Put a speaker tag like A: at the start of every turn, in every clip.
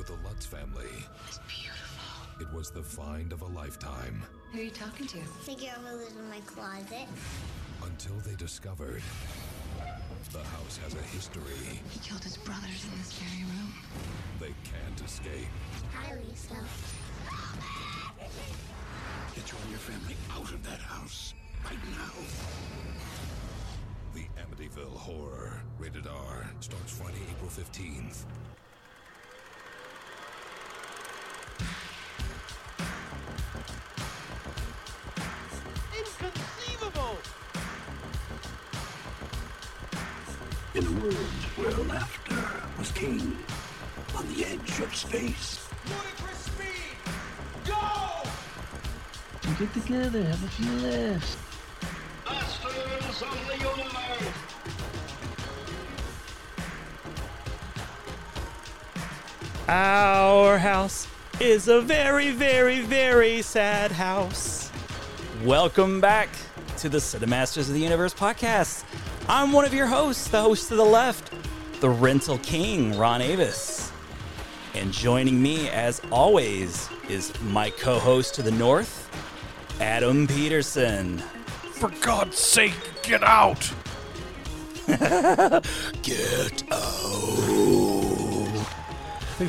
A: For the Lutz family,
B: It's beautiful.
A: it was the find of a lifetime
B: Who are you talking to?
C: The girl who lives in my closet.
A: until they discovered the house has a history
B: He killed his brothers in this very room.
A: they can't escape.
C: Hi, Lisa.
D: Get you and your family out of that house right now.
A: The Amityville Horror, rated R, starts Friday, April 15th.
E: Together, have a few laughs.
D: masters of the universe.
F: Our house is a very, very, very sad house. Welcome back to the Cinemasters of the Universe podcast. I'm one of your hosts, the host to the left, the rental king, Ron Avis. And joining me, as always, is my co host to the north, Adam Peterson.
G: For God's sake, get out!
F: Get out.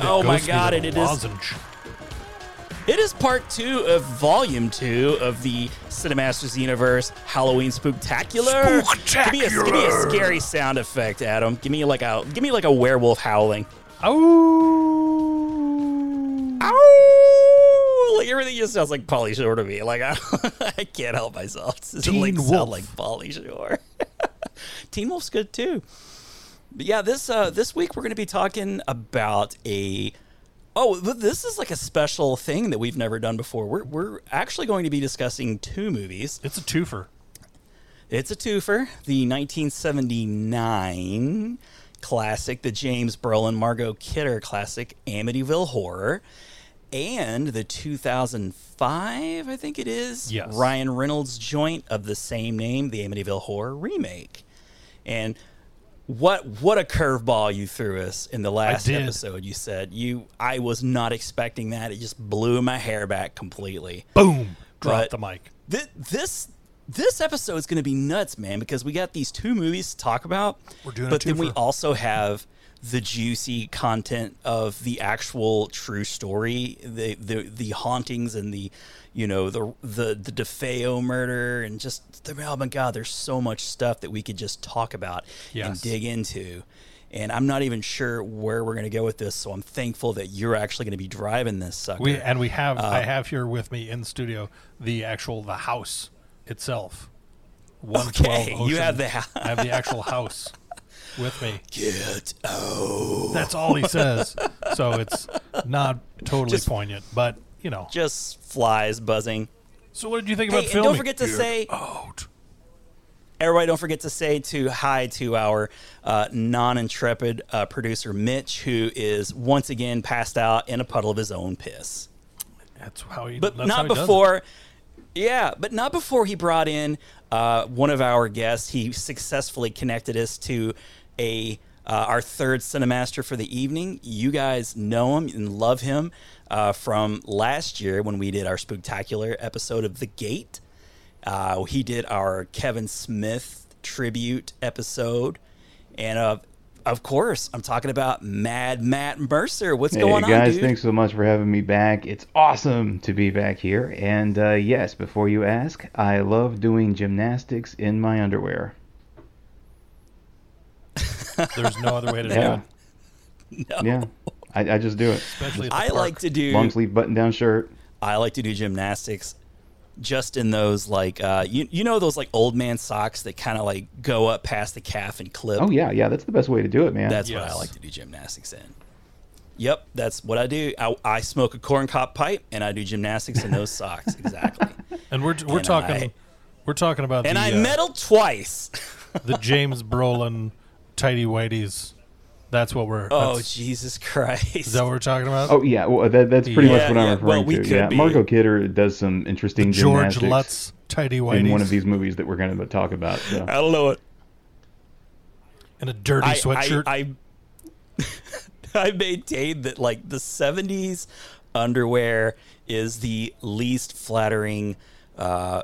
F: Oh my god, and it is. It is part two of volume two of the Cinemasters Universe Halloween Spooktacular. Give me, a, give me a scary sound effect, Adam. Give me like a give me like a werewolf howling.
G: Oh!
F: Ow! Like everything just sounds like Pauly Shore to me. Like I, I can't help myself. It doesn't like
G: Teen
F: sound
G: Wolf.
F: like Pauly Shore. Teen Wolf's good too. But yeah, this uh, this week we're going to be talking about a. Oh, this is like a special thing that we've never done before. We're we're actually going to be discussing two movies.
G: It's a twofer.
F: It's a twofer, the 1979 classic, the James Brolin Margot Kidder classic Amityville Horror, and the 2005, I think it is,
G: Yes.
F: Ryan Reynolds joint of the same name, the Amityville Horror remake. And what what a curveball you threw us in the last episode. You said you I was not expecting that. It just blew my hair back completely.
G: Boom! Drop
F: But-
G: the mic.
F: Th- this this episode is going to be nuts, man, because we got these two movies to talk about.
G: We're doing a
F: but then we also have the juicy content of the actual true story, the the the hauntings and the you know the the the DeFeo murder and just the, oh my god, there's so much stuff that we could just talk about and dig into. And I'm not even sure where we're going to go with this, so I'm thankful that you're actually going to be driving this sucker.
G: We and we have
F: Uh,
G: I have here with me in the studio the actual the house itself. One
F: Okay, you have the hou-
G: I have the actual house with me.
F: Get out.
G: That's all he says. so it's not totally
F: Just-
G: poignant, but you know.
F: just flies buzzing.
G: So what did you think
F: Hey,
G: about
F: and
G: filming?
F: don't forget to say,
G: out.
F: everybody, don't forget to say to hi to our uh, non-intrepid uh, producer Mitch, who is once again passed out in a puddle of his own piss.
G: That's how he.
F: But
G: that's how
F: not
G: he does it.
F: before. Yeah, but not before he brought in uh, one of our guests. He successfully connected us to a uh, our third cinemaster for the evening. You guys know him and love him uh, from last year when we did our spectacular episode of The Gate. Uh, he did our Kevin Smith tribute episode, and uh, of course, I'm talking about Mad Matt Mercer. What's
H: Hey
F: going on,
H: guys,
F: dude?
H: thanks so much for having me back. It's awesome to be back here. And uh, yes, before you ask, I love doing gymnastics in my underwear.
G: There's no other way to
H: Yeah,
G: do it.
H: yeah. I, I just do it.
G: Especially at the
F: I
G: park.
F: like to do
H: Long sleeve button down shirt.
F: I like to do gymnastics just in those like uh you you know those like old man socks that kind of like go up past the calf and clip.
H: Oh yeah, yeah. That's the best way to do it, man.
F: That's what I like to do gymnastics in. Yep, that's what I do. I, I smoke a corn cob pipe and I do gymnastics in those socks. Exactly.
G: And we're we're
F: And
G: talking
F: I-
G: we're talking about
F: And
G: the,
F: I
G: uh,
F: medaled twice.
G: the James Brolin tighty whities. That's what we're.
F: Oh Jesus Christ!
G: is that what we're talking about?
H: Oh yeah, well that, that's pretty
F: Yeah,
H: much what I'm referring
F: Well, we
H: to.
F: could
H: Yeah,
F: be-
H: Margot Kidder does some interesting
G: George Lutz tighty whities
H: in one of these movies that we're going to talk about. So.
F: I don't know it.
G: in a dirty
F: I,
G: sweatshirt.
F: I, I I maintain that like the '70s underwear is the least flattering uh,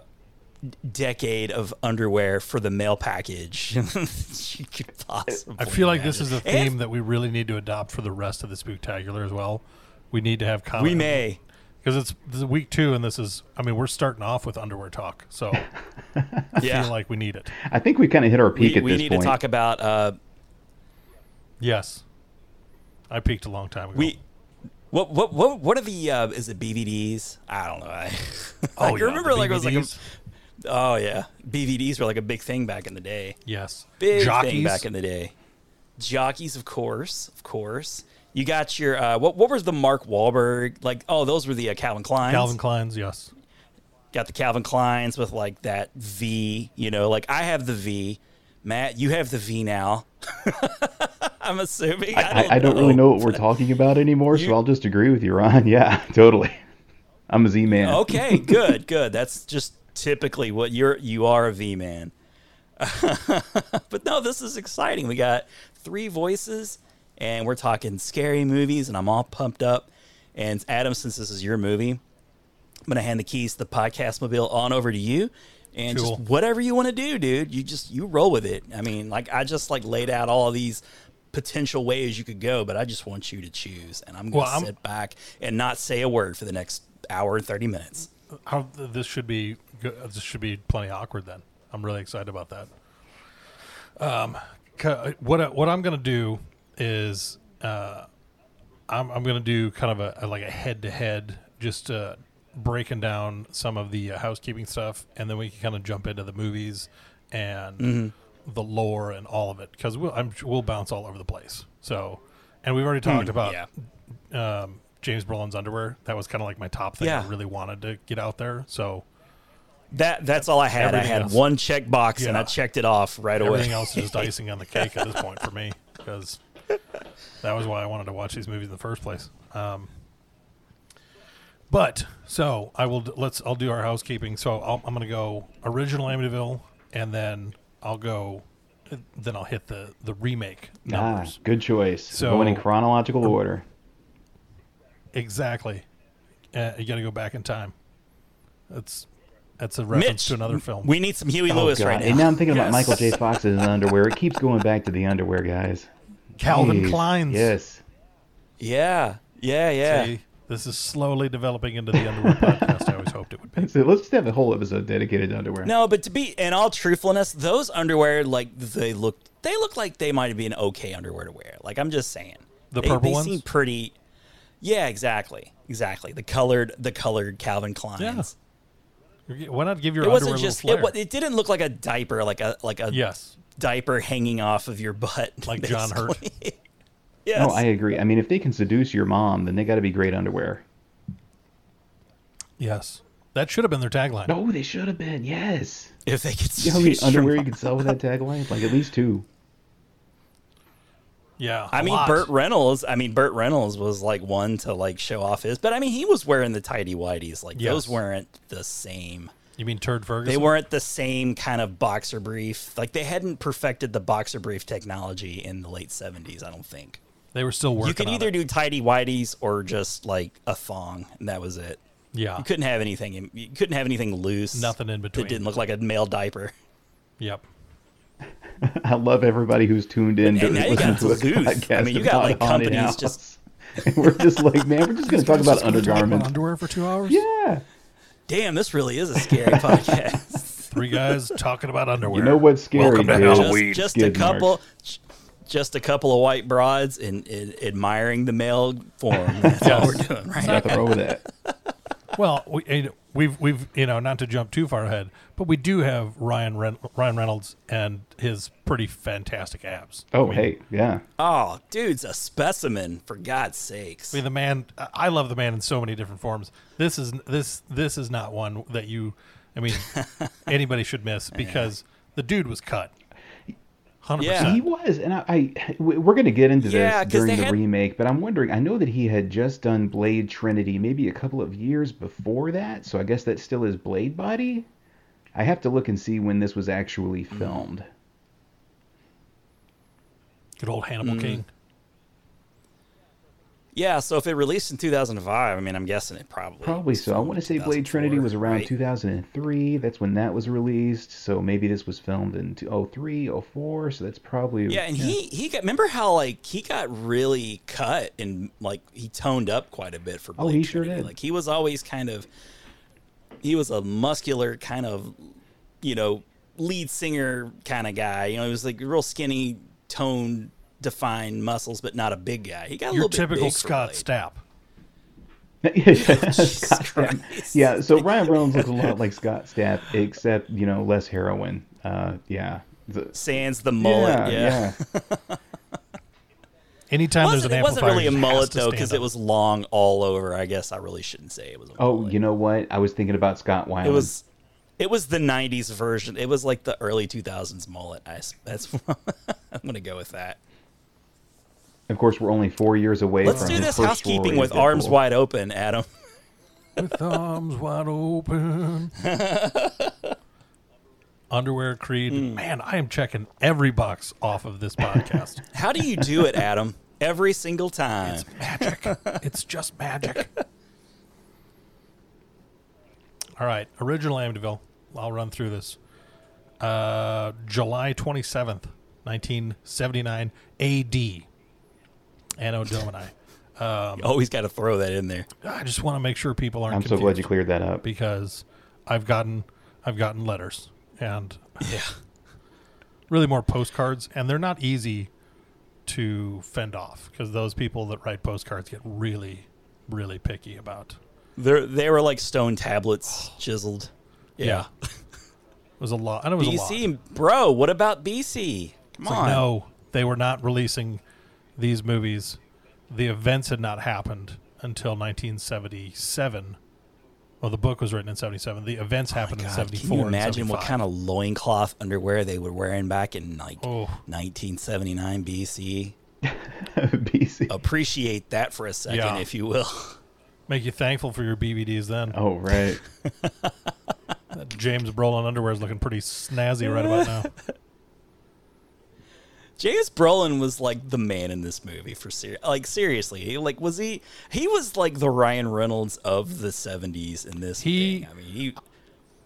F: decade of underwear for the male package you could possibly.
G: I feel like this is a theme
F: And
G: that we really need to adopt for the rest of the spectacular as well. We need to have comment.
F: we may.
G: because it's this week two, and this is. I mean, we're starting off with underwear talk, so I
F: Yeah.
G: feel like we need it.
H: I think we kind of hit our peak
F: We,
H: at
F: we
H: this point.
F: We need
H: point.
F: to talk about uh,
G: Yes, I peaked a long time ago.
F: we. What what what what are the uh, is it BVDs? I don't know. I,
G: oh,
F: I
G: yeah,
F: remember
G: the
F: like it was like a,
G: DVDs.
F: Oh yeah, BVDs were like a big thing back in the day.
G: yes,
F: Big
G: jockeys.
F: thing back in the day. Jockeys, of course, of course. You got your uh, what? What was the Mark Wahlberg like? Oh, those were the uh, Calvin Kleins.
G: Calvin Klein's. Yes,
F: got the Calvin Kleins with like that V. You know, like I have the V. Matt, you have the V now. I'm assuming. I,
H: I,
F: don't,
H: I don't really know what we're talking about anymore, so I'll just agree with you, Ron. Yeah, totally. I'm a Z man.
F: Okay, good, good. That's just typically what you're. You are a V man. but no, this is exciting. We got three voices, and we're talking scary movies, and I'm all pumped up. And Adam, since this is your movie, I'm gonna hand the keys to the podcast mobile on over to you, and
G: Cool.
F: just whatever you want to do, dude. You just you roll with it. I mean, like I just like laid out all these potential ways you could go, but I just want you to choose, and I'm gonna
G: Well, I'm-
F: sit back and not say a word for the next hour and thirty minutes.
G: how this should be. This should be plenty awkward. Then I'm really excited about that. Um, what I- what I'm gonna do is uh, I'm I'm gonna do kind of a, a like a head to head, just uh, breaking down some of the uh, housekeeping stuff, and then we can kind of jump into the movies and the lore and all of it because we'll I'm, we'll bounce all over the place. So, and we've already talked about
F: yeah.
G: um, James Brolin's underwear. That was kind of like my top thing.
F: Yeah.
G: I really wanted to get out there. So
F: That that's all I had. I had
G: else-
F: one check box and I checked it off right
G: everything
F: away.
G: Everything else is just icing on the cake at this point for me because that was why I wanted to watch these movies in the first place. Um, but so I will. Let's. I'll do our housekeeping. So I'll, I'm going to go original Amityville, and then I'll go. Then I'll hit the the remake
H: Ah, good choice.
G: So-
H: Going in chronological order.
G: Exactly. Uh, you got to go back in time. That's that's a reference
F: Mitch,
G: to another film.
F: we need some Huey
H: Oh,
F: Lewis
H: God.
F: right now.
H: And
F: now.
H: now I'm thinking about Michael J. Fox in the underwear. It keeps going back to the underwear, guys.
G: Calvin
H: Jeez.
G: Klein's.
H: Yes.
F: Yeah, yeah, yeah.
G: See, this is slowly developing into the underwear podcast I always hoped it would be.
H: So let's just have a whole episode dedicated to underwear.
F: No, but to be in all truthfulness, those underwear like they look they look like they might be an okay underwear to wear. Like I'm just saying.
G: The
F: they,
G: purple
F: they
G: ones?
F: seem pretty Yeah, exactly. Exactly. The colored the colored Calvin Kleins.
G: Why not give your
F: It
G: underwear
F: wasn't
G: a
F: just
G: little
F: it,
G: flair?
F: it didn't look like a diaper like a like a
G: yes,
F: diaper hanging off of your butt.
G: Like John Hurt.
F: basically. yes.
H: No, I agree. I mean, if they can seduce your mom, then they got to be great underwear.
G: yes. That should have been their tagline.
H: No, they should have been. Yes.
F: if they could
H: You know how many underwear you could sell with that tagline? Like at least two.
G: Yeah,
F: I mean,
G: lot.
F: Burt Reynolds. I mean, Burt Reynolds was like one to like show off his, but I mean, he was wearing the tidy whities. Like
G: Yes.
F: those weren't the same.
G: You mean Turd Ferguson?
F: They weren't the same kind of boxer brief. Like they hadn't perfected the boxer brief technology in the late seventies. I don't think
G: They were still working.
F: you could either
G: it.
F: do tidy whities or just like a thong, and that was it.
G: Yeah.
F: You couldn't have anything. You couldn't have anything loose.
G: Nothing in between.
F: It didn't look like a male diaper.
G: Yep.
H: I love everybody who's tuned in to
F: And now you
H: listen to a
F: Duluth. I mean, you got, like, companies
H: house.
F: just-
H: And we're just like, man, we're just going to talk about undergarments.
G: underwear for two hours.
H: Yeah.
F: Damn, this really is a scary podcast.
G: Three guys talking about underwear.
H: You know what's scary,
G: Welcome to? Halloween.
F: just, just a couple just a couple of white broads and, and admiring the male form that's all we're doing right
H: Nothing wrong with that.
G: Well, we, we've we've you know not to jump too far ahead, but we do have Ryan Ren- Ryan Reynolds and his pretty fantastic abs.
H: Oh,
G: I mean,
H: hey, yeah.
F: oh dude's a specimen for god's sakes
G: I mean, the man. I love the man in so many different forms. This is this this is not one that you. I mean, anybody should miss because the dude was cut. Hundred
F: Yeah.
H: He was, and I, I we're going to get into
F: Yeah,
H: this
F: 'cause
H: during the
F: had-
H: remake, but I'm wondering. I know that he had just done Blade Trinity maybe a couple of years before that, so I guess that still is Blade Body. I have to look and see when this was actually
F: Mm.
H: filmed.
G: Good old Hannibal
F: Mm.
G: King.
F: Yeah, so if it released in 2005, I mean, I'm guessing it probably
H: Probably so. I want to say Blade Trinity was around
F: right?
H: 2003. That's when that was released. So maybe this was filmed in 03, 04. So that's probably
F: Yeah, and he he got remember how like he got really cut and like he toned up quite a bit for.
H: Oh,
F: Blade
H: he sure
F: Trinity.
H: did.
F: Like he was always kind of he was a muscular kind of you know lead singer kind of guy. You know, he was like real skinny, toned, defined muscles, but not a big guy. He got a
G: Your
F: little bit
G: typical
F: big
G: Scott Stapp.
H: Scott Stapp. Yeah, so Ryan Reynolds looks a lot like Scott Stapp, except you know less heroin. Uh, yeah. The-
F: Sans the mullet, yeah.
H: yeah.
G: Anytime there's
F: Wasn't,
G: an
F: it wasn't really a mullet though, because it was long all over. I guess I really shouldn't say it was. A
H: Oh,
F: mullet.
H: you know what? I was thinking about Scott Weiland.
F: It was it was the '90s version. It was like the early 2000s mullet. I, s- that's I'm gonna go with that.
H: Of course, we're only four years away from the case.
F: Let's
H: from
F: do this housekeeping with
H: as
F: arms
H: Deadpool.
F: wide open, Adam.
G: with arms wide open. Underwear Creed.
F: Hmm.
G: Man, I am checking every box off of this podcast.
F: How do you do it, Adam? Every single time.
G: It's magic. it's just magic. All right, original Amityville. I'll run through this. Uh, July 27th, 1979 AD. Anno Domini.
F: you always got to throw that in there.
G: I just want to make sure people aren't
H: I'm so glad you cleared that up.
G: because I've gotten I've gotten letters and
F: Yeah.
G: really more postcards and they're not easy to fend off because those people that write postcards get really really picky about
F: They they were like stone tablets chiseled. Yeah.
G: it was a lot and it was a lot
F: BC, bro. What about BC? Come
G: It's like,
F: on.
G: no they were not releasing these movies the events had not happened until 1977 well the book was written in 77 the events happened in
F: Oh God,
G: 74
F: can you
G: and
F: imagine what kind of loincloth underwear they were wearing back in like
G: Oh.
F: 1979 BC?
H: BC.
F: Appreciate that for a second,
G: Yeah.
F: if you will.
G: make you thankful for your BVDs then
H: Oh, right.
G: That James Brolin underwear is looking pretty snazzy right about now.
F: James Brolin was like the man in this movie for ser- like seriously. He, like was he? He was like the Ryan Reynolds of the '70s in this.
G: He-
F: thing. I mean, he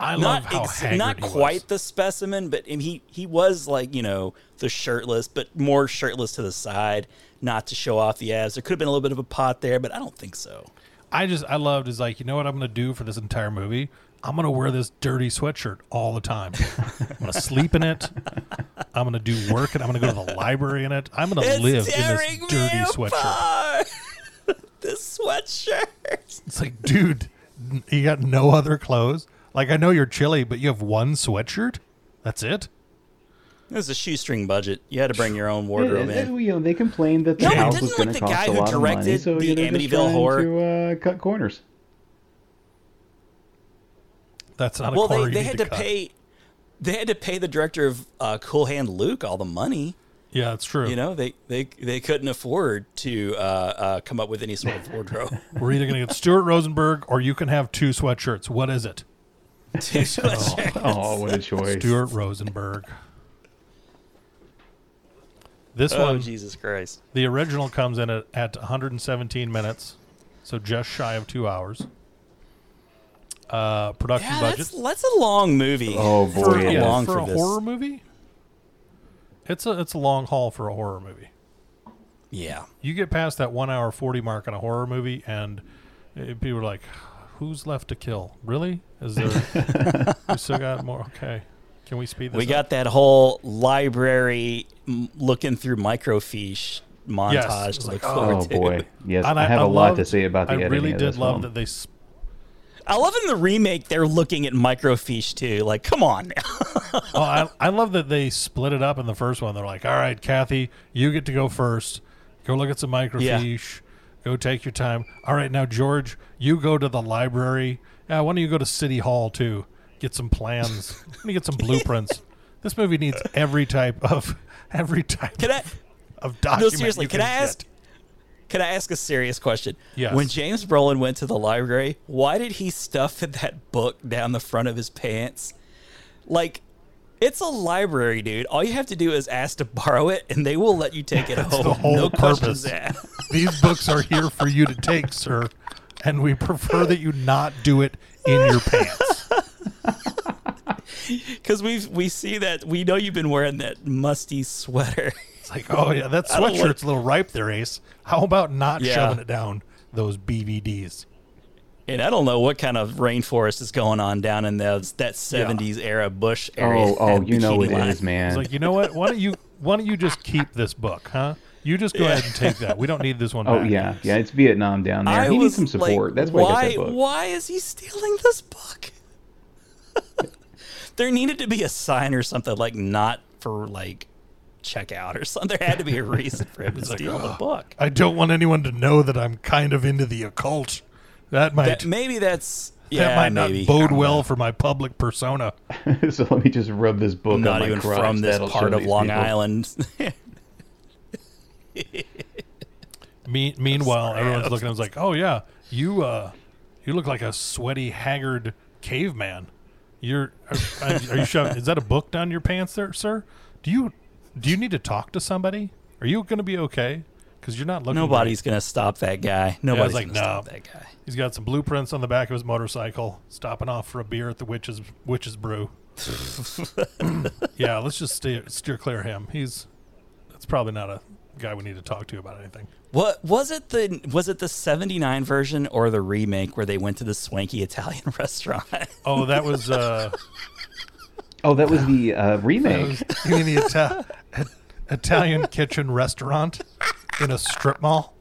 G: I love
F: not
G: how
F: ex- not quite the specimen, but he he was like you know the shirtless, but more shirtless to the side, not to show off the abs. There could have been a little bit of a pot there, but I don't think so.
G: I just I loved is like you know what I'm going to do for this entire movie. I'm going to wear this dirty sweatshirt all the time. I'm going to sleep in it. I'm going to do work and I'm going to go to the library in it. I'm going to
F: It's
G: live in this dirty
F: me
G: sweatshirt.
F: this sweatshirt.
G: It's like, dude, you got no other clothes. Like I know you're chilly, but you have one sweatshirt. That's it.
F: It was a shoestring budget. You had to bring your own
H: Yeah,
F: wardrobe
H: and-
F: in.
H: you know, they complained that the
F: No,
H: house was going
F: like,
H: to cost a lot of money, so
F: the
H: you know, they're just
F: Amityville
H: trying
F: Horror-
H: to uh, cut corners.
G: That's not a
F: Well, they, they had
G: to
F: to pay. They had to pay the director of uh, Cool Hand Luke all the money.
G: Yeah, that's true.
F: You know, they they they couldn't afford to uh, uh, come up with any sort of wardrobe.
G: We're either going to get Stuart Rosenberg or you can have two sweatshirts. What is it?
F: Two sweatshirts.
H: Oh, what a choice.
G: Stuart Rosenberg. This
F: Oh
G: one,
F: Jesus Christ!
G: the original comes in at, at 117 minutes, so just shy of two hours. Uh, production
F: Yeah,
G: budget
F: that's that's a long movie.
H: Oh, boy, it
G: yeah,
F: long
G: for
F: for
G: a
F: this.
G: horror movie. It's a it's a long haul for a horror movie.
F: Yeah,
G: You get past that one hour forty mark in a horror movie, and uh, people are like, "Who's left to kill? Really? Is there? we still got more? Okay, can we speed this?
F: we
G: up?
F: got that whole library m- looking through microfiche montage
G: it's
F: to
G: like,
F: look
G: oh,
F: forward
H: Oh
F: to.
H: boy, yes,
G: And
H: I, have a lot to say about the
G: I
H: editing
G: really
H: of
G: did
H: this
G: love
H: film.
G: that they sp-
F: I love in the remake they're looking at microfiche too. Like, come on
G: oh, I, I love that they split it up in the first one. They're like, all right, Kathy, you get to go first. Go look at some microfiche. Go take your time. All right, now, George, you go to the library. Yeah, why don't you go to City Hall, too? Get some plans. Let me get some blueprints. This movie needs every type of every type
F: Can I?
G: of
F: No, seriously. Can I ask?
G: get.
F: Can I ask a serious question?
G: Yes.
F: When James Brolin went to the library, why did he stuff that book down the front of his pants? Like, it's a library, dude. All you have to do is ask to borrow it, and they will let you take it home.
G: the whole
F: no questions
G: purpose.
F: asked.
G: These books are here for you to take, sir, and we prefer that you not do it in your pants.
F: Because we we see that we know you've been wearing that musty sweater.
G: It's like, oh yeah, that
F: I don't
G: sweatshirt's a little ripe there, Ace. How about not
F: Yeah.
G: shoving it down those BVDs?
F: And I don't know what kind of rainforest is going on down in those that seventies era bush area.
H: Oh, oh,
F: that
H: you know
F: bikini
H: it
F: line.
H: is, man.
G: It's like, you know what? Why don't you why don't you just keep this book, huh? You just go ahead and take that. We don't need this one
H: Oh
G: back.
H: yeah, yeah. It's Vietnam down there.
F: I
H: he
F: was
H: needs some
F: like,
H: support. That's why,
F: why
H: I got that book.
F: why is he stealing this book? there needed to be a sign or something like not for like checkout or something. There had to be a reason for him to
G: like,
F: steal the book.
G: I don't want anyone to know that I'm kind of into the occult. That might
F: That, maybe that's yeah,
G: that might
F: maybe.
G: not bode well for my public persona.
H: so let me just rub this book
F: not
H: on my
F: even
H: crotch.
F: from this
H: That'll
F: part of Long
H: people.
F: Island.
G: Me- meanwhile, everyone's looking. I was like, "Oh yeah, you uh, you look like a sweaty, haggard caveman. You're are, are you shoving? Is that a book down your pants, there, sir? Do you do you need to talk to somebody? Are you going to be okay? Because you're not looking.
F: Nobody's
G: great.
F: gonna stop that guy. Nobody's
G: like,
F: gonna stop
G: no.
F: that guy.
G: He's got some blueprints on the back of his motorcycle, stopping off for a beer at the witch's witch's brew. yeah, let's just steer, steer clear of him. He's that's probably not a guy we need to talk to about anything.
F: What was it the was it the '79 version or the remake where they went to the swanky Italian restaurant?
G: Oh, that was uh,
H: Oh, that was the uh, remake.
G: was you mean the Ita- Italian kitchen restaurant in a strip mall.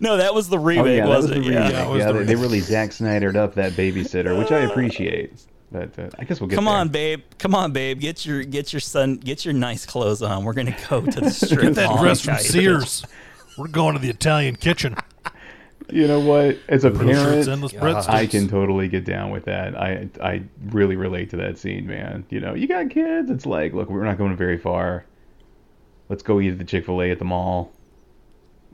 F: no, that was the
H: oh
F: remake,
H: yeah, that was
F: wasn't
H: the
F: it?
H: remake.
F: Yeah.
G: Yeah, it was
H: Yeah,
G: the
H: they, they really Zack Snydered up that babysitter, which I appreciate. But uh, I guess we'll get
F: Come
H: there.
F: on, babe. Come on, babe. Get your get your son get your nice clothes on. We're gonna go to the strip
G: Get that dress from. Sears. We're going to the Italian kitchen.
H: You know what? As a
G: Little shirts,
H: parent, I can totally get down with that. I I really relate to that scene, man. You know, you got kids. It's like, look, we're not going very far. Let's go eat at the Chick Fil A at the mall.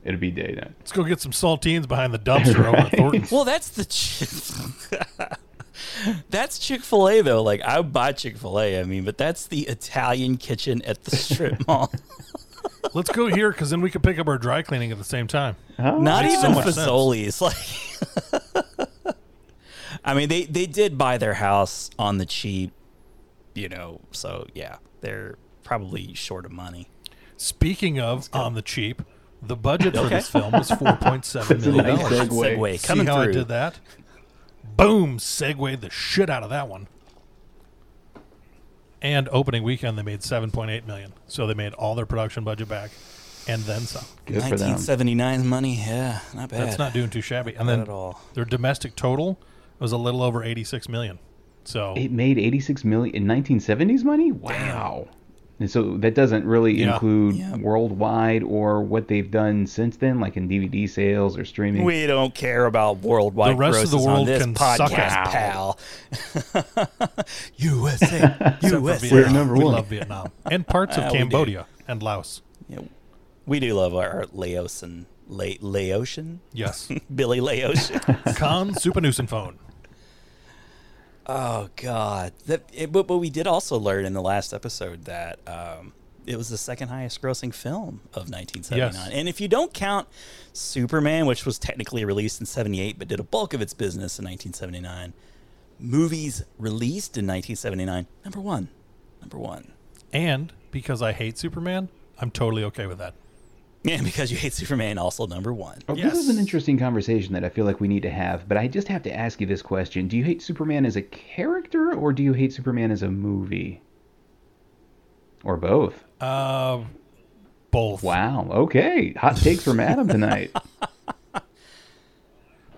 H: It'll be day night.
G: Let's go get some saltines behind the dumpster over at Thornton's.
F: Well, that's the Chi- that's Chick Fil A though. Like I would buy Chick Fil A. I mean, but that's the Italian kitchen at the strip mall.
G: Let's go here because then we can pick up our dry cleaning at the same time.
H: Oh,
F: Not
G: Makes so
F: even
G: much sense.
F: Fazoli's. Like, I mean, they they did buy their house on the cheap, you know. So yeah, they're probably short of money.
G: Speaking of on the cheap, the budget for this film was four point seven million That's
H: nice
G: dollars.
H: segue.
F: Segway
G: See
F: coming
G: how I
F: through.
G: did that? Boom! Segwayed the shit out of that one. And opening weekend, they made seven point eight million. So they made all their production budget back, and then some.
H: Good for them.
F: 1979 money. Yeah, not bad.
G: That's not doing too shabby. And
F: Not
G: then
F: at all.
G: their domestic total was a little over eighty six million. So
H: It made 86 million in 1970s money. Wow. And so that doesn't really
G: Yeah.
H: include
F: Yeah.
H: worldwide or what they've done since then, like in DVD sales or streaming.
F: We don't care about worldwide
G: The rest of the world
F: this
G: can suck us,
F: pal. USA, USA.
G: We're Vietnam.
H: number
G: we
H: one.
G: love Vietnam and parts of
F: we do.
G: Cambodia and Laos.
F: Yeah, we do love our, our Laotian, La- Laotian,
G: Yes,
F: Billy Laotian.
G: Khan Supanusen phone.
F: Oh God! That, it, but, but we did also learn in the last episode that um, it was the second highest grossing film of 1979.
G: Yes.
F: And if you don't count Superman, which was technically released in 78 but did a bulk of its business in 1979, movies released in 1979, number one, number one.
G: And because I hate Superman, I'm totally okay with that.
F: And because you hate Superman, also number one.
H: Oh, This is an interesting conversation that I feel like we need to have, but I just have to ask you this question. Do you hate Superman as a character or do you hate Superman as a movie? Or both?
G: Uh, both.
H: Wow. Okay. Hot takes from Adam tonight.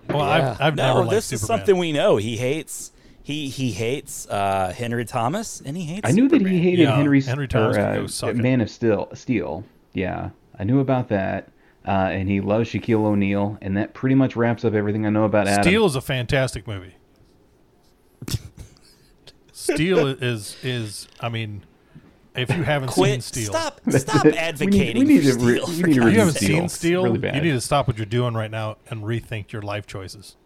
G: Well, I've, I've
F: no,
G: never liked
F: this
G: Superman.
F: is something we know. He hates. He he hates uh, Henry Thomas, and he hates.
H: I knew that he hated
G: Yeah,
H: Henry,
G: Henry Thomas could
H: uh,
G: go suck it.
H: Man of Steel. Steel. Yeah, I knew about that. Uh, and he loves Shaquille O'Neal, and that pretty much wraps up everything I know about Adam.
G: Steel is a fantastic movie. Steel is is I mean, if you haven't seen
F: Quit.
G: Steel,
F: Stop. Stop
H: it.
F: advocating.
H: We need, we need
F: for
H: to re-
F: Steel,
H: we
F: for
H: need to
G: if you haven't
H: Steel.
G: seen Steel,
H: really
G: you need to stop what you're doing right now and rethink your life choices.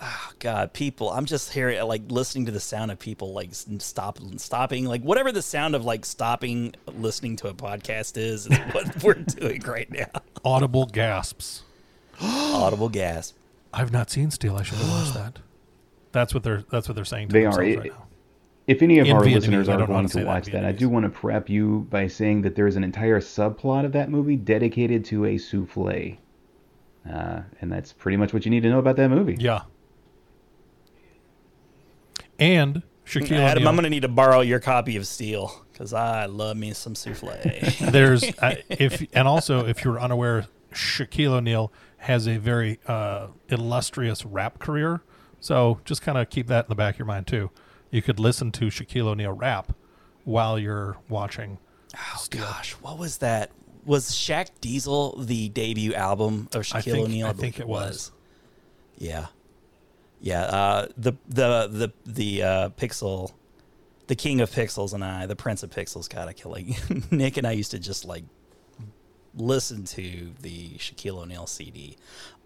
F: Oh God, people. I'm just hearing like listening to the sound of people like s- stop stopping, like whatever the sound of like stopping listening to a podcast is, is what we're doing right now.
G: Audible gasps.
F: Audible gas.
G: I've not seen Steel. I should have watched that. That's what they're. That's what they're saying. To
H: They are.
G: themselves
H: It-
G: Right now.
H: If any of
G: In
H: our
G: Vietnamese,
H: listeners
G: I
H: are
G: don't know
H: going
G: to
H: to watch that, I do want to prep you by saying that there is an entire subplot of that movie dedicated to a souffle. Uh, and that's pretty much what you need to know about that movie.
G: Yeah. And Shaquille
F: Adam,
G: O'Neal.
F: I'm gonna need to borrow your copy of Steel because I love me some souffle.
G: There's uh, if and also if you're unaware, Shaquille O'Neal has a very uh, illustrious rap career. So just kind of keep that in the back of your mind too. You could listen to Shaquille O'Neal rap while you're watching.
F: oh gosh, what was that? Was Shaq Diesel the debut album of
G: I
F: Shaquille
G: think-
F: O'Neal?
G: I
F: believe
G: think it was.
F: Yeah, yeah. Uh, the the the the uh, Pixel, the King of Pixels, and I, the Prince of Pixels. God, I kill like Nick and I used to just like listen to the Shaquille O'Neal CD,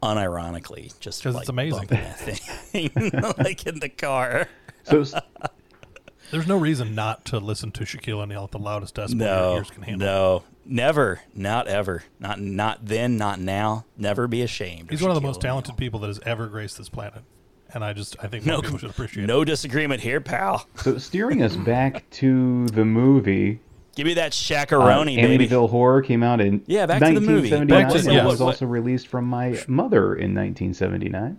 F: unironically, just
G: 'Cause
F: like
G: it's amazing.
F: that thing, like in the car.
H: So
G: There's no reason not to listen to Shaquille O'Neal at the loudest decibel your
F: No,
G: ears can handle.
F: no, never, not ever, not not then, not now. Never be ashamed.
G: He's
F: of
G: one of the most talented
F: O'Neal.
G: people that has ever graced this planet, and I just I think
F: No,
G: people should appreciate
F: no
G: it.
F: disagreement here, pal.
H: so steering us back to the movie,
F: Give me that
H: uh,
F: shakaroni, baby.
H: Amityville Horror came out in
F: Yeah, back to the movie.
G: Back to-
H: and
G: yeah.
H: was also released from my mother in 1979.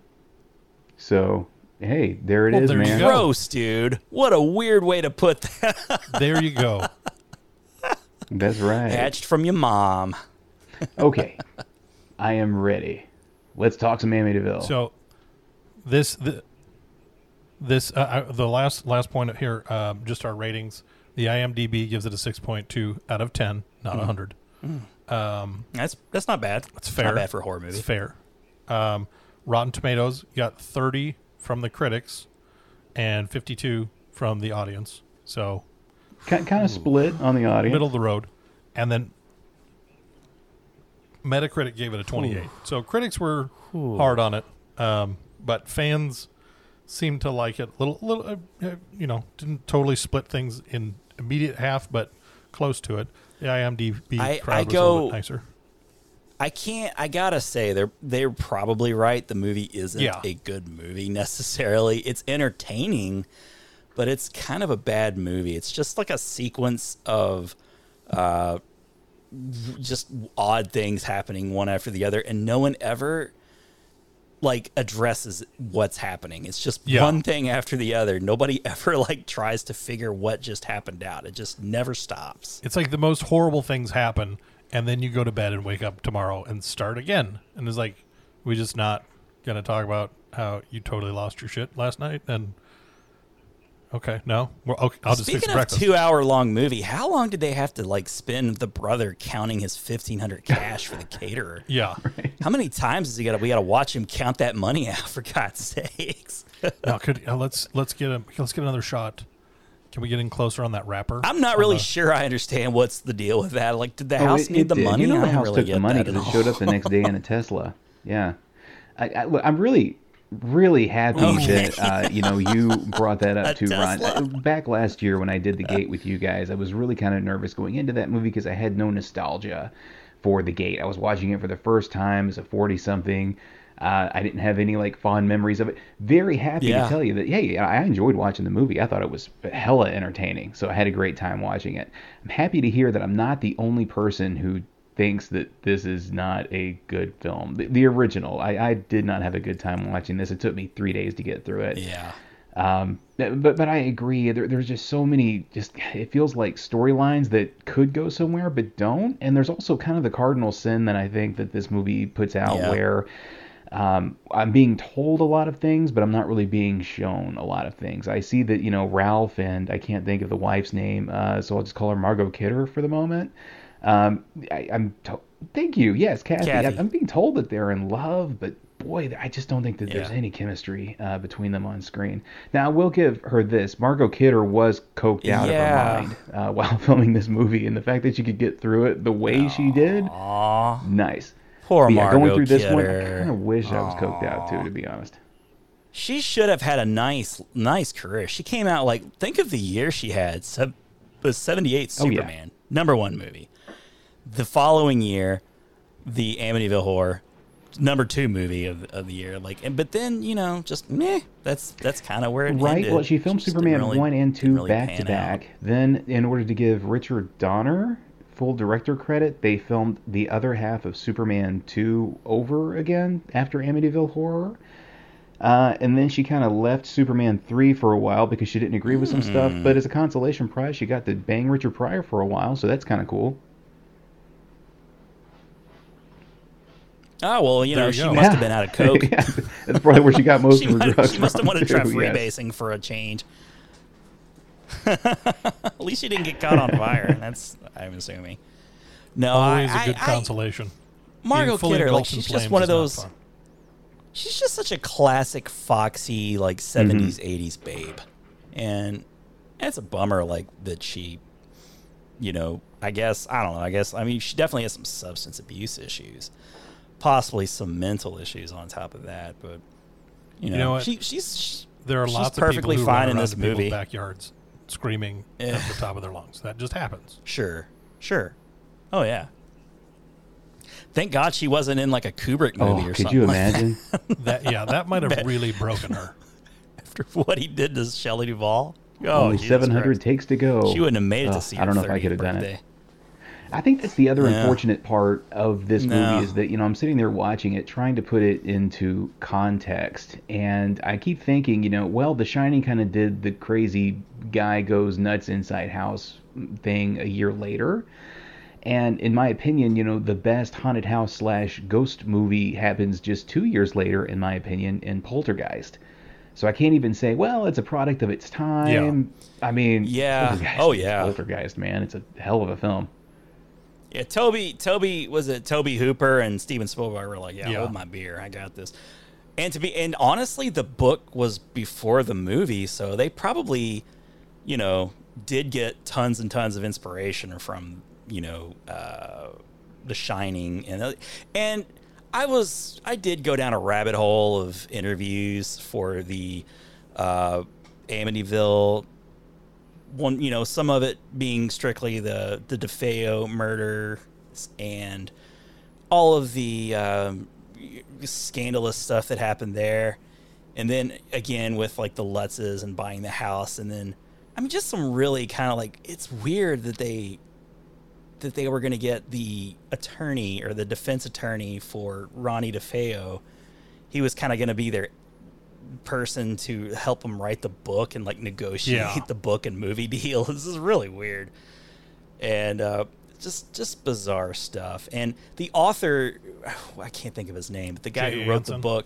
H: So, hey, there it is,
G: Well, there you
H: man.
F: Gross, dude. What a weird way to put that.
G: There you go.
H: That's right.
F: Hatched from your mom.
H: Okay. I am ready. Let's talk some Amityville.
G: So this the, this uh, uh, the last last point here, um, just our ratings. The IMDb gives it a six point two out of ten, not a hundred.
F: That's that's not bad.
G: That's fair.
F: Not bad for a horror movie.
G: It's fair. Um, Rotten Tomatoes got thirty from the critics and fifty two from the audience. So
H: kind, kind of split on the audience.
G: middle of the road, and then Metacritic gave it a 28. So critics were hard on it, um, but fans seemed to like it. Little, little, uh, uh, you know, didn't totally split things in immediate half, but close to it. The IMDb
F: I-
G: crowd
F: I
G: was a little
F: go-
G: bit nicer.
F: I can't. I gotta say they're they're probably right. The movie isn't
G: Yeah.
F: a good movie necessarily. It's entertaining, but it's kind of a bad movie. It's just like a sequence of uh, just odd things happening one after the other, and no one ever like addresses what's happening. It's just
G: Yeah.
F: one thing after the other. Nobody ever like tries to figure what just happened out. It just never stops.
G: It's like the most horrible things happen, and then you go to bed and wake up tomorrow and start again. And it's like, we just not gonna talk about how you totally lost your shit last night. And okay, no, well, okay, I'll just fix
F: Speaking of
G: breakfast.
F: two hour long movie, how long did they have to like spend the brother counting his fifteen hundred cash for the caterer?
G: yeah.
F: How many times is he got? to We got to watch him count that money out for God's sakes.
G: Now, could uh, let's let's get a let's get another shot. Can we get in closer on that wrapper?
F: I'm not really
G: the-
F: sure I understand what's the deal with that. Like, did the
H: Oh,
F: house
H: it-
F: need
H: it
F: the
H: did.
F: money?
H: You know the house
F: really
H: took the money because it showed up the next day in a Tesla. Yeah, I, I, look, I'm really, really happy
F: Okay.
H: that uh, you know you brought that up too, Ron.
F: Tesla?
H: Uh, Back last year when I did the Gate with you guys, I was really kind of nervous going into that movie because I had no nostalgia for the Gate. I was watching it for the first time as a 40 something. Uh, I didn't have any like fond memories of it. Very happy
F: Yeah.
H: to tell you that hey, I enjoyed watching the movie. I thought it was hella entertaining, so I had a great time watching it. I'm happy to hear that I'm not the only person who thinks that this is not a good film. The, the original, I, I did not have a good time watching this. It took me three days to get through it.
F: Yeah.
H: Um, but but I agree. There, there's just so many. Just it feels like storylines that could go somewhere but don't. And there's also kind of the cardinal sin that I think that this movie puts out,
F: Yeah.
H: where um, I'm being told a lot of things, but I'm not really being shown a lot of things. I see that you know Ralph and I can't think of the wife's name, uh, so I'll just call her Margot Kidder for the moment. Um, I, I'm to- thank you. Yes, Kathy.
F: Kathy.
H: I, I'm being told that they're in love, but boy, I just don't think that there's any chemistry uh, between them on screen. Now, I will give her this: Margot Kidder was coked out
F: Yeah.
H: of her mind uh, while filming this movie, and the fact that she could get through it the way she did, nice.
F: poor
H: yeah,
F: Margot
H: going through this one, I
F: Kidder.
H: kind of wish I was coked out too, to be honest.
F: she should have had a nice, nice career. She came out like think of the year she had. Sub, the '78
H: Oh, yeah.
F: Superman, number one movie. The following year, the Amityville Horror, number two movie of, of the year. Like, and but then you know, just meh. That's that's kind of where it
H: Right.
F: ended.
H: Well, she filmed
F: just
H: Superman
F: really-
H: one and two
F: really
H: back to
F: pan out.
H: back. Then, in order to give Richard Donner full director credit, they filmed the other half of Superman two over again after Amityville Horror. Uh, and then she kind of left Superman 3 for a while because she didn't agree with some stuff.
F: Hmm.
H: But as a consolation prize, she got to bang Richard Pryor for a while, so that's kind of cool.
F: Oh well, you
G: There
F: know,
G: you
F: she
G: go.
F: must have been out of coke.
H: Yeah, that's probably where she got most
F: she,
H: of her
F: might,
H: drugs
F: she must have wanted to try
H: too, yes.
F: freebasing for a change. At least she didn't get caught on fire. That's I'm assuming. No,
G: Always
F: I,
G: a good
F: I- I-
G: consolation.
F: Margot Kidder, like she's just one of those. She's just such a classic foxy like mm-hmm. 70s 80s babe, and it's a bummer like that she, you know, I guess I don't know. I guess I mean she definitely has some substance abuse issues, possibly some mental issues on top of that. But you know,
G: know what?
F: she she's she,
G: There are
F: she's
G: lots
F: perfectly
G: of people
F: fine in
G: around
F: this
G: people's
F: movie.
G: backyards screaming
F: Yeah.
G: at the top of their lungs. That just happens.
F: Sure, sure. Oh yeah. Thank God she wasn't in like a Kubrick movie
H: Oh,
F: or
H: could
F: something.
H: you
F: like that
H: imagine?
G: That yeah, that might have really broken her.
F: after what he did to Shelley Duvall. Oh,
H: Only 700 takes to go.
F: She wouldn't have made it
H: Ugh,
F: to see.
H: I don't
F: her
H: know if I could have done it. I think that's the other
F: Yeah.
H: unfortunate part of this
F: No.
H: movie is that you know I'm sitting there watching it, trying to put it into context, and I keep thinking, you know, well, The Shining kind of did the crazy guy goes nuts inside house thing a year later, and in my opinion, you know, the best haunted house slash ghost movie happens just two years later, in my opinion, in Poltergeist. So I can't even say, well, it's a product of its time. Yeah. I mean,
F: Yeah.
H: Poltergeist
F: Oh, yeah.
H: Poltergeist, man, it's a hell of a film.
F: Yeah, Tobe, Tobe was it Tobe Hooper and Steven Spielberg were like, yeah,
G: Yeah.
F: hold my beer, I got this. And to be and honestly, the book was before the movie, so they probably, you know, did get tons and tons of inspiration from you know, uh, The Shining and and I was I did go down a rabbit hole of interviews for the uh, Amityville one, you know, some of it being strictly the the DeFeo murder and all of the um, scandalous stuff that happened there, and then again with like the Lutzes and buying the house, and then I mean just some really kind of like it's weird that they that they were going to get the attorney or the defense attorney for Ronnie DeFeo. He was kind of going to be their person to help him write the book and like negotiate
G: Yeah.
F: the book and movie deal. This is really weird, and uh, just just bizarre stuff. And the author, I can't think of his name, but the guy
G: J.A.
F: who wrote the book,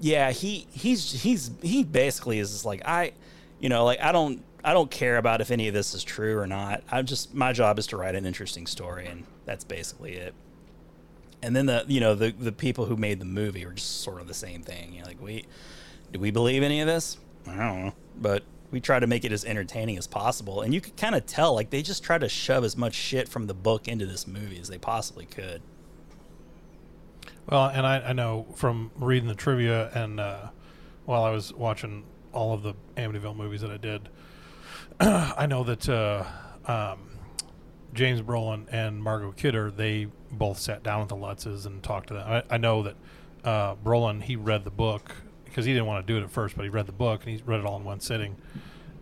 F: yeah, he he's he's he basically is just like I, you know, like I don't I don't care about if any of this is true or not. I'm just my job is to write an interesting story, and that's basically it. And then the you know the the people who made the movie were just sort of the same thing. You know, like we do we believe any of this? I don't know, but we try to make it as entertaining as possible. And you could kind of tell like they just try to shove as much shit from the book into this movie as they possibly could.
G: Well, and I, I know from reading the trivia and uh, while I was watching all of the Amityville movies that I did, I know that uh, um, James Brolin and Margot Kidder they both sat down with the Lutzes and talked to them. I, I know that uh, Brolin he read the book because he didn't want to do it at first, but he read the book and he read it all in one sitting.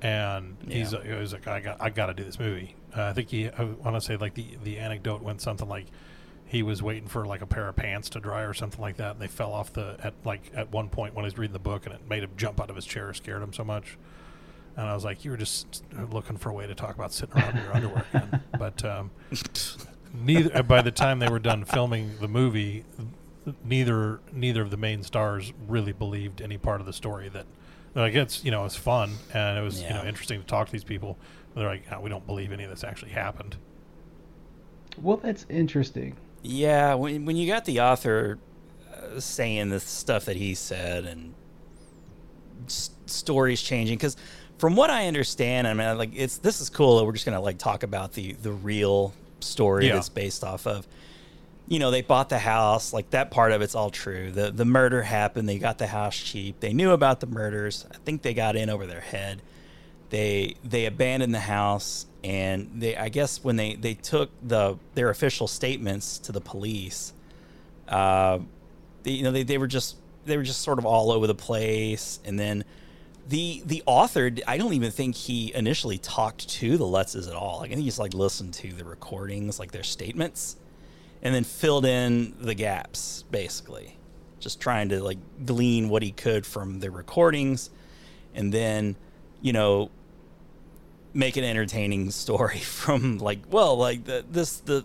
G: And he's he was like, I got I got to do this movie. Uh, I think he I want to say like the the anecdote went something like he was waiting for like a pair of pants to dry or something like that, and they fell off the at like at one point when he was reading the book, and it made him jump out of his chair, scared him so much. And I was like, you were just looking for a way to talk about sitting around in your underwear. Again. But um, neither uh, by the time they were done filming the movie, neither neither of the main stars really believed any part of the story that. Like it's you know it's fun and it was you know interesting to talk to these people. They're like, "No, we don't believe any of this actually happened.
H: Well, that's interesting.
F: Yeah, when when you got the author uh, saying the stuff that he said and s- stories changing, because from what I understand, I mean, like it's this is cool that we're just gonna like talk about the the real story
G: Yeah.
F: that's based off of. you know, they bought the house. Like that part of it's all true. The the murder happened. They got the house cheap. They knew about the murders. I think they got in over their head. They they abandoned the house and they I guess when they they took the their official statements to the police, uh, they, you know they, they were just they were just sort of all over the place and then the the author i don't even think he initially talked to the lutzes at all. Like, i think he just like listened to the recordings like their statements and then filled in the gaps basically. Just trying to like glean what he could from the recordings and then you know make an entertaining story from like well like the, this the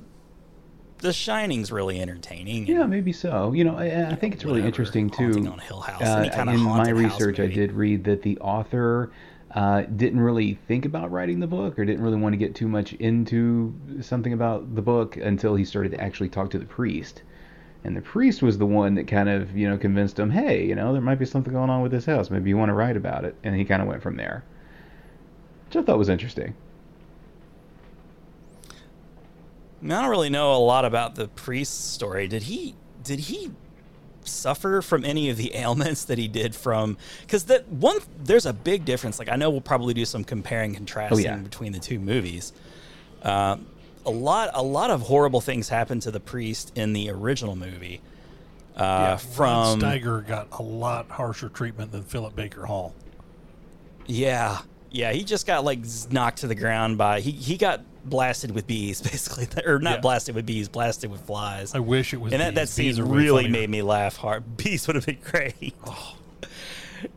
F: the Shining's really entertaining.
H: Yeah, maybe so. You know, I, I think it's really interesting too.
F: On Hill House,
H: uh, in my research, I did read that the author uh, didn't really think about writing the book, or didn't really want to get too much into something about the book until he started to actually talk to the priest. And the priest was the one that kind of, you know, convinced him, hey, you know, there might be something going on with this house. Maybe you want to write about it. And he kind of went from there, which I thought was interesting.
F: I, mean, I don't really know a lot about the priest's story. Did he did he suffer from any of the ailments that he did from because that one there's a big difference like i know we'll probably do some comparing contrasting
H: yeah.
F: between the two movies um, a lot a lot of horrible things happened to the priest in the original movie uh,
G: Rod
F: from
G: Steiger got a lot harsher treatment than Philip Baker Hall.
F: Yeah, yeah. He just got like knocked to the ground by he he got blasted with bees basically, or not
G: Yeah.
F: blasted with bees, blasted with flies.
G: I wish it was.
F: and that, that scene
G: Bees are way
F: really made me laugh hard. Bees would have been great.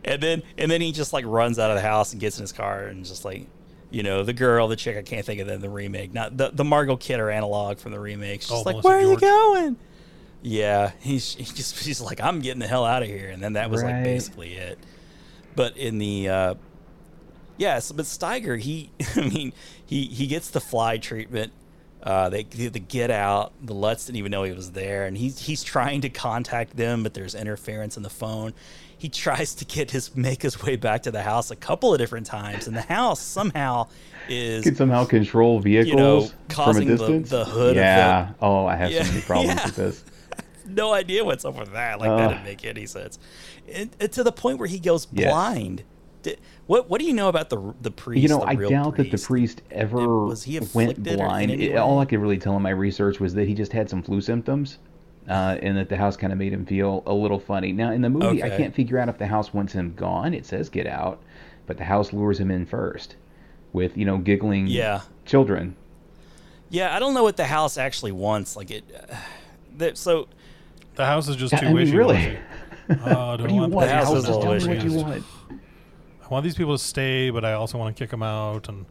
F: And then and then he just like runs out of the house and gets in his car and just like. You know the girl, the chick. I can't think of the, the remake. Not the the Margot Kidder analog from the remake. She's
G: Oh,
F: like,
G: Melissa
F: "Where are you going?" Yeah, he's he just he's like, "I'm getting the hell out of here," and then that was like basically it. But in the uh, Yes, but Steiger, he, I mean, he he gets the fly treatment. Uh, they the get out. The Lutz didn't even know he was there, and he's he's trying to contact them, but there's interference in the phone. He tries to get his make his way back to the house a couple of different times, and the house somehow is
H: Could somehow control vehicles
F: know,
H: from a distance.
F: the hood of the-
H: Yeah. Oh, I have
F: Yeah,
H: so many problems
F: yeah.
H: with this.
F: no idea what's up with that. Like that didn't make any sense. And, and to the point where he goes
H: Yes.
F: blind. Did, what what do you know about the the priest?
H: You know,
F: the
H: I
F: real
H: doubt that the
F: priest?
H: priest ever
F: Was he
H: went
F: afflicted
H: blind. It- all? I could really tell in my research was that he just had some flu symptoms, uh, and that the house kind of made him feel a little funny. Now, in the movie, I can't figure out if the house wants him gone. It says get out, but the house lures him in first with you know giggling
F: Yeah.
H: children.
F: Yeah, I don't know what the house actually wants. Like it. Uh, that, so
G: The house is just
H: I
G: too
H: mean,
G: wishy
H: really.
G: washy. Uh, I don't
H: What do you
G: want
H: want?
F: The house
H: House,
F: is a
H: just
F: little
H: what you want.
G: I want these people to stay, but I also want to kick them out. And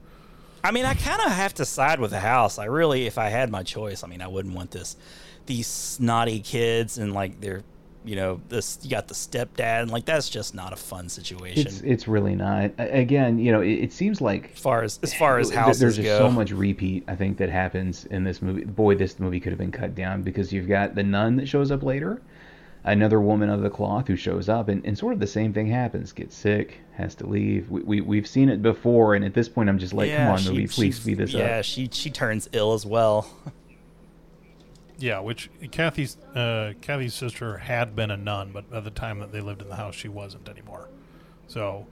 F: I mean, I kind of have to side with the house. I really, if I had my choice, I mean, I wouldn't want this. These snotty kids and like they're, you know, this. You got the stepdad and like that's just not a fun situation.
H: It's it's really not. Again, you know, it, it seems like
F: as far as as far as
H: There-
F: houses
H: There's just
F: go.
H: so much repeat, I think, that happens in this movie. Boy, this movie could have been cut down because you've got the nun that shows up later, another woman of the cloth who shows up, and, and sort of the same thing happens. Gets sick, has to leave. We, we, we've seen it before, and at this point, I'm just like, come on,
F: she-
H: movie, please speed this
F: yeah,
H: up.
F: Yeah, she she turns ill as well.
G: yeah, which Kathy's uh, Kathy's sister had been a nun, but at the time that they lived in the house, she wasn't anymore. So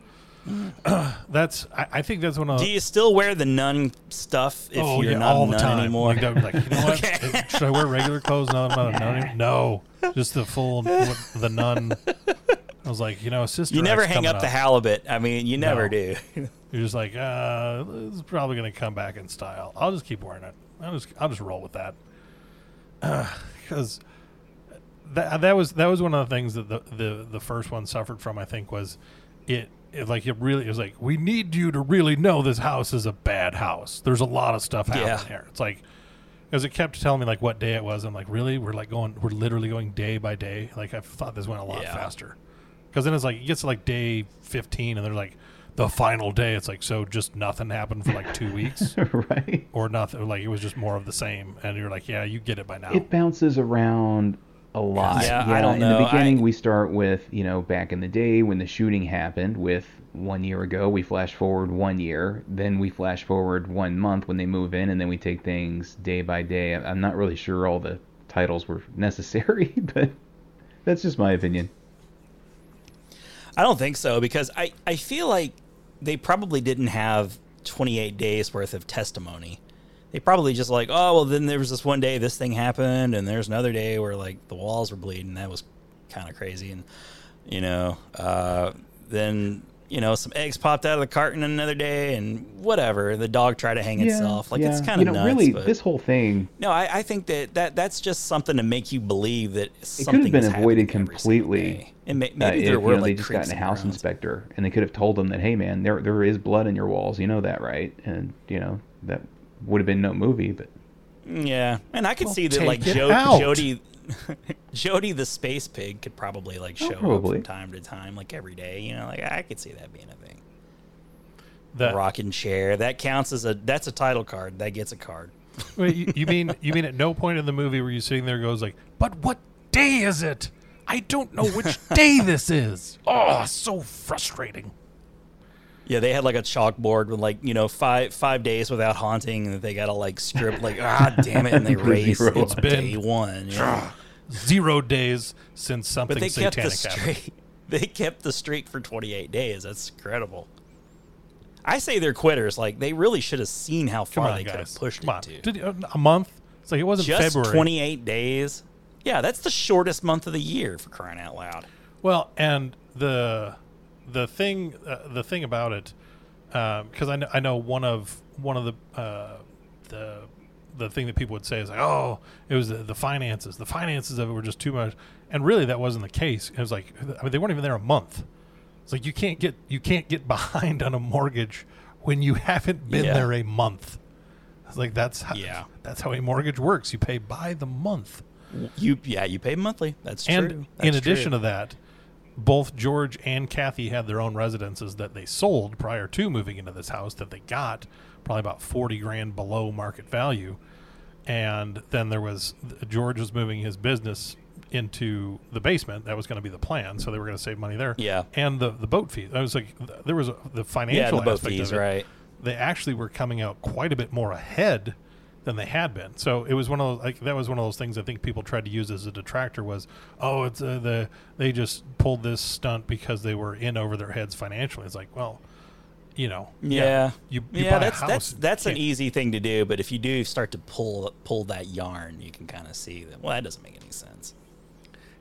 G: that's I, I think that's one of
F: Do you still wear the nun stuff if
G: oh
F: you're
G: yeah,
F: not
G: all
F: a
G: the time.
F: anymore?
G: Like, like, you know what? Should I wear regular clothes? No, I'm not a nun. anymore." No, just the full the nun. I was like, you know, sister.
F: you never hang
G: coming
F: up the halibut. I mean, you never
G: No.
F: do.
G: You're just like, uh, this is probably going to come back in style. I'll just keep wearing it. I'll just, I'll just roll with that. Because that that was that was one of the things that the, the the first one suffered from. I think was it, it like it really it was like we need you to really know this house is a bad house. There's a lot of stuff happening
F: Yeah.
G: here. It's like because it kept telling me like what day it was. I'm like, really? We're like going, we're literally going day by day. Like I thought this went a lot
F: Yeah.
G: faster. Because then it's like it gets to like day 15, and they're like the final day. It's like so just nothing happened for like two weeks,
H: right?
G: or nothing. Like it was just more of the same. And you're like, yeah, you get it by now.
H: It bounces around a lot.
F: Yeah, I don't
H: in
F: know.
H: the beginning,
F: I-
H: we start with, you know, back in the day when the shooting happened with one year ago, we flash forward one year. Then we flash forward one month when they move in, and then we take things day by day. I- I'm not really sure all the titles were necessary, but that's just my opinion.
F: I don't think so because I, I feel like they probably didn't have 28 days worth of testimony. They probably just like, oh, well, then there was this one day this thing happened, and there's another day where like the walls were bleeding. That was kind of crazy. And, you know, uh, then, you know, some eggs popped out of the carton another day, and whatever. The dog tried to hang itself. Like, it's
H: yeah.
F: kind
H: you
F: of
H: know,
F: nuts.
H: really,
F: but-
H: this whole thing
F: no, I, I think that, that that's just something to make you believe that
H: it could have been avoided
F: happening every single
H: completely.
F: And may,
H: uh,
F: maybe
H: if,
F: there
H: you
F: were
H: know, they
F: like
H: just
F: creeps
H: gotten a house inspector, and they could have told them that, hey, man, there there is blood in your walls. You know that, right? And you know that would have been no movie, but
F: Yeah, and I could
G: Well,
F: see that like jo- Jody, Jody the space pig could probably like
H: Oh,
F: show up
H: probably.
F: from time to time, like every day. You know, like I could see that being a thing.
G: That
F: Rocking chair that counts as a that's a title card that gets a card.
G: Wait, you, you mean you mean at no point in the movie were you sitting there and goes like, but what day is it? I don't know which day this is. Oh, so frustrating.
F: Yeah, they had like a chalkboard with like you know five five days without haunting, and they got to like script like ah damn it, and they raise
H: Zero.
F: it's
G: been-
F: day one. you know?
G: Zero days since something
F: But they kept the
G: satanic happened.
F: streak. They kept the streak for 28 days. That's incredible. I say they're quitters. Like they really should have seen how far
G: on,
F: they could have pushed
G: Come
F: it to.
G: Did a month? So like it wasn't
F: Just
G: February.
F: 28 days. Yeah, that's the shortest month of the year for crying out loud.
G: Well, and the the thing uh, the thing about it, because I know I know one of one of the uh, the the thing that people would say is like, oh, it was the, the finances. The finances of it were just too much, and really that wasn't the case. It was like I mean they weren't even there a month. It's like you can't get you can't get behind on a mortgage when you haven't been
F: Yeah.
G: there a month. It's like that's how,
F: Yeah.
G: that's how a mortgage works. You pay by the month.
F: You yeah, you pay monthly. That's true.
G: And in addition
F: true.
G: to that, both George and Kathy had their own residences that they sold prior to moving into this house that they got probably about 40 grand below market value. And then there was George was moving his business into the basement. That was going to be the plan. So they were going to save money there.
F: Yeah.
G: And the, the boat fees. I was like, there was a, the financial
F: yeah, the boat fees,
G: of it
F: right?
G: they actually were coming out quite a bit more ahead than they had been. So it was one of those, like that was one of those things I think people tried to use as a detractor was, oh, it's uh, the they just pulled this stunt because they were in over their heads financially. It's like, well, you know,
F: Yeah,
G: you, you
F: yeah,
G: buy a
F: that's
G: house,
F: that's that's an easy thing to do. But if you do start to pull pull that yarn, you can kind of see that. Well, that doesn't make any sense.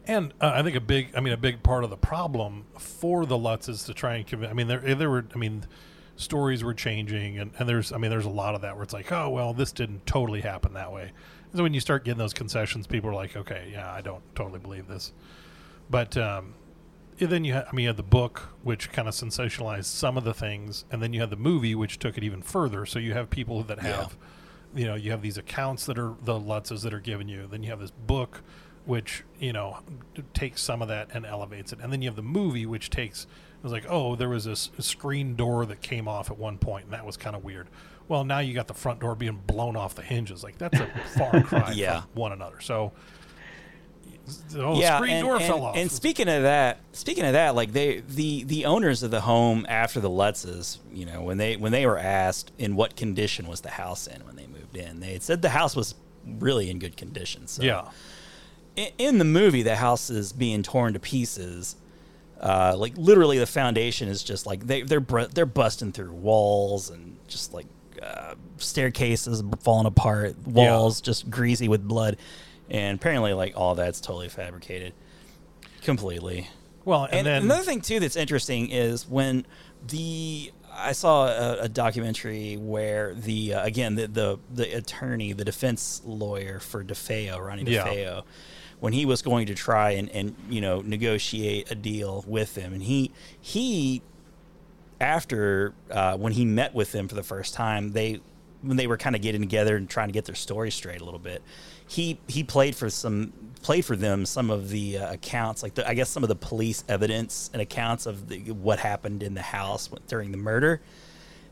G: And uh, I think a big, I mean, a big part of the problem for the Lutz is to try and convince. I mean, there, there were, I mean, stories were changing, and, and there's, I mean, there's a lot of that where it's like, oh, well, this didn't totally happen that way. So when you start getting those concessions, people are like, okay, yeah, I don't totally believe this. But um, and then you, ha- I mean, you had the book, which kind of sensationalized some of the things, and then you had the movie, which took it even further. So you have people that
F: Yeah.
G: have, you know, you have these accounts that are the Lutzes that are given you. Then you have this book, which you know takes some of that and elevates it, and then you have the movie, which takes. Was like, oh, there was this screen door that came off at one point, and that was kind of weird. Well, now you got the front door being blown off the hinges. Like that's a far cry
F: Yeah.
G: from one another. So, oh,
F: yeah,
G: screen
F: and,
G: door
F: and-
G: fell off.
F: and speaking of that, speaking of that, like they the the owners of the home after the Lutzes, you know, when they when they were asked in what condition was the house in when they moved in, they had said the house was really in good condition. So
G: yeah,
F: in, in the movie, the house is being torn to pieces. Uh, like literally, the foundation is just like they they're br- they're busting through walls and just like uh, staircases falling apart, walls just greasy with blood, and apparently, like all that's totally fabricated, completely.
G: well, and,
F: And,
G: then
F: another thing too that's interesting is when the I saw a, a documentary where the uh, again the, the the attorney, the defense lawyer for DeFeo, Ronnie
G: Yeah.
F: When he was going to try and, and you know negotiate a deal with him, and he he after uh, when he met with them for the first time, they when they were kind of getting together and trying to get their story straight a little bit. He he played for some played for them some of the uh, accounts, like the, I guess some of the police evidence and accounts of the, what happened in the house during the murder.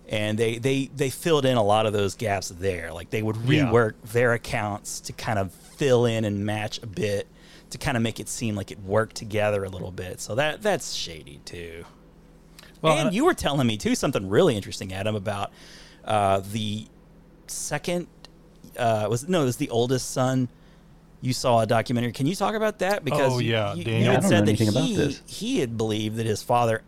F: And they, they, they filled in a lot of those gaps there. Like they would
G: Yeah.
F: rework their accounts to kind of fill in and match a bit to kind of make it seem like it worked together a little bit. So that that's shady too.
G: Well,
F: and
G: and-
F: you were telling me too something really interesting, Adam, about uh, the second uh, was no, it was the oldest son you saw a documentary. Can you talk about that? Because
G: Oh, yeah,
F: you, you
H: I
F: had
H: don't
F: said
H: know
F: that
H: anything about
F: he
H: this.
F: he had believed that his father,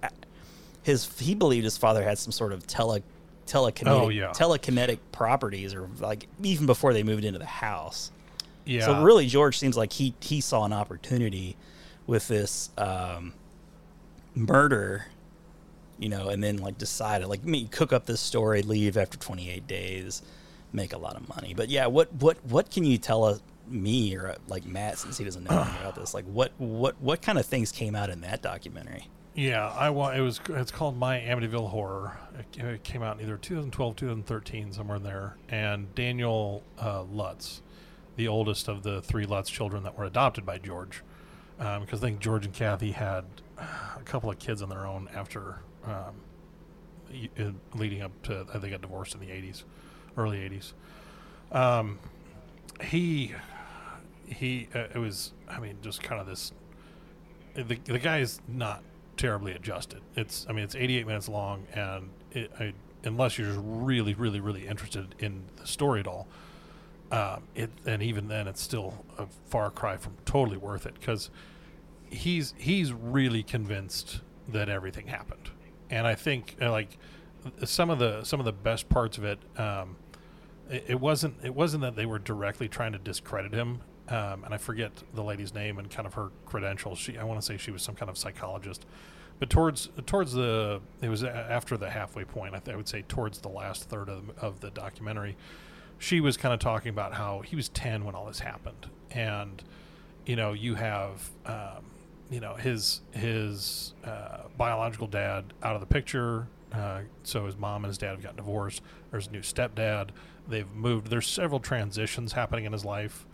F: his he believed his father had some sort of tele telekinetic
G: Oh, yeah.
F: telekinetic properties, or like even before they moved into the house.
G: Yeah.
F: So really, George seems like he he saw an opportunity with this um, murder, you know, and then like decided like me cook up this story, leave after 28 days, make a lot of money. But yeah, what what what can you tell us, me or uh, like Matt since he doesn't know anything about this? Like what what what kind of things came out in that documentary?
G: Yeah, I wa- it was it's called My Amityville Horror. It, it came out in either 2012, 2013, somewhere in there. And Daniel uh, Lutz, the oldest of the three Lutz children that were adopted by George, because I think George and Kathy had a couple of kids on their own after um, uh, leading up to they got divorced in the 80s, early 80s. Um, he he uh, it was I mean just kind of this the the guy is not terribly adjusted. It's I mean it's 88 minutes long, and it, I, unless you're really really really interested in the story at all, um, it and even then it's still a far cry from totally worth it because he's he's really convinced that everything happened, and I think uh, like some of the some of the best parts of it. Um, it, it wasn't it wasn't that they were directly trying to discredit him um, and I forget the lady's name and kind of her credentials. She I want to say she was some kind of psychologist, but towards towards the it was after the halfway point. I, th- I would say towards the last third of, of the documentary, she was kind of talking about how he was ten when all this happened, and you know you have um, you know his his uh, biological dad out of the picture. Uh, so his mom and his dad have gotten divorced. There's a new stepdad. They've moved. There's several transitions happening in his life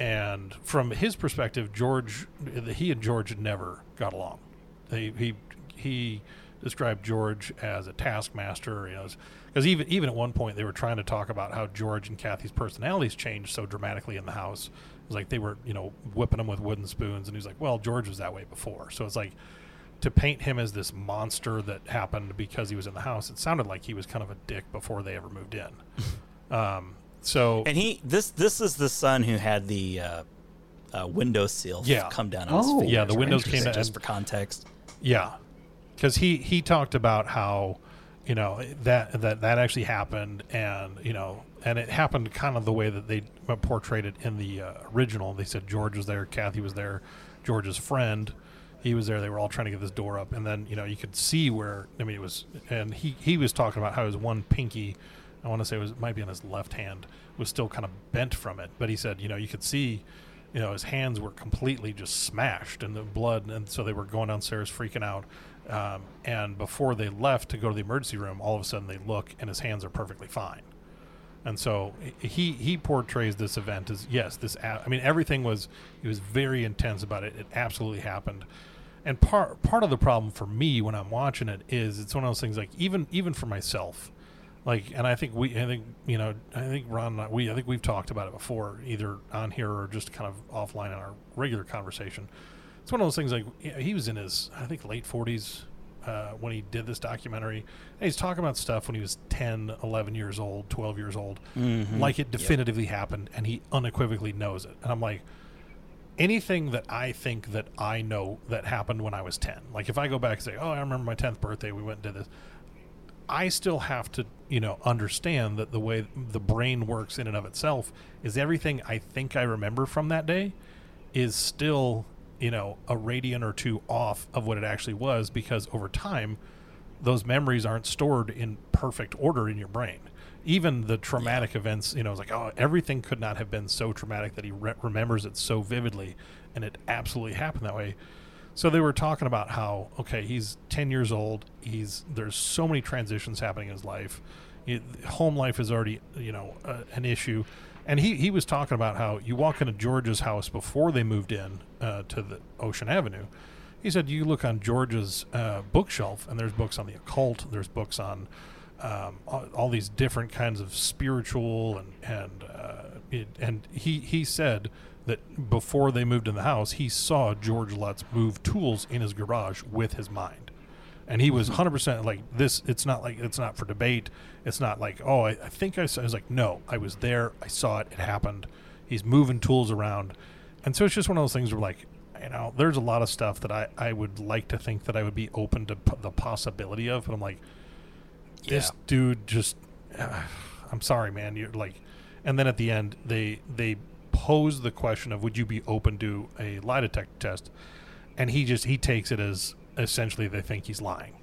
G: and from his perspective, George, he and George never got along. He he he described George as a taskmaster, you know, because even even at one point they were trying to talk about how George and Kathy's personalities changed so dramatically in the house. It was like they were you know whipping them with wooden spoons, and he's like, well, George was that way before. So it's like to paint him as this monster that happened because he was in the house. It sounded like he was kind of a dick before they ever moved in. um, so
F: And he this this is the son who had the uh, uh, windowsill
G: Yeah.
F: come down on
H: Oh,
F: his fingers.
G: yeah, the
F: right?
G: windows
F: Just-
G: came down-
F: just for context.
G: Yeah, because he he talked about how you know that that that actually happened, and you know, and it happened kind of the way that they portrayed it in the uh, original. They said George was there, Kathy was there, George's friend. He was there. They were all trying to get this door up, and then you know you could see where I mean it was, and he he was talking about how his one pinky, I want to say it was might be on his left hand, was still kind of bent from it, but he said you know you could see you know, his hands were completely just smashed and the blood, and so they were going downstairs freaking out. Um, and before they left to go to the emergency room, all of a sudden they look and his hands are perfectly fine. And so he he portrays this event as yes, this. I mean, everything was he was very intense about it. It absolutely happened. And part part of the problem for me when I'm watching it is it's one of those things like even even for myself, like and I think we I think you know I think Ron I, we I think we've talked about it before either on here or just kind of offline in our regular conversation. It's one of those things like he was in his I think late 40s uh, when he did this documentary. And he's talking about stuff when he was 10, 11 years old, 12 years old, like it definitively happened and he unequivocally knows it. And I'm like anything that I think that I know that happened when I was 10. Like if I go back and say, "Oh, I remember my 10th birthday, we went and did this." I still have to, you know, understand that the way the brain works in and of itself is everything I think I remember from that day is still, you know, a radian or two off of what it actually was because over time those memories aren't stored in perfect order in your brain. Even the traumatic events, you know, it's like, oh, everything could not have been so traumatic that he re- remembers it so vividly, and it absolutely happened that way. So they were talking about how okay, he's ten years old. He's there's so many transitions happening in his life. He, home life is already you know uh, an issue, and he he was talking about how you walk into George's house before they moved in uh, to the Ocean Avenue. He said you look on George's uh, bookshelf and there's books on the occult. There's books on um, all, these different kinds of spiritual and and uh, it, and he he said that before they moved in the house, he saw George Lutz move tools in his garage with his mind, and he was hundred percent like this. It's not like it's not for debate. It's not like oh I, I think I saw. I was like no, I was there. I saw it. It happened. he's moving tools around, and so it's just one of those things where like you know there's a lot of stuff that I I would like to think that I would be open to p- the possibility of, but I'm like this
F: Yeah.
G: dude just I'm sorry, man. You're like, and then at the end, they they pose the question of would you be open to a lie detector test, and he just he takes it as essentially they think he's lying,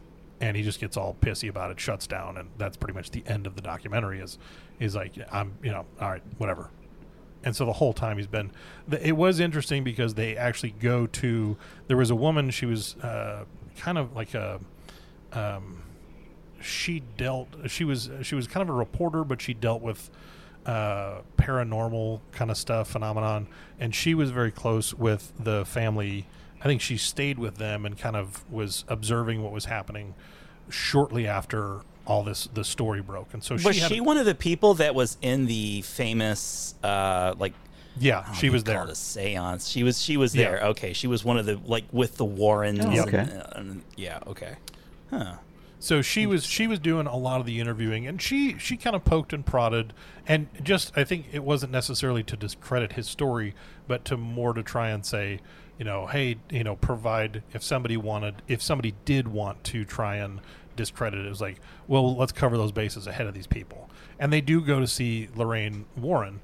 G: and he just gets all pissy about it, shuts down, and that's pretty much the end of the documentary. Is is like I'm you know all right whatever. And so the whole time he's been, it was interesting because they actually go to. There was a woman. She was uh, kind of like a, um, she dealt she was she was kind of a reporter but she dealt with uh, paranormal kind of stuff phenomenon and she was very close with the family i think she stayed with them and kind of was observing what was happening shortly after all this the story broke and so
F: Was
G: she had
F: she one of the people that was in the famous, uh, like,
G: yeah she was there
F: A seance. She was. She was
G: Yeah.
F: there. Okay. She was one of the like with the Warrens.
H: Oh,
F: and-
H: okay.
F: and- yeah. Okay. Huh.
G: So she was she was doing a lot of the interviewing, and she she kind of poked and prodded, and just I think it wasn't necessarily to discredit his story, but to more to try and say, you know, hey, you know, provide if somebody wanted if somebody did want to try and discredit it, it was like, well, let's cover those bases ahead of these people, and they do go to see Lorraine Warren,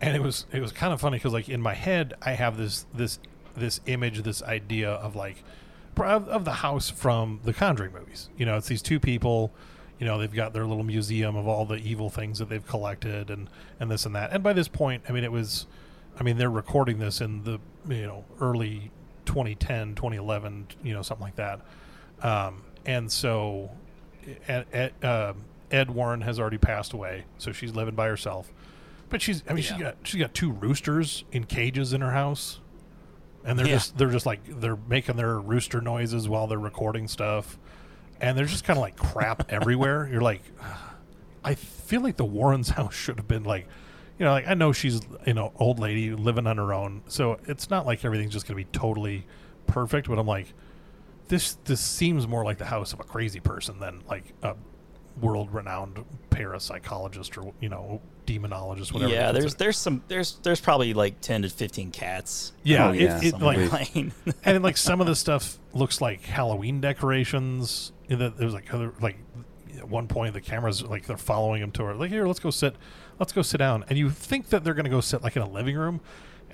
G: and it was it was kind of funny because like in my head I have this this this image this idea of like of, of the house from the Conjuring movies. You know, it's these two people. You know, they've got their little museum of all the evil things that they've collected and and this and that. And by this point, I mean it was, I mean they're recording this in the you know early 2010, 2011, you know something like that. Um, and so, Ed, Ed, uh, Ed Warren has already passed away, so she's living by herself. But she's, I mean,
F: Yeah.
G: got she's got two roosters in cages in her house and they're
F: Yeah.
G: just they're just like they're making their rooster noises while they're recording stuff and they're just kind of like crap everywhere you're like i feel like the warrens house should have been like you know like i know she's you know old lady living on her own so it's not like everything's just going to be totally perfect but i'm like this this seems more like the house of a crazy person than like a world renowned parapsychologist or you know demonologist whatever
F: yeah.
G: it is.
F: There's there's some there's there's probably like ten to fifteen cats.
G: yeah,
H: Oh, yeah.
G: it, it like
F: playing.
G: and like some of the stuff looks like Halloween decorations. You know, There's like other like at one point the cameras like they're following him to her like here let's go sit let's go sit down. And you think that they're gonna go sit like in a living room?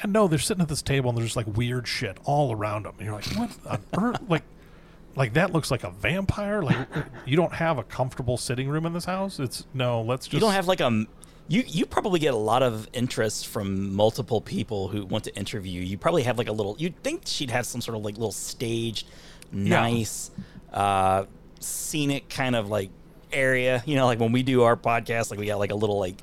G: And no they're sitting at this table and there's just like weird shit all around them and you're like what on earth? Like like that looks like a vampire? Like you don't have a comfortable sitting room in this house? It's no let's just
F: you don't have like a you you probably get a lot of interest from multiple people who want to interview. You probably have like a little you'd think she'd have some sort of like little staged nice uh scenic kind of like area. You know like when we do our podcast like we got like a little like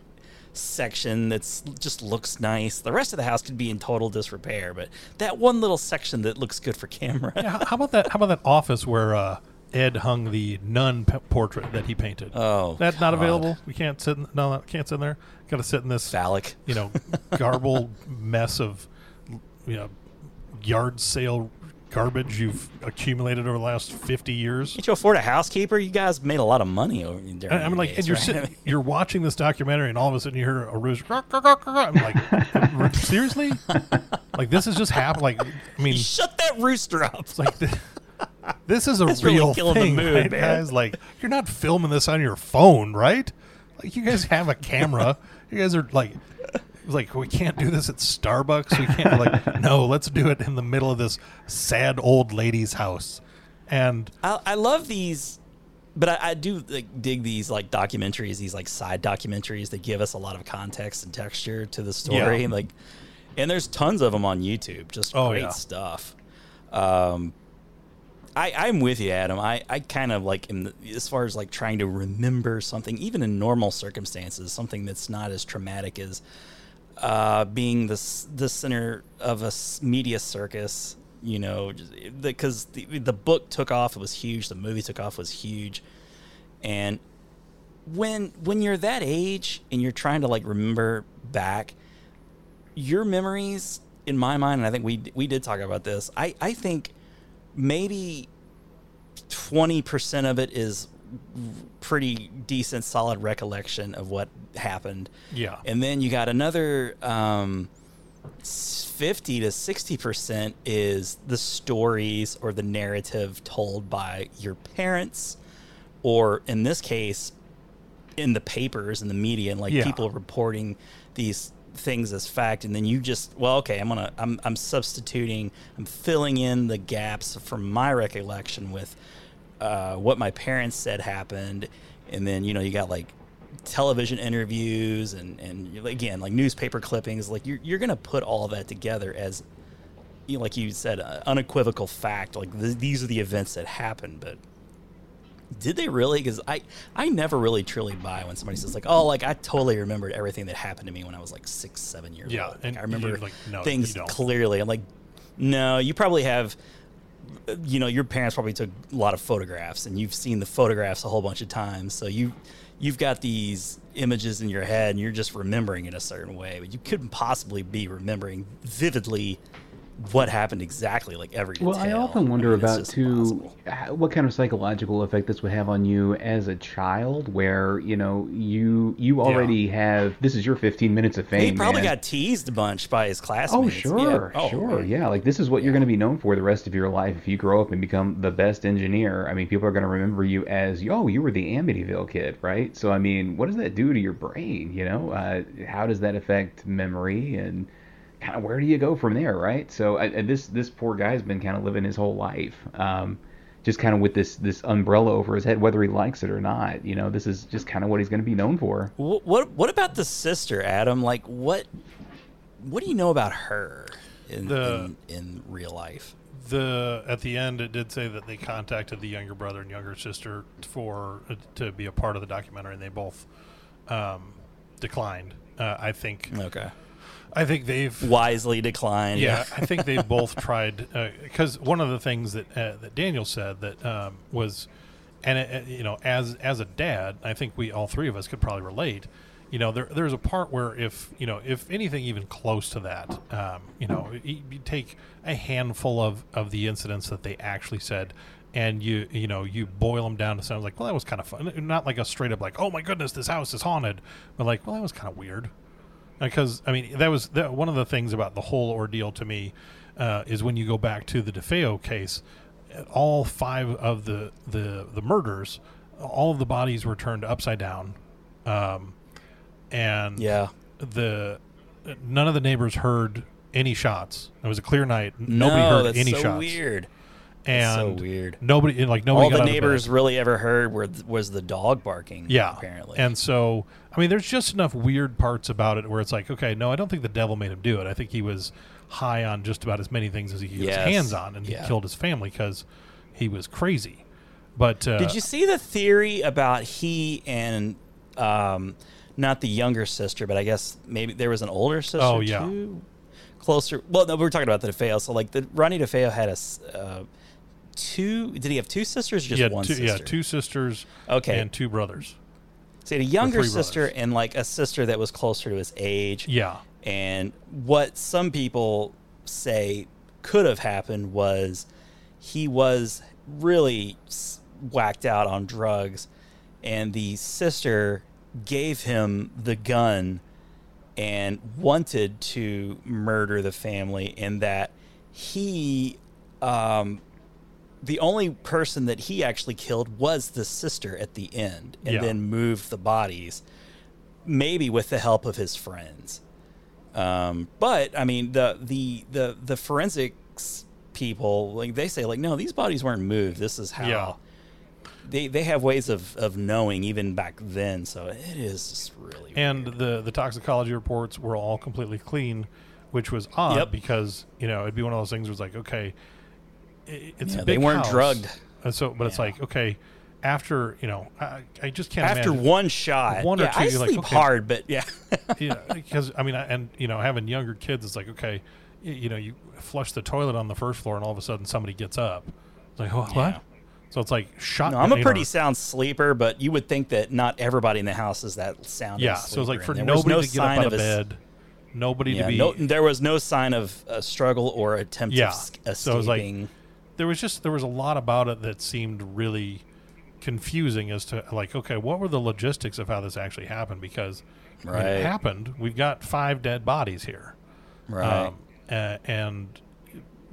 F: section that's just looks nice the rest of the house could be in total disrepair but that one little section that looks good for camera
G: Yeah, how- about that? How about that office where uh, Ed hung the nun p- portrait that he painted?
F: Oh,
G: that's not available. We can't sit. In, no, can't sit in there. Got to sit in this
F: phallic
G: you know, garbled mess of, you know, yard sale garbage you've accumulated over the last fifty years.
F: Can't you afford a housekeeper? You guys made a lot of money over
G: And I'm like,
F: days,
G: and you're
F: right?
G: sitting, you're watching this documentary, and all of a sudden you hear a rooster. I'm like, seriously, like this is just happening. Like, I mean,
F: Shut that rooster up.
G: It's like th- this is a
F: That's really
G: real
F: the
G: thing,
F: mood,
G: right,
F: man.
G: guys? Like you're not filming this on your phone, right? Like you guys have a camera. you guys are like, like we can't do this at Starbucks. We can't like no. Let's do it in the middle of this sad old lady's house. And
F: I, I love these, but I, I do like, dig these like documentaries, these like side documentaries that give us a lot of context and texture to the story.
G: Yeah.
F: Like, and there's tons of them on YouTube. Just
G: Oh,
F: great
G: yeah.
F: stuff. Um, I, I'm with you, Adam. I, I kind of like am the, as far as like trying to remember something, even in normal circumstances, something that's not as traumatic as uh, being the the center of a media circus. You know, because the, the book took off, it was huge. The movie took off, was huge, and when when you're that age and you're trying to like remember back, your memories, in my mind, and I think we we did talk about this. I I think maybe twenty percent of it is pretty decent, solid recollection of what happened.
G: Yeah.
F: And then you got another um, 50 to 60% is the stories or the narrative told by your parents or in this case in the papers and the media and like
G: Yeah.
F: people reporting these things as fact and then you just well okay i'm gonna i'm, I'm substituting i'm filling in the gaps from my recollection with uh, what my parents said happened. And then you know you got like television interviews and and again like newspaper clippings. Like you're, you're gonna put all that together as you know, like you said uh, unequivocal fact like th- these are the events that happened. But did they really? Because i i never really truly buy when somebody says like oh like i totally remembered everything that happened to me when i was like six seven years
G: Yeah,
F: old. Like,
G: and
F: i remember
G: like, no,
F: things clearly. I'm like no you probably have you know your parents probably took a lot of photographs and you've seen the photographs a whole bunch of times. So you you've got these images in your head and you're just remembering it a certain way but you couldn't possibly be remembering vividly what happened exactly like every
H: Well, I often wonder
F: mean,
H: about too
F: impossible.
H: what kind of psychological effect this would have on you as a child, where you know you you already have this is your 15 minutes of fame.
F: he probably
H: man.
F: got teased a bunch by his
H: Oh
F: classmates
H: sure,
F: yeah. Oh,
H: sure,
F: right.
H: yeah. Like this is what you're going to be known for the rest of your life if you grow up and become the best engineer. I mean, people are going to remember you as, oh, you were the Amityville kid, right? So I mean, what does that do to your brain? You know, uh, how does that affect memory and kind of where do you go from there, right? So I, I- this this poor guy's been kind of living his whole life. Um, just kind of with this this umbrella over his head, whether he likes it or not. You know, this is just kind of what he's going to be known for.
F: Wh- What what about the sister, Adam? Like what what do you know about her in
G: The-
F: in, in real life?
G: the at the end it did say that they contacted the younger brother and younger sister for uh, to be a part of the documentary and they both um, declined uh, i think
F: Okay.
G: I think they've
F: Wisely declined.
G: yeah, I think they both tried because one of the things that uh, that Daniel said that um, was, and it, it- you know, as as a dad, I think we all three of us could probably relate. You know, there there's a part where if you know if anything even close to that, um, you know, you, you take a handful of of the incidents that they actually said. And you you know you boil them down to sounds like well that was kind of fun not like a straight up like oh my goodness this house is haunted but like well that was kind of weird because I mean that was that, one of the things about the whole ordeal to me uh, is when you go back to the DeFeo case, uh, all five of the the the murders, all of the bodies were turned upside down, um, and
F: Yeah.
G: the none of the neighbors heard any shots. It was a clear night. Nobody
F: no,
G: heard any
F: so
G: shots.
F: Weird.
G: And
F: so weird.
G: Nobody like nobody
F: All
G: got
F: the
G: out of
F: neighbors
G: bed.
F: really ever heard were was the dog barking.
G: Yeah.
F: apparently.
G: And so, I mean, there's just enough weird parts about it where it's like, okay, no, I don't think the devil made him do it. I think he was high on just about as many things as he could get
F: Yes.
G: his hands on, and
F: Yeah.
G: he killed his family because he was crazy. But uh,
F: Did you see the theory about he and um, not the younger sister, but I guess maybe there was an older sister
G: Oh, yeah.
F: too? Closer. Well, no, we were talking about the DeFeo. So, like, the Ronnie DeFeo had a s- uh, two. Did he have two sisters? Or just
G: he had
F: one
G: two,
F: sister.
G: yeah, two sisters,
F: Okay.
G: and two brothers.
F: So he had a younger sister
G: brothers.
F: and like a sister that was closer to his age.
G: Yeah,
F: And what some people say could have happened was he was really whacked out on drugs, and the sister gave him the gun and wanted to murder the family, and that he, um, the only person that he actually killed was the sister at the end, and
G: Yeah.
F: then moved the bodies, maybe with the help of his friends. Um, but I mean, the the the the forensics people like they say like, no, these bodies weren't moved. This is how.
G: Yeah.
F: They, they have ways of, of knowing even back then, so it is just really
G: and
F: weird.
G: the the toxicology reports were all completely clean, which was odd
F: Yep.
G: because you know it'd be one of those things where it's like, okay, it's
F: Yeah,
G: a
F: they weren't
G: house.
F: drugged.
G: and so but it's like okay, after you know, I, I just can't
F: after
G: imagine.
F: one shot.
G: One or two,
F: I
G: you're like, okay.
F: hard, but yeah,
G: yeah, because I mean, I- and you know, having younger kids, it's like okay, y- you know, you flush the toilet on the first floor, and all of a sudden somebody gets up. It's like, oh,
F: Yeah.
G: what? So it's like shot.
F: no, I'm a
G: you
F: pretty sound sleeper, but you would think that not everybody in the house is that sound. of
G: Yeah, so it's like for
F: and there was
G: nobody
F: no
G: to get up out of
F: s-
G: bed, nobody
F: Yeah,
G: to be.
F: no, there was no sign of a struggle or attempt
G: Yeah,
F: of escaping.
G: so it was like- there was just there was a lot about it that seemed really confusing as to like, okay, what were the logistics of how this actually happened? Because when
F: Right.
G: it happened, we've got five dead bodies here.
F: Right.
G: Um, uh, and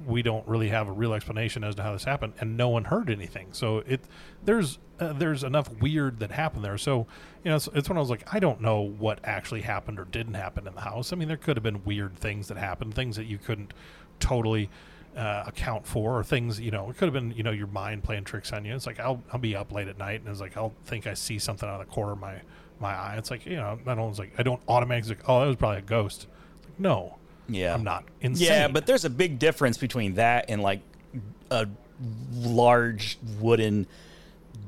G: we don't really have a real explanation as to how this happened, and no one heard anything. So it there's uh, there's enough weird that happened there. So you know, it's, it's when I was like, I don't know what actually happened or didn't happen in the house. I mean, there could have been weird things that happened, things that you couldn't totally uh, account for, or things you know, it could have been you know your mind playing tricks on you. It's like I'll I'll be up late at night, and it's like I'll think I see something out of the corner of my my eye. It's like you know, I don't like I don't automatically like, oh, that was probably a ghost. Like, no,
F: Yeah.
G: I'm not insane.
F: Yeah, but there's a big difference between that and like a large wooden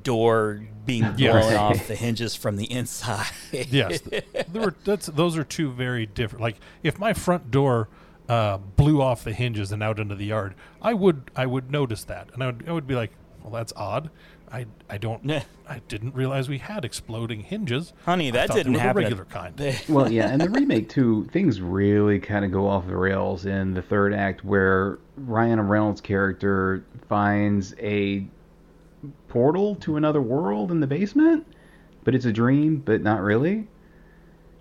F: door being blown
G: Right.
F: off the hinges from the inside.
G: yes, there were, that's those are two very different. Like if my front door uh, blew off the hinges and out into the yard, I would I would notice that, and I would I would be like, well, that's odd. I I don't
F: Yeah.
G: I didn't realize we had exploding hinges,
F: Honey,
G: I
F: that
G: thought
F: didn't
G: were the
F: happen.
G: regular kind.
H: Well, yeah, and the remake too, things really kind of go off the rails in the third act where Ryan Reynolds' character finds a portal to another world in the basement, but it's a dream, but not really.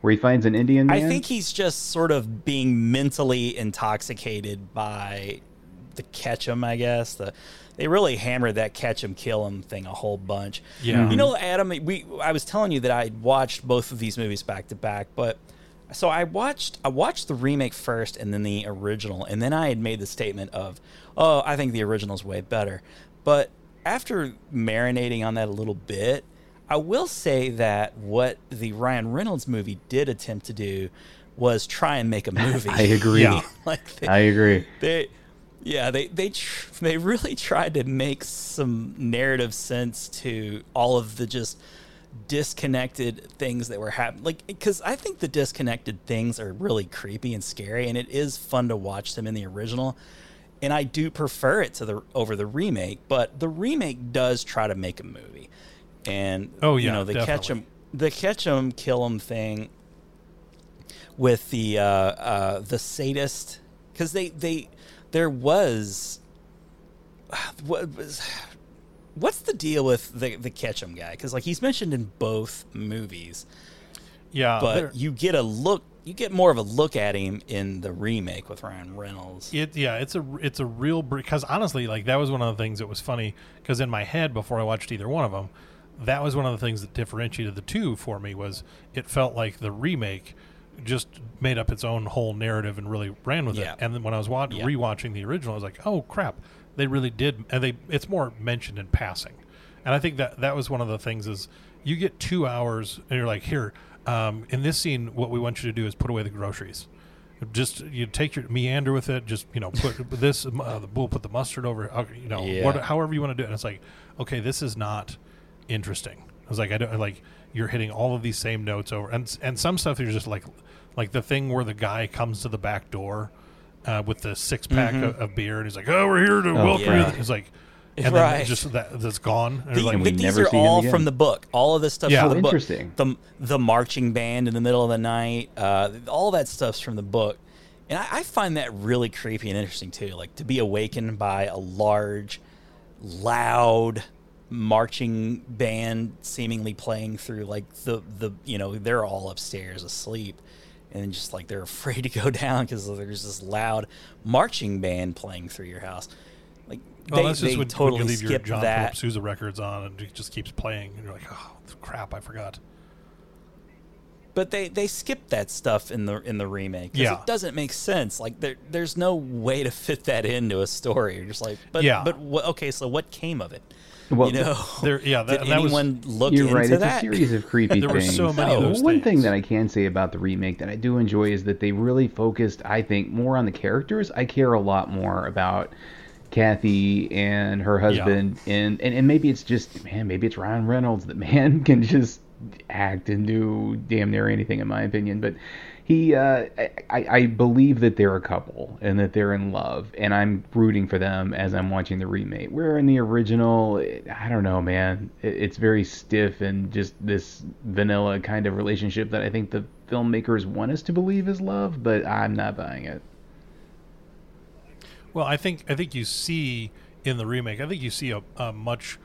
H: Where he finds an Indian man.
F: I think he's just sort of being mentally intoxicated by the catch catch 'em, I guess. The they really hammered that catch 'em kill 'em thing a whole bunch.
G: Yeah.
F: You know, mm-hmm. Adam, we I was telling you that I watched both of these movies back to back, but so I watched I watched the remake first and then the original, and then I had made the statement of, "Oh, I think the original's way better." But after marinating on that a little bit, I will say that what the Ryan Reynolds movie did attempt to do was try and make a movie.
H: I agree.
G: Yeah.
F: like they,
H: I agree.
F: they yeah they they tr- they really tried to make some narrative sense to all of the just disconnected things that were happening like because i think the disconnected things are really creepy and scary and it is fun to watch them in the original and i do prefer it to the over the remake but the remake does try to make a movie and
G: Oh,
F: you
G: yeah,
F: know the catch 'em
G: definitely.
F: the catch 'em kill 'em thing with the uh, uh, the sadist because they they there was what was what's the deal with the the catch Ketchum guy? Because like he's mentioned in both movies.
G: Yeah,
F: but you get a look you get more of a look at him in the remake with Ryan Reynolds.
G: It yeah, it's a it's a real because honestly, like that was one of the things that was funny because in my head before I watched either one of them, that was one of the things that differentiated the two for me was it felt like the remake just made up its own whole narrative and really ran with
F: Yeah.
G: it. And then when I was watch-
F: Yeah.
G: rewatching the original, I was like, oh crap, they really did, and they it's more mentioned in passing. And I think that that was one of the things is you get two hours and you're like, here, um, in this scene, what we want you to do is put away the groceries just you take your meander with it. Just you know, put this. Uh, we'll put the mustard over. uh, You know,
F: Yeah.
G: what, however you want to do it. And it's like, okay, this is not interesting. I was like, I don't like you're hitting all of these same notes over, and and some stuff you're just like, like the thing where the guy comes to the back door uh, with the six pack of, of beer, and he's like, oh, we're here to welcome
F: yeah.
G: you. It's like, and then just that that's gone.
F: The-
G: like,
H: we
F: but these
H: never
F: are
H: see
F: all from the book. All of this stuff
G: Yeah.
F: from
G: Oh,
F: the book.
H: interesting.
F: The the marching band in the middle of the night. Uh, all that stuff's from the book, and I, I find that really creepy and interesting too. Like to be awakened by a large, loud marching band seemingly playing through like the the you know they're all upstairs asleep and just like they're afraid to go down because there's this loud marching band playing through your house like
G: well,
F: they,
G: that's
F: they
G: just when,
F: totally
G: when you leave your John
F: that
G: Philip Sousa records on, and it just keeps playing, and you're like, oh crap, I forgot.
F: But they they skip that stuff in the in the remake.
G: Yeah.
F: it doesn't make sense. Like there there's no way to fit that into a story. You're just like, but
G: Yeah.
F: but okay, so what came of it?
H: Well,
F: you know,
G: There, yeah, that,
F: did
G: that was
F: anyone look
H: You're
F: into
H: right. It's
F: that?
H: a series of creepy
G: There were
H: things.
G: so many of
H: Uh,
G: those
H: One thing that I can say about the remake that I do enjoy is that they really focused, I think, more on the characters. I care a lot more about Kathy and her husband, and, and and maybe it's just man, maybe it's Ryan Reynolds that man can just act and do damn near anything, in my opinion. But he, uh, I, I believe that they're a couple and that they're in love, and I'm rooting for them as I'm watching the remake. Where in the original, I don't know, man, it, it's very stiff and just this vanilla kind of relationship that I think the filmmakers want us to believe is love, but I'm not buying it.
G: Well, I think I think you see in the remake. I think you see a, a much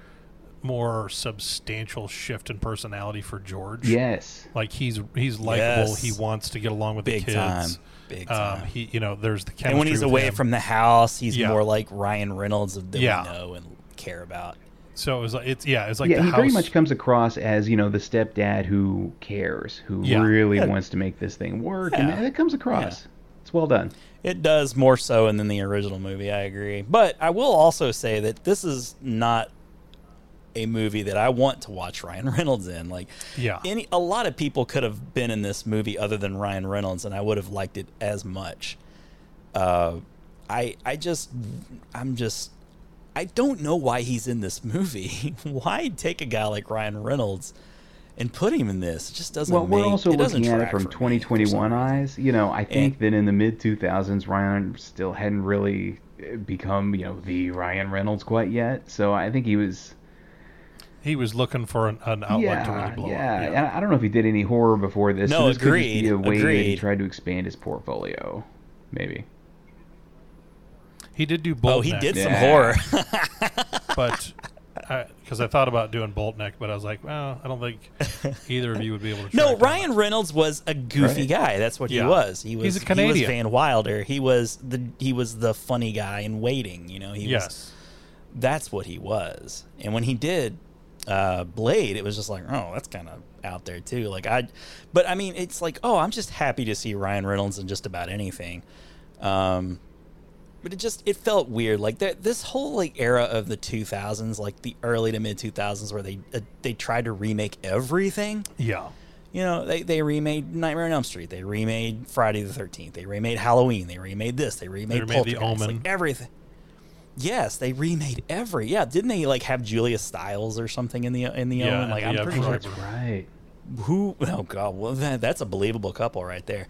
G: more substantial shift in personality for George.
H: Yes.
G: Like he's he's likable.
F: Yes.
G: He wants to get along with
F: Big
G: the kids.
F: time. Big time.
G: Um, he, you know, there's the chemistry.
F: and when he's away
G: him.
F: from the house, he's
G: Yeah.
F: more like Ryan Reynolds of that
G: Yeah.
F: we know and care about.
G: so it was like it's yeah, it's like
H: yeah,
G: the
H: he
G: house.
H: very much comes across as you know the stepdad who cares, who
G: Yeah.
H: really
F: Yeah.
H: wants to make this thing work,
F: Yeah.
H: and it comes across. It's well done.
F: It does more so than the original movie, I agree. But I will also say that this is not a movie that I want to watch Ryan Reynolds in. Like,
G: Yeah.
F: any a lot of people could have been in this movie other than Ryan Reynolds, and I would have liked it as much. Uh, I I just I'm just I don't know why he's in this movie. why take a guy like Ryan Reynolds and put him in this? It just doesn't.
H: Well, we're
F: make-
H: also
F: it
H: looking at it from
F: for me for some
H: 2021 eyes. You know, I think that in the mid 2000s, Ryan still hadn't really uh, become, you know, the Ryan Reynolds quite yet. So I think he was.
G: He was looking for an, an outlet
H: yeah,
G: to really blow
H: yeah.
G: up.
H: And I I don't know if he did any horror before this. so
F: No,
H: this could just be
F: agreed,
H: a way that he tried to expand his portfolio, maybe.
G: He did do oh, Bolt
F: Oh, he
G: Neck,
F: did some
H: Yeah.
F: horror.
G: but uh, because I, thought about doing Boltneck, but I was like, well, I don't think either of you would be able to.
F: No, Ryan
G: much.
F: Reynolds was a goofy
H: Right.
F: guy. That's what
G: Yeah.
F: he was. He was
G: He's a
F: He was Van Wilder. He was the he was the funny guy in waiting. You know, he was.
G: Yes,
F: That's what he was. And when he did uh, Blade, it was just like, oh, that's kind of out there too. Like I, but I mean, it's like, oh, I'm just happy to see Ryan Reynolds in just about anything. Um, but it just it felt weird like that this whole like era of the 2000s like the early to mid 2000s where they uh, they tried to remake everything
G: yeah,
F: you know, they, they remade Nightmare on Elm Street. They remade Friday the Thirteenth. They remade Halloween. They remade this. They remade,
G: remade The. Omen.
F: Like everything. Yes, they remade every. Yeah, didn't they like have Julia Stiles or something in the in the
G: Yeah,
F: Omen? Like I'm
G: yeah,
F: pretty sure.
G: sure.
H: Right.
F: Who? Oh God, well that, that's a believable couple right there.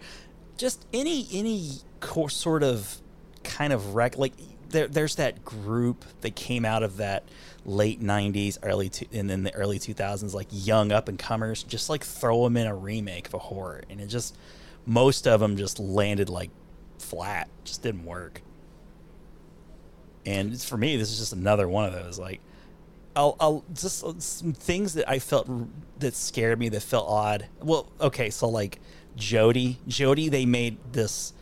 F: Just any any co- sort of kind of wreck like there, there's that group that came out of that late 90s early two, and then the early 2000s like young up and comers just like throw them in a remake of a horror and it just most of them just landed like flat just didn't work and for me this is just another one of those like I'll, I'll just uh, some things that I felt that scared me that felt odd. Well, okay, so like Jody, Jody, they made this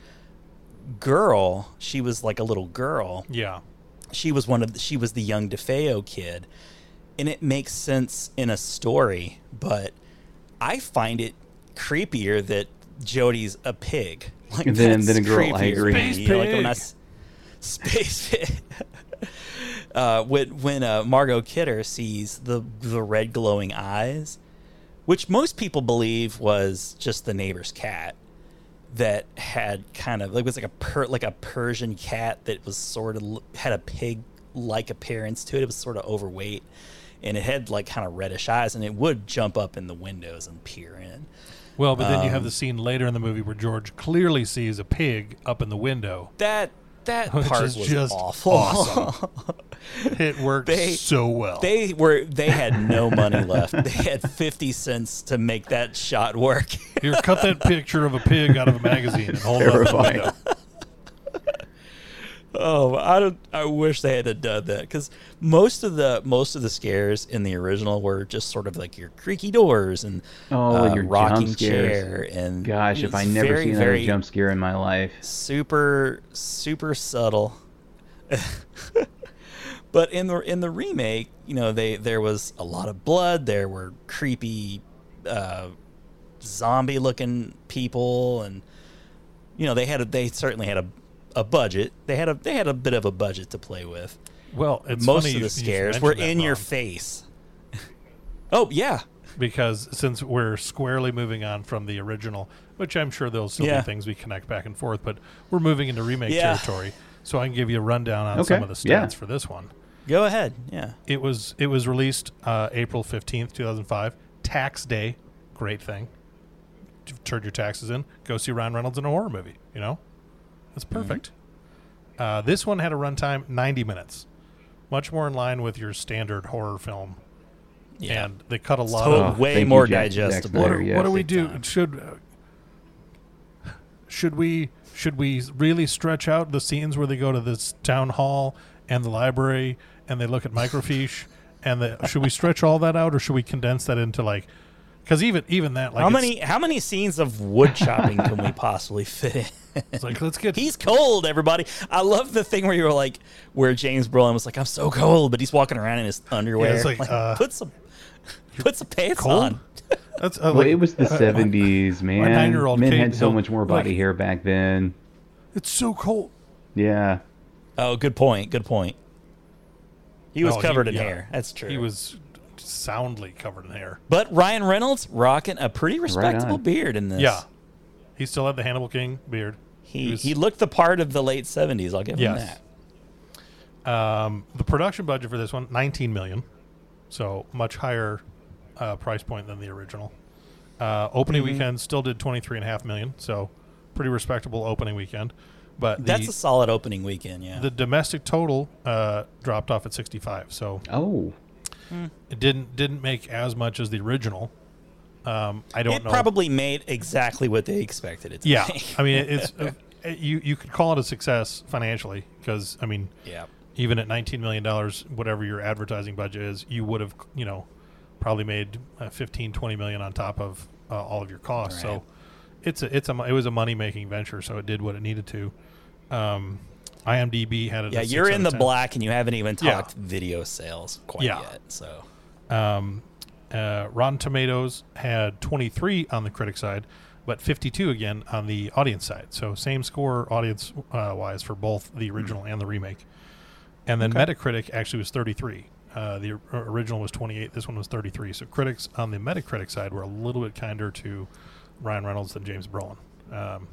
F: girl. She was like a little girl.
G: yeah.
F: She was one of the, she was the young DeFeo kid, and it makes sense in a story. But I find it creepier that Jody's a pig. Like
H: Than-
F: that's
H: than a girl, I
F: creepier to
H: agree.
G: Space
F: You know, like, when I
G: pig.
F: s- space uh, when when uh, Margot Kidder sees the the red glowing eyes, which most people believe was just the neighbor's cat that had kind of like was like a per, like a Persian cat that was sort of had a pig like appearance to it. It was sort of overweight, and it had like kind of reddish eyes, and it would jump up in the windows and peer in.
G: Well, but then you have
F: Um,
G: the scene later in the movie where George clearly sees a pig up in the window.
F: That that
G: Which
F: part was
G: just
F: awful.
G: awesome. It worked
F: They-
G: so well.
F: They were they had no money left. They had fifty cents to make that shot work.
G: Here, cut that picture of a pig out of a magazine and hold it up in the
H: Terrifying.
G: window.
F: Oh, I don't. I wish they had done that because most of the most of the scares in the original were just sort of like your creaky doors and
H: Oh,
F: uh,
H: your
F: rocking chair and
H: Gosh, if I never
F: very,
H: seen another jump scare in my life.
F: super super subtle. but in the in the remake, you know, they there was a lot of blood. There were creepy, uh, zombie looking people, and you know they had a, they certainly had a a budget. They had a they had a bit of a budget to play with.
G: Well, it's
F: Most
G: funny
F: of the
G: you
F: scares were
G: mentioned that,
F: in your
G: Ron,
F: face. oh yeah,
G: because since we're squarely moving on from the original, which I'm sure there'll still
F: Yeah.
G: be things we connect back and forth, but we're moving into remake
F: Yeah.
G: territory. So I can give you a rundown on
H: Okay,
G: some of the stats
H: yeah.
G: for this one.
F: go ahead. Yeah,
G: It was it was released uh, April fifteenth, two thousand five. Tax day, great thing. Turn your taxes in. Go see Ryan Reynolds in a horror movie. You know, that's
F: Mm-hmm.
G: perfect. Uh, this one had a runtime ninety minutes, much more in line with your standard horror film.
F: yeah.
G: And they cut a lot
F: To-
G: of.
F: way
H: thank you,
F: more
H: Jack- Jack
F: digestible.
G: What,
H: Snyder,
G: do-
H: yes.
G: what do we do?
F: time.
G: Should uh, should we should we really stretch out the scenes where they go to this town hall and the library and they look at microfiche and the, should we stretch all that out or should we condense that into like? Because even even that like
F: how many how many scenes of wood chopping can we possibly fit in?
G: It's like let's get
F: He's cold, everybody. I love the thing where you were like, where James Brolin was like, "I'm so cold," but he's walking around in his underwear.
G: Yeah, it's like, uh,
F: put some, put some pants
G: cold?
F: on.
G: That's uh,
H: Well,
G: like,
H: it was the
G: uh,
H: seventies, man.
G: nine-year-old
H: Men
G: kid,
H: had so much more body
G: like-
H: hair back then.
G: It's so cold.
H: Yeah.
F: Oh, good point. Good point. He was
G: No,
F: covered in
G: yeah.
F: hair. That's true.
G: He was soundly covered in hair.
F: but Ryan Reynolds rocking a pretty respectable
H: on.
F: beard in this.
G: Yeah, he still had the Hannibal King beard.
F: he
G: was-
F: he looked the part of the late '70s. I'll give him that.
G: Um, the production budget for this one, 19 million, so much higher uh, price point than the original. Uh, opening
F: Mm-hmm.
G: weekend still did 23 and a half million, so pretty respectable opening weekend. But the,
F: That's a solid opening weekend. Yeah.
G: the domestic total uh, dropped off at 65, so
H: Oh.
G: It didn't didn't make as much as the original. Um, I don't
F: it
G: know.
F: probably made exactly what they expected it to
G: yeah.
F: make.
G: I mean, it's uh, you you could call it a success financially because I mean,
F: yeah.
G: even at $19 million, whatever your advertising budget is, you would have, you know, probably made uh, 15, 20 million on top of uh, all of your costs.
F: Right.
G: So it's a, it's a, it was a money making venture. So it did what it needed to. Um, IMDb had it.
F: Yeah, you're in the
G: 10.
F: black, and you haven't even
G: Yeah.
F: talked video sales quite
G: Yeah.
F: yet. So
G: Um, uh, Rotten Tomatoes had 23 on the critic side, but 52 again on the audience side. So same score audience uh, wise for both the original and the remake. And then Metacritic actually was 33. Uh, the original was 28. This one was 33. So critics on the Metacritic side were a little bit kinder to Ryan Reynolds than James Brolin. Um,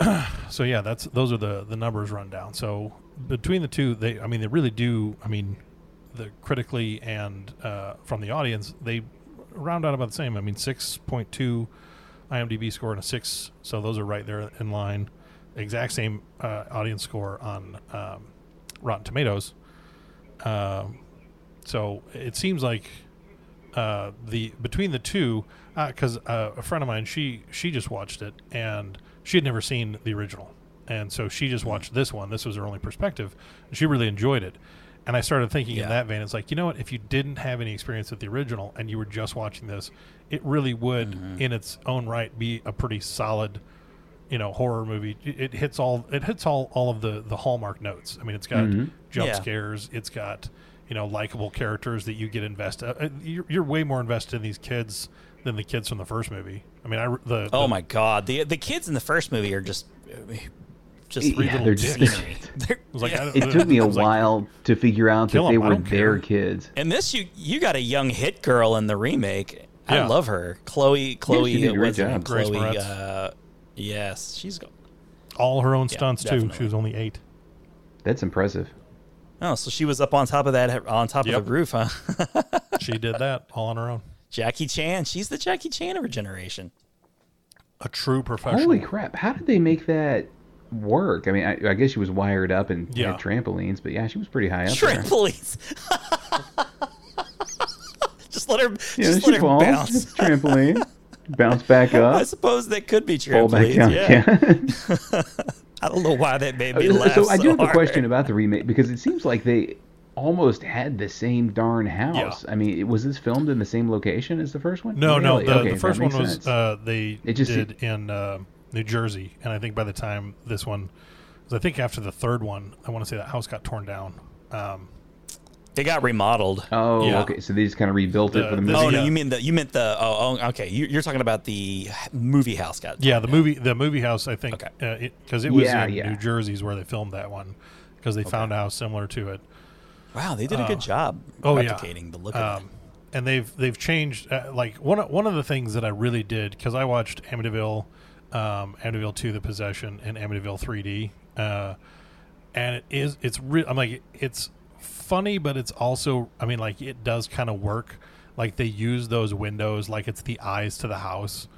G: so yeah, that's those are the the numbers run down. So between the two, they I mean they really do. I mean, the critically and uh, from the audience, they round out about the same. I mean, six point two IMDb score and a six, so those are right there in line. Exact same uh, audience score on um, Rotten Tomatoes. Um, so it seems like uh, the between the two, because uh, a friend of mine she she just watched it and she had never seen the original, and so she just watched this one. This was her only perspective. And she really enjoyed it, and I started thinking in that vein. It's like you know what? If you didn't have any experience with the original and you were just watching this, it really would, mm-hmm. in its own right, be a pretty solid. You know, horror movie. It it hits all. It hits all all of the the hallmark notes. I mean, it's got mm-hmm. jump
F: Yeah.
G: scares. It's got you know likable characters that you get invested. Uh, uh, you're, you're way more invested in these kids than the kids from the first movie. I mean, I re- the
F: Oh my god, the the kids in the first movie are just just
H: Yeah,
G: little
H: they're just.
F: scenery. They're-
G: It was like, I-
H: It took me a
G: was like,
H: while to figure out that they
G: I
H: were their
G: care.
H: kids.
F: and this you you got a young hit girl in the remake. I love her, Chloe. Chloe,
H: she did a
F: uh,
H: great
F: what's her name?
H: job.
G: Grace
F: Chloe.
G: Moretz.
F: Uh, yes, she's go.
G: all her own
F: Yeah,
G: stunts too.
F: definitely.
G: She was only eight.
H: That's impressive.
F: Oh, so she was up on top of that, on top
G: Yep.
F: of the roof, huh?
G: She did that all on her own.
F: Jackie Chan. She's the Jackie Chan of her generation.
G: A true professional.
H: Holy crap! How did they make that work? I mean, I, I guess she was wired up and
G: Yeah.
H: had trampolines, but yeah, she was pretty high up there.
F: Trampolines. just let her.
H: Yeah,
F: just
H: she
F: let her
H: falls.
F: bounce.
H: Trampoline. Bounce back up.
F: I suppose that could be
H: Fall back
F: trampolines.
H: down
F: Yeah.
H: again.
F: I don't know why that made me
H: uh,
F: laugh.
H: so I do have a question about the remake because it seems like they almost had the same darn house. I mean, it- was this filmed in the same location as the first one?
G: No, no. The,
H: Okay,
G: the first one was uh, they
H: It just-
G: did in uh, New Jersey, and I think by the time this one, 'cause I think after the third one, I want to say that house got torn down. Um,
F: They got remodeled.
H: Oh,
G: yeah.
H: okay. So they just kind of rebuilt it for the
G: the-
H: movie.
F: Oh no,
G: Yeah.
F: you mean the you meant the oh, oh okay. You, you're talking about the movie house got
G: yeah, the movie, the movie house, I think,
F: Okay.
G: because it, was
H: Yeah,
G: in
H: yeah.
G: New Jersey's where they filmed that one, because they found a house similar to it.
F: Wow they did a good job
G: oh, yeah.
F: the look of it.
G: um, and they've they've changed uh, like one of- one of the things that I really did because I watched Amityville, um, Amityville Two: The Possession, and Amityville 3D, uh, and it is it's real. I'm like it's funny, but it's also I mean like it does kind of work. Like they use those windows like it's the eyes to the house.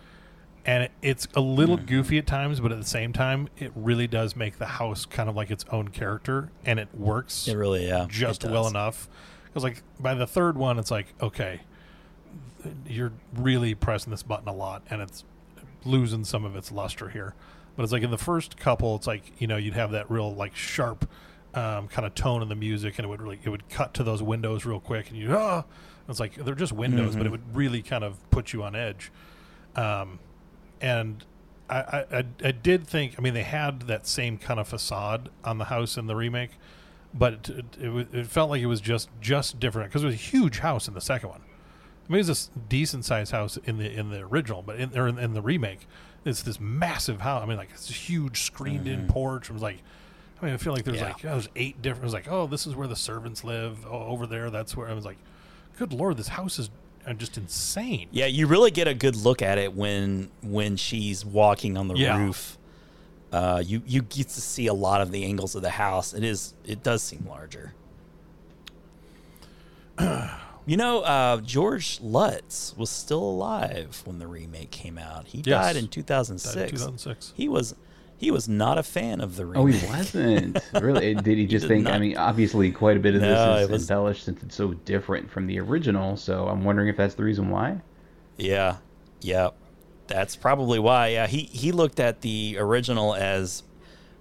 G: And it's a little goofy at times, but at the same time, it really does make the house kind of like its own character, and it works
F: It really yeah
G: just well enough. Because like by the third one, it's like okay, you're really pressing this button a lot, and it's losing some of its luster here. But it's like in the first couple, it's like you know you'd have that real like sharp um, kind of tone in the music, and it would really it would cut to those windows real quick, and you ah, it's like they're just windows, but it would really kind of put you on edge. Um, and I, I, I, did think, I mean, they had that same kind of facade on the house in the remake, but it, it, it felt like it was just just different because it was a huge house in the second one. I mean, it was a decent sized house in the in the original, but in, or in, in the remake, it's this massive house. I mean, like it's a huge screened in mm-hmm. porch. It was like, I mean, I feel like there's
F: Yeah.
G: like oh, there's eight different. It was like, oh, this is where the servants live. Oh, over there, that's where. I was like, good lord, this house is uh, just insane.
F: Yeah, you really get a good look at it when when she's walking on the
G: Yeah.
F: roof. Uh, you you get to see a lot of the angles of the house. It is it does seem larger. you know, uh, George Lutz was still alive when the remake came out. He
G: Yes.
F: died in two
G: thousand six. Two thousand six.
F: He was he was not a fan of the remake.
H: Oh, he wasn't really. Did he just
F: did
H: think? I mean, obviously, quite a bit of
F: No,
H: this is
F: was-
H: embellished since it's so different from the original. So I'm wondering if that's the reason why.
F: Yeah, yeah, that's probably why. Yeah, he he looked at the original as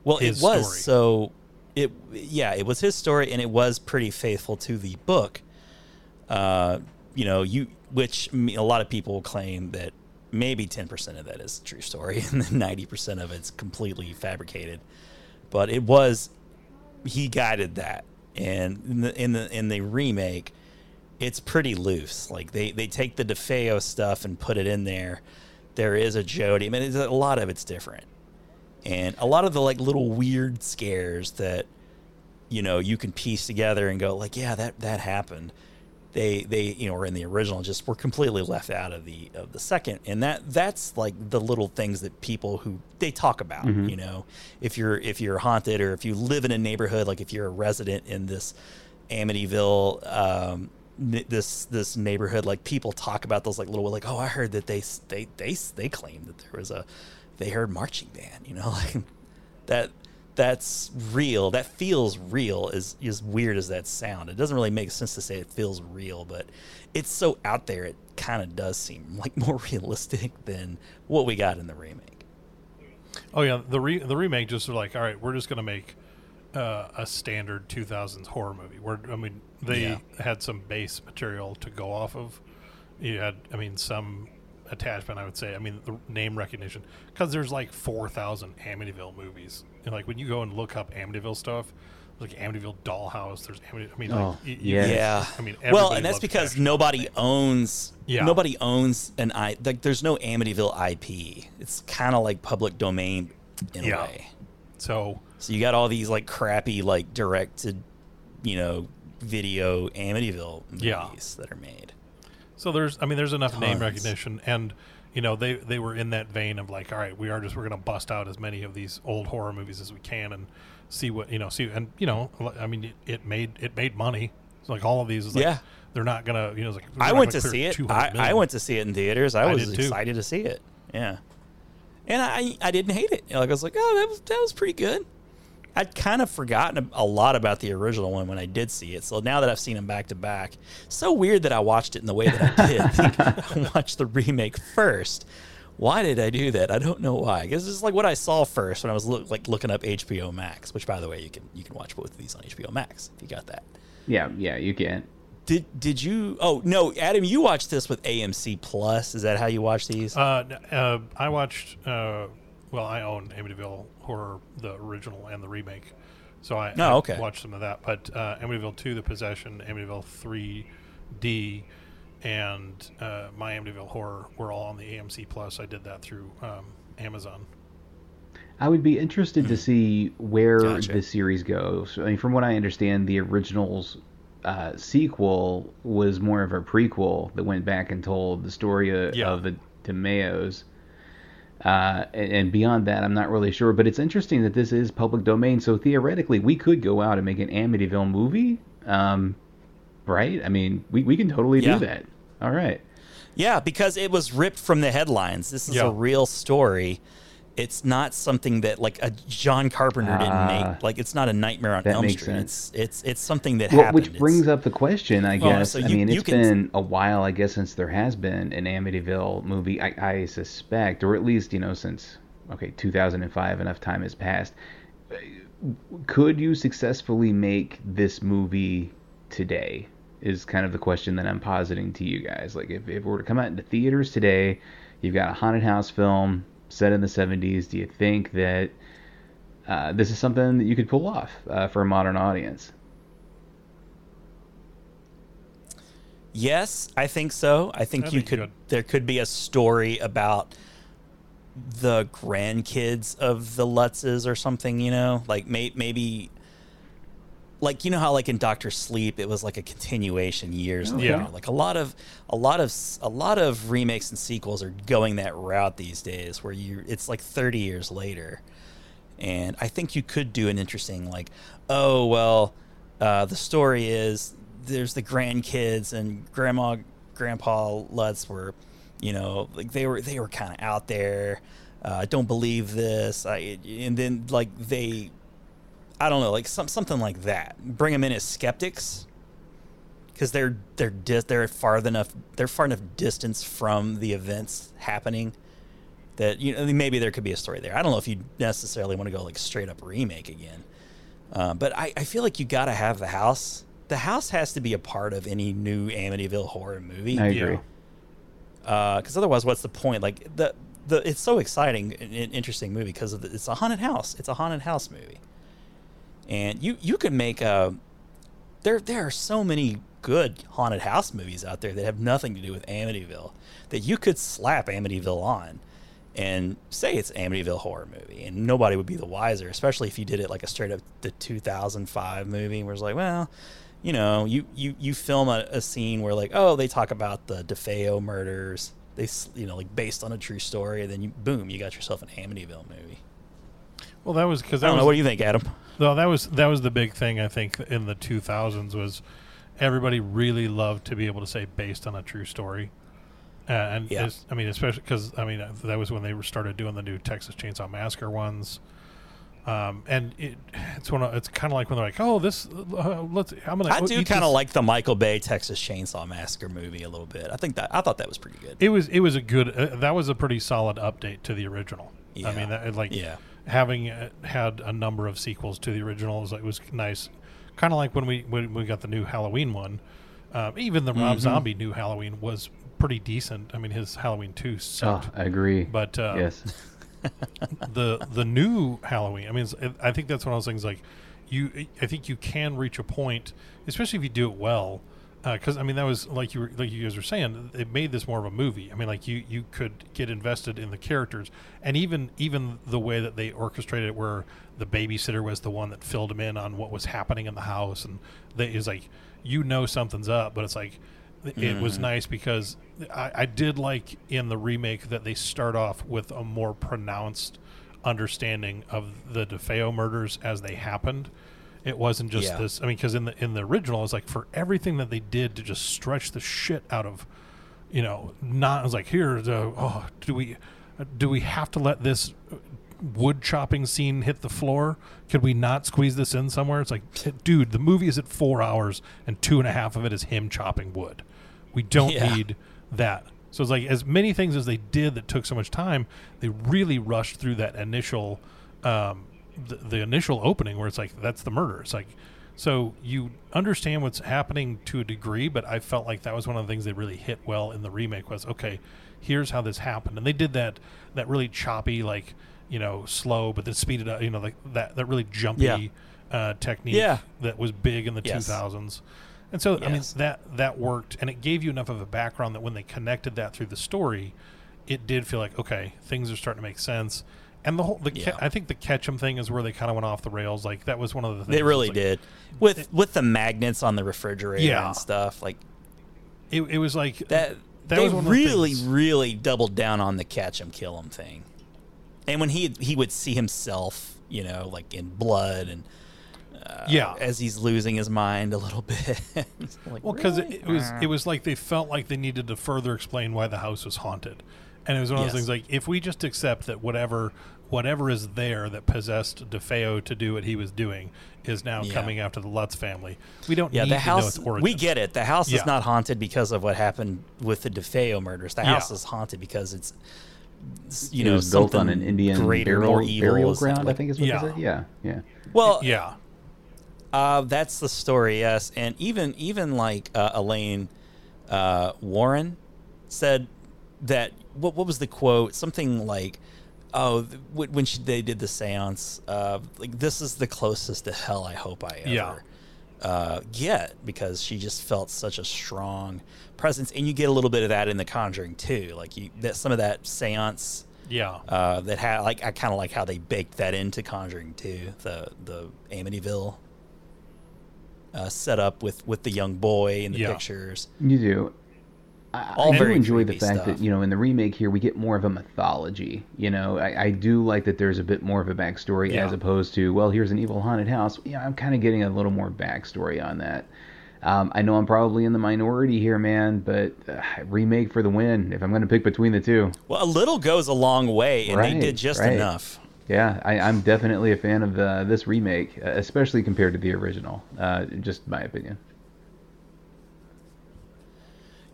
F: well.
G: His
F: it was
G: story.
F: so. It yeah, it was his story, and it was pretty faithful to the book. Uh, you know, you which a lot of people claim that maybe ten percent of that is true story, and then ninety percent of it's completely fabricated. But it was he guided that, and in the in the in the remake, it's pretty loose. Like they they take the DeFeo stuff and put it in there. There is a Jody. I mean, a lot of it's different, and a lot of the like little weird scares that you know you can piece together and go like, yeah, that that happened. They they you know were in the original, just were completely left out of the of the second, and that that's like the little things that people who they talk about. You know, if you're if you're haunted or if you live in a neighborhood, like if you're a resident in this Amityville um, this this neighborhood like people talk about those like little like oh I heard that they they they they claimed that there was a they heard marching band you know like that that's real that feels real as as weird as that sound it doesn't really make sense to say it feels real but it's so out there it kind of does seem like more realistic than what we got in the remake
G: Oh yeah, the re- the remake just like, all right, we're just gonna make uh, a standard 2000s horror movie. Where I mean, they
F: Yeah.
G: had some base material to go off of. You had, I mean, some attachment. I would say. I mean, the name recognition because there's like 4,000 Amityville movies, and like when you go and look up Amityville stuff, there's like Amityville Dollhouse. There's Amity- I mean, like,
H: Oh,
G: y- you-
H: yes.
F: Yeah.
G: I mean,
F: well, and that's because
G: Passion.
F: nobody owns.
G: Yeah.
F: Nobody owns an I. Like, there's no Amityville IP. It's kind of like public domain in
G: Yeah.
F: a way.
G: So
F: So you got all these like crappy like directed, you know, video Amityville movies
G: Yeah.
F: that are made.
G: So there's, I mean, there's enough name recognition, and you know, they they were in that vein of like, all right, we are just we're gonna bust out as many of these old horror movies as we can and see what you know, see, and you know, I mean, it, it made it made money. It's like all of these is like,
F: Yeah.
G: they're not gonna, you know, like
F: I went
G: gonna
F: see it. I, I went to see it in theaters. I
G: I
F: was excited to see it. Yeah, and I I didn't hate it. You know, like I was like, oh, that was that was pretty good. I'd kind of forgotten a a lot about the original one when I did see it. So now that I've seen them back to back, so weird that I watched it in the way that I did. I watched the remake first. Why did I do that? I don't know why. I guess it's like what I saw first when I was look, like looking up HBO Max. Which, by the way, you can you can watch both of these on HBO Max if you got that.
H: Yeah, yeah, you can.
F: Did did you? Oh no, Adam, you watched this with AMC Plus. Is that how you watch these?
G: Uh, uh, I watched. Uh, well, I own Amityville Horror, the original and the remake, so I,
F: Oh,
G: I watched some of that. But uh, Amityville Two: The Possession, Amityville Three D, and uh, My Amityville Horror were all on the AMC Plus. I did that through um, Amazon.
H: I would be interested to see where.
F: Gotcha.
H: the series goes. I mean, from what I understand, the original's uh, sequel was more of a prequel that went back and told the story of,
G: Yeah.
H: of the DeMeos. Uh, and, and beyond that, I'm not really sure. But it's interesting that this is public domain, so theoretically, we could go out and make an Amityville movie, um, right? I mean, we, we can totally
F: Yeah.
H: do that. All right.
F: yeah, because it was ripped from the headlines. This is
G: Yeah.
F: a real story. It's not something that like a John Carpenter didn't
H: Ah,
F: make. Like it's not a Nightmare on Elm Street.
H: sense.
F: It's it's it's something that
H: Well,
F: happened.
H: which
F: It's-
H: brings up the question, I guess.
F: so
H: I mean,
F: you
H: it's
F: can-
H: been a while, I guess, since there has been an Amityville movie. I, I suspect, or at least you know, since okay, 2005, enough time has passed. could you successfully make this movie today? Is kind of the question that I'm positing to you guys. Like, if, if it were to come out into theaters today, you've got a haunted house film set in the 70s. Do you think that uh, this is something that you could pull off uh, for a modern audience?
F: Yes, I think so. I think
G: I
F: you
G: think you
F: could.
G: could.
F: There could be a story about the grandkids of the Lutzes or something. You know, like may, maybe, like you know how like in Doctor Sleep, it was like a continuation years later.
G: Yeah.
F: Like a lot of a lot of a lot of remakes and sequels are going that route these days, where you it's like thirty years later. And I think you could do an interesting like, oh well, uh, the story is there's the grandkids and grandma, grandpa Lutz were, you know, like they were they were kind of out there. Uh, don't believe this. I and then like they, I don't know, like some something like that. Bring them in as skeptics because they're they're dis- they're far enough they're far enough distance from the events happening that you know maybe there could be a story there. I don't know if you necessarily want to go like straight up remake again, uh, but I, I feel like you got to have the house. The house has to be a part of any new Amityville horror movie
H: I agree.
F: because otherwise, what's the point? Like the the it's so exciting and, and interesting movie because it's a haunted house. It's a haunted house movie, and you you could make a there there are so many good haunted house movies out there that have nothing to do with Amityville that you could slap Amityville on and say it's Amityville horror movie. And nobody would be the wiser especially if you did it like a straight up the 2005 movie where it's like well you know you you you film a, a scene where like oh they talk about the DeFeo murders. They s- you know like based on a true story and then you boom you got yourself an Amityville movie.
G: Well, that was because
F: I don't
G: was
F: know what do you think Adam
G: No, that was that was the big thing I think in the 2000s was everybody really loved to be able to say based on a true story. Uh, and
F: Yeah.
G: I mean, especially because I mean that was when they started doing the new Texas Chainsaw Massacre ones. Um, and it, it's one of, it's kind of like when they're like, oh, this uh, let's I'm gonna
F: I do kind of like the Michael Bay Texas Chainsaw Massacre movie a little bit I think that I thought that was pretty good
G: It was it was a good uh, that was a pretty solid update to the original. I mean, that, like
F: Yeah.
G: Having uh, had a number of sequels to the original was it was nice. Kind of like when we when we got the new Halloween one. Um, even the
F: Mm-hmm.
G: Rob Zombie new Halloween was pretty decent. I mean, his Halloween two
H: Oh,
G: sucked,
H: I agree.
G: but uh,
H: yes.
G: the the new Halloween. I mean, it's, I think that's one of those things. Like you, I think you can reach a point, especially if you do it well. Uh, because I mean, that was like you were, like you guys were saying, it made this more of a movie. I mean, like you you could get invested in the characters, and even even the way that they orchestrated it, where the babysitter was the one that filled him in on what was happening in the house, and they is like you know something's up, but it's like it was mm-hmm. nice because I, I did like in the remake that they start off with a more pronounced understanding of the DeFeo murders as they happened. It wasn't just
F: Yeah.
G: this. I mean, because in the in the original, it's like for everything that they did to just stretch the shit out of, you know, not. It was like here, the, oh, do we do we have to let this wood chopping scene hit the floor? Could we not squeeze this in somewhere? It's like, dude, the movie is at four hours and two and a half of it is him chopping wood. We don't
F: Yeah.
G: need that. So it's like as many things as they did that took so much time, they really rushed through that initial, um, the, the initial opening where it's like that's the murder. It's like, so you understand what's happening to a degree, but I felt like that was one of the things that really hit well in the remake was okay, here's how this happened, and they did that that really choppy like you know slow, but then speeded up, you know like that that really jumpy
F: Yeah.
G: uh, technique
F: Yeah.
G: that was big in the
F: Yes.
G: 2000s. And so, I mean, that that worked, and it gave you enough of a background that when they connected that through the story, it did feel like okay, things are starting to make sense. And the whole, the
F: Yeah.
G: Ke- I think the Ketchum thing is where they kind of went off the rails. Like that was one of the things.
F: They really
G: like-
F: did with with the magnets on the refrigerator
G: Yeah.
F: and stuff like
G: It, it was like
F: that.
G: That
F: they
G: was one the
F: really, really doubled down on the catch him, kill him thing. And when he he would see himself, you know, like in blood and uh,
G: yeah.
F: as he's losing his mind a little bit. like,
G: Well, because
F: really?
G: it, it was it was like they felt like they needed to further explain why the house was haunted, and it was one of those
F: Yes.
G: things like if we just accept that whatever whatever is there that possessed DeFeo to do what he was doing is now
F: Yeah.
G: coming after the Lutz family, we don't
F: yeah,
G: need
F: the
G: to know
F: house.
G: its origin.
F: We get it. The house
G: Yeah.
F: is not haunted because of what happened with the DeFeo murders. The
G: Yeah.
F: house is haunted because it's s- you
H: it
F: know,
H: was built on an Indian
F: greater,
H: burial,
F: more evil.
H: burial
F: is
H: ground. I think is what
G: Yeah.
H: they said. Yeah, yeah.
F: Well,
G: Yeah.
F: Uh, that's the story, yes. And even even like uh, Elaine uh, Warren said that what what was the quote? Something like, "Oh, when she, they did the séance, uh, like this is the closest to hell I hope I ever
G: Yeah.
F: uh, get," because she just felt such a strong presence, and you get a little bit of that in The Conjuring Two. Like you, that some of that séance
G: Yeah.
F: uh, that had like I kind of like how they baked that into Conjuring Two, the the Amityville uh, setup with with the young boy in the
G: Yeah.
F: pictures.
H: You do. I,
F: All
H: I do enjoy the fact
F: stuff.
H: that you know in the remake here we get more of a mythology. You know, I, I do like that there's a bit more of a backstory
G: Yeah.
H: as opposed to well, here's an evil haunted house. Yeah, I'm kind of getting a little more backstory on that. Um, I know I'm probably in the minority here, man, but uh, remake for the win. If I'm going to pick between the two,
F: Well, a little goes a long way, and they did just
H: right.
F: enough.
H: yeah, I, I'm definitely a fan of uh, this remake, uh, especially compared to the original. Uh, just my opinion.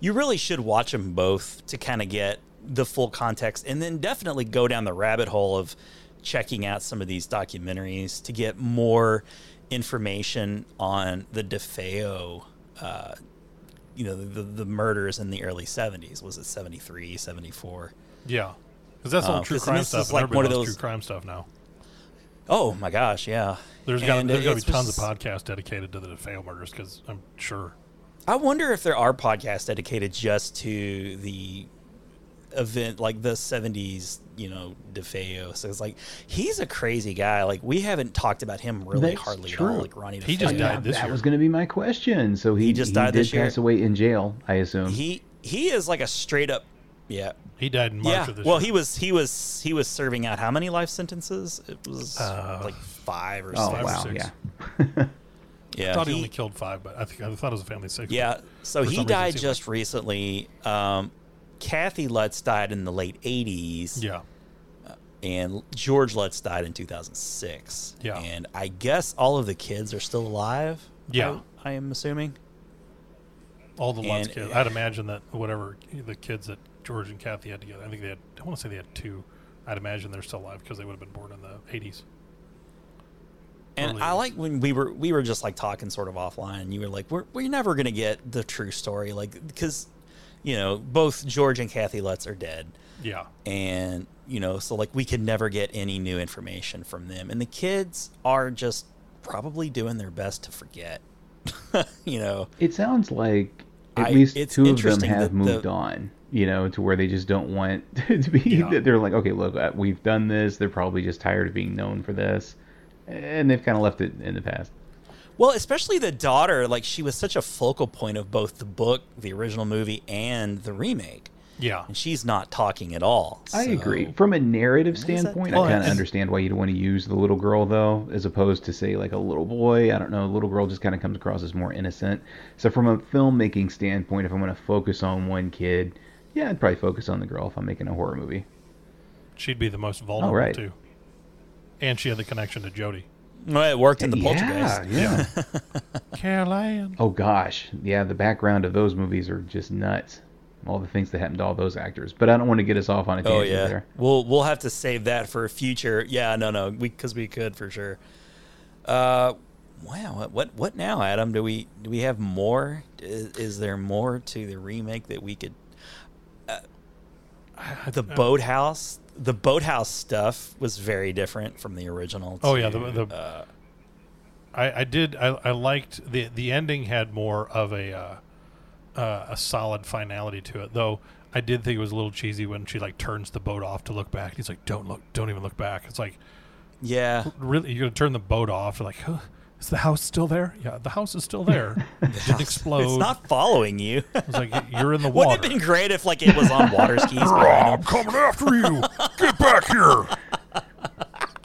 F: You really should watch them both to kind of get the full context, and then definitely go down the rabbit hole of checking out some of these documentaries to get more information on the DeFeo, uh, you know, the, the murders in the early 70s. Was it 73, 74?
G: Yeah. Because that's all
F: Um,
G: true crime stuff.
F: like
G: everybody
F: one of those-
G: true crime stuff now.
F: Oh my gosh, yeah.
G: There's got
F: And
G: there's got to be tons of podcasts dedicated to the DeFeo murders because I'm sure.
F: I wonder if there are podcasts dedicated just to the event, like the '70s, you know, DeFeo. So it's like he's a crazy guy. Like we haven't talked about him really
H: That's
F: hardly at all. Like Ronnie DeFeo.
G: He just died this
H: that
G: year.
H: was going to be my question. So he,
F: He just died
H: did
F: this year?
H: pass away in jail, I assume.
F: He he is like a straight up, yeah,
G: He died in March
F: yeah.
G: of this
F: Well,
G: year.
F: he was he was he was serving out how many life sentences? It was
G: Uh,
F: like five or
H: oh
F: six.
G: or
H: wow,
G: six.
H: yeah.
F: Yeah,
G: I thought he,
F: he-
G: only killed five, but I think I thought it was a family of six.
F: Yeah, so he
G: some reason it
F: died just recently. Um, Kathy Lutz died in the late '80s.
G: Yeah.
F: and George Lutz died in 2006.
G: Yeah.
F: And I guess all of the kids are still alive.
G: Yeah.
F: I, I am assuming.
G: All the Lutz
F: And-
G: kids. I'd imagine that whatever the kids that George and Kathy had together, I think they had, I want to say they had two. I'd imagine they're still alive because they would have been born in the 80s.
F: And
G: Early
F: I like when we were we were just like talking sort of offline. And you were like, "We're we're never gonna get the true story, like because, you know, both George and Kathy Lutz are dead,
G: Yeah.
F: and you know, so like we could never get any new information from them, and the kids are just probably doing their best to forget. you know,
H: It sounds like at
F: I-
H: least two of them have
F: that the-
H: moved on. You know, to where they just don't want to be.
G: Yeah.
H: They're like, okay, look, uh, we've done this. They're probably just tired of being known for this, and they've kind of left it in the past.
F: Well, especially the daughter, like she was such a focal point of both the book, the original movie, and the remake.
G: Yeah.
F: And she's not talking at all.
H: I agree. From a narrative
F: What
H: standpoint, I kind of understand why you'd want to use the little girl, though, as opposed to, say, like a little boy. I don't know. A little girl just kind of comes across as more innocent. So, from a filmmaking standpoint, if I'm going to focus on one kid, yeah, I'd probably focus on the girl if I'm making a horror movie.
G: She'd be the most vulnerable,
H: right.
G: too. And she had the connection to Jody.
F: Well, it worked in the
H: yeah,
F: Poltergeist.
H: yeah.
G: Caroline.
H: oh, gosh. Yeah, the background of those movies are just nuts. All the things that happened to all those actors. But I don't want to get us off on a
F: Oh
H: tangent
F: yeah,
H: there.
F: we'll we'll have to save that for a future. Yeah, no, no, we because we could for sure. Uh, wow, what what what now, Adam? Do we do we have more? Is, is there more to the remake that we could? Uh, the boathouse, the boathouse stuff was very different from the original.
G: Oh, yeah, the- the-
F: uh,
G: I, I did. I, I liked the the ending had more of a uh, uh, a solid finality to it, though. I did think it was a little cheesy when she like turns the boat off to look back. He's like, "Don't look, don't even look back." It's like,
F: yeah,
G: really, you're gonna turn the boat off? You're like, huh, is the house still there? Yeah, the house is still there. It didn't explode.
F: it's not following you.
G: It's like you're in the
F: Wouldn't
G: water.
F: it have been great if like it was on water skis I'm
G: coming after you. Get back here.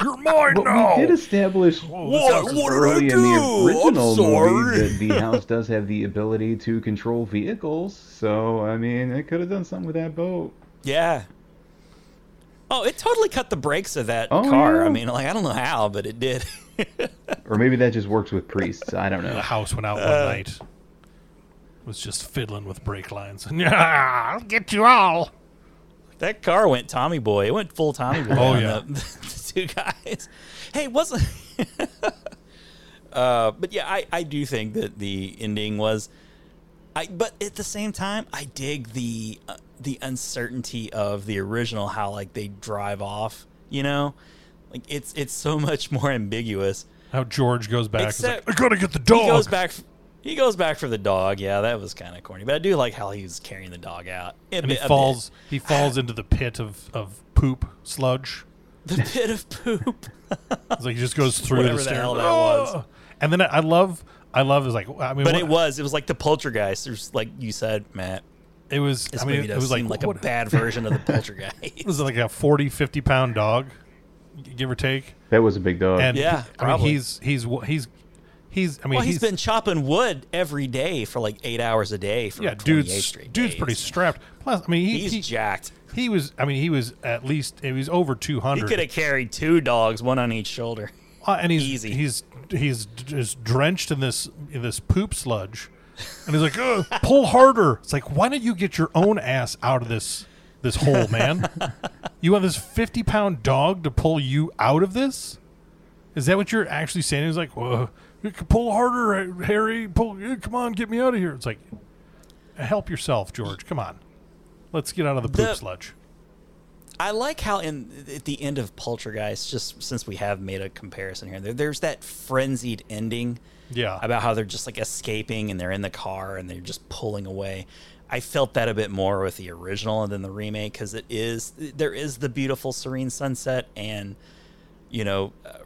G: You're mine
H: But we did establish
F: What? What did I
H: early in
F: do?
H: the original movie that the house does have the ability to control vehicles. So I mean, it could have done something with that boat.
F: Yeah. Oh, it totally cut the brakes of that
H: Oh,
F: car.
H: yeah.
F: I mean, like I don't know how, but it did.
H: Or maybe that just works with priests. I don't know.
G: The house went out one
F: Uh.
G: night. Was just fiddling with brake lines. Yeah, I'll get you all.
F: that car went Tommy Boy. It went full Tommy Boy.
G: Oh, yeah.
F: the, the two guys. Hey, wasn't? uh, but yeah, I I do think that the ending was. I but at the same time, I dig the uh, the uncertainty of the original. How like they drive off. You know, like it's it's so much more ambiguous.
G: How George goes back. He's like,
F: Except-
G: I gotta get the dog.
F: He goes back. He goes back for the dog. Yeah, that was kind of corny, but I do like how he was carrying the dog out.
G: And he
F: bit- bit.
G: falls. He falls into the pit of, of poop sludge.
F: The pit of poop.
G: It's like he just goes through
F: Whatever
G: the
F: the hell that was.
G: "Oh!" And then I I love. I love is like. I mean,
F: But
G: what-
F: it was. It was like the poltergeist. There's like you said, Matt.
G: It was.
F: This
G: I mean, it was like
F: like
G: what-
F: a bad version of the poltergeist.
G: It was like a 40, 50 pound dog, give or take.
H: That was a big dog.
G: And
F: Yeah,
G: I mean, he's he's he's he's. I mean,
F: well,
G: he's,
F: he's been chopping wood every day for like eight hours a day for
G: yeah,
F: like
G: dude's
F: straight
G: dude's
F: days.
G: pretty strapped. Plus, I mean, he,
F: He's
G: he,
F: jacked.
G: he was. I mean, he was at least. He was over two hundred.
F: He could have carried two dogs, one on each shoulder.
G: Uh, and he's
F: Easy.
G: he's he's just drenched in this in this poop sludge, and he's like, "Ugh, "Pull harder!" It's like, why don't you get your own ass out of this this hole, man? you want this fifty pound dog to pull you out of this? Is that what you're actually saying? He's like, well, you can pull harder, Harry. Pull, come on, get me out of here. It's like, help yourself, George. Come on, let's get out of the poop
F: The-
G: sludge.
F: I like how in at the end of Poltergeist, just since we have made a comparison here, there, there's that frenzied ending
G: Yeah,
F: about how they're just like escaping and they're in the car and they're just pulling away. I felt that a bit more with the original than the remake because it is there is the beautiful serene sunset and you know uh,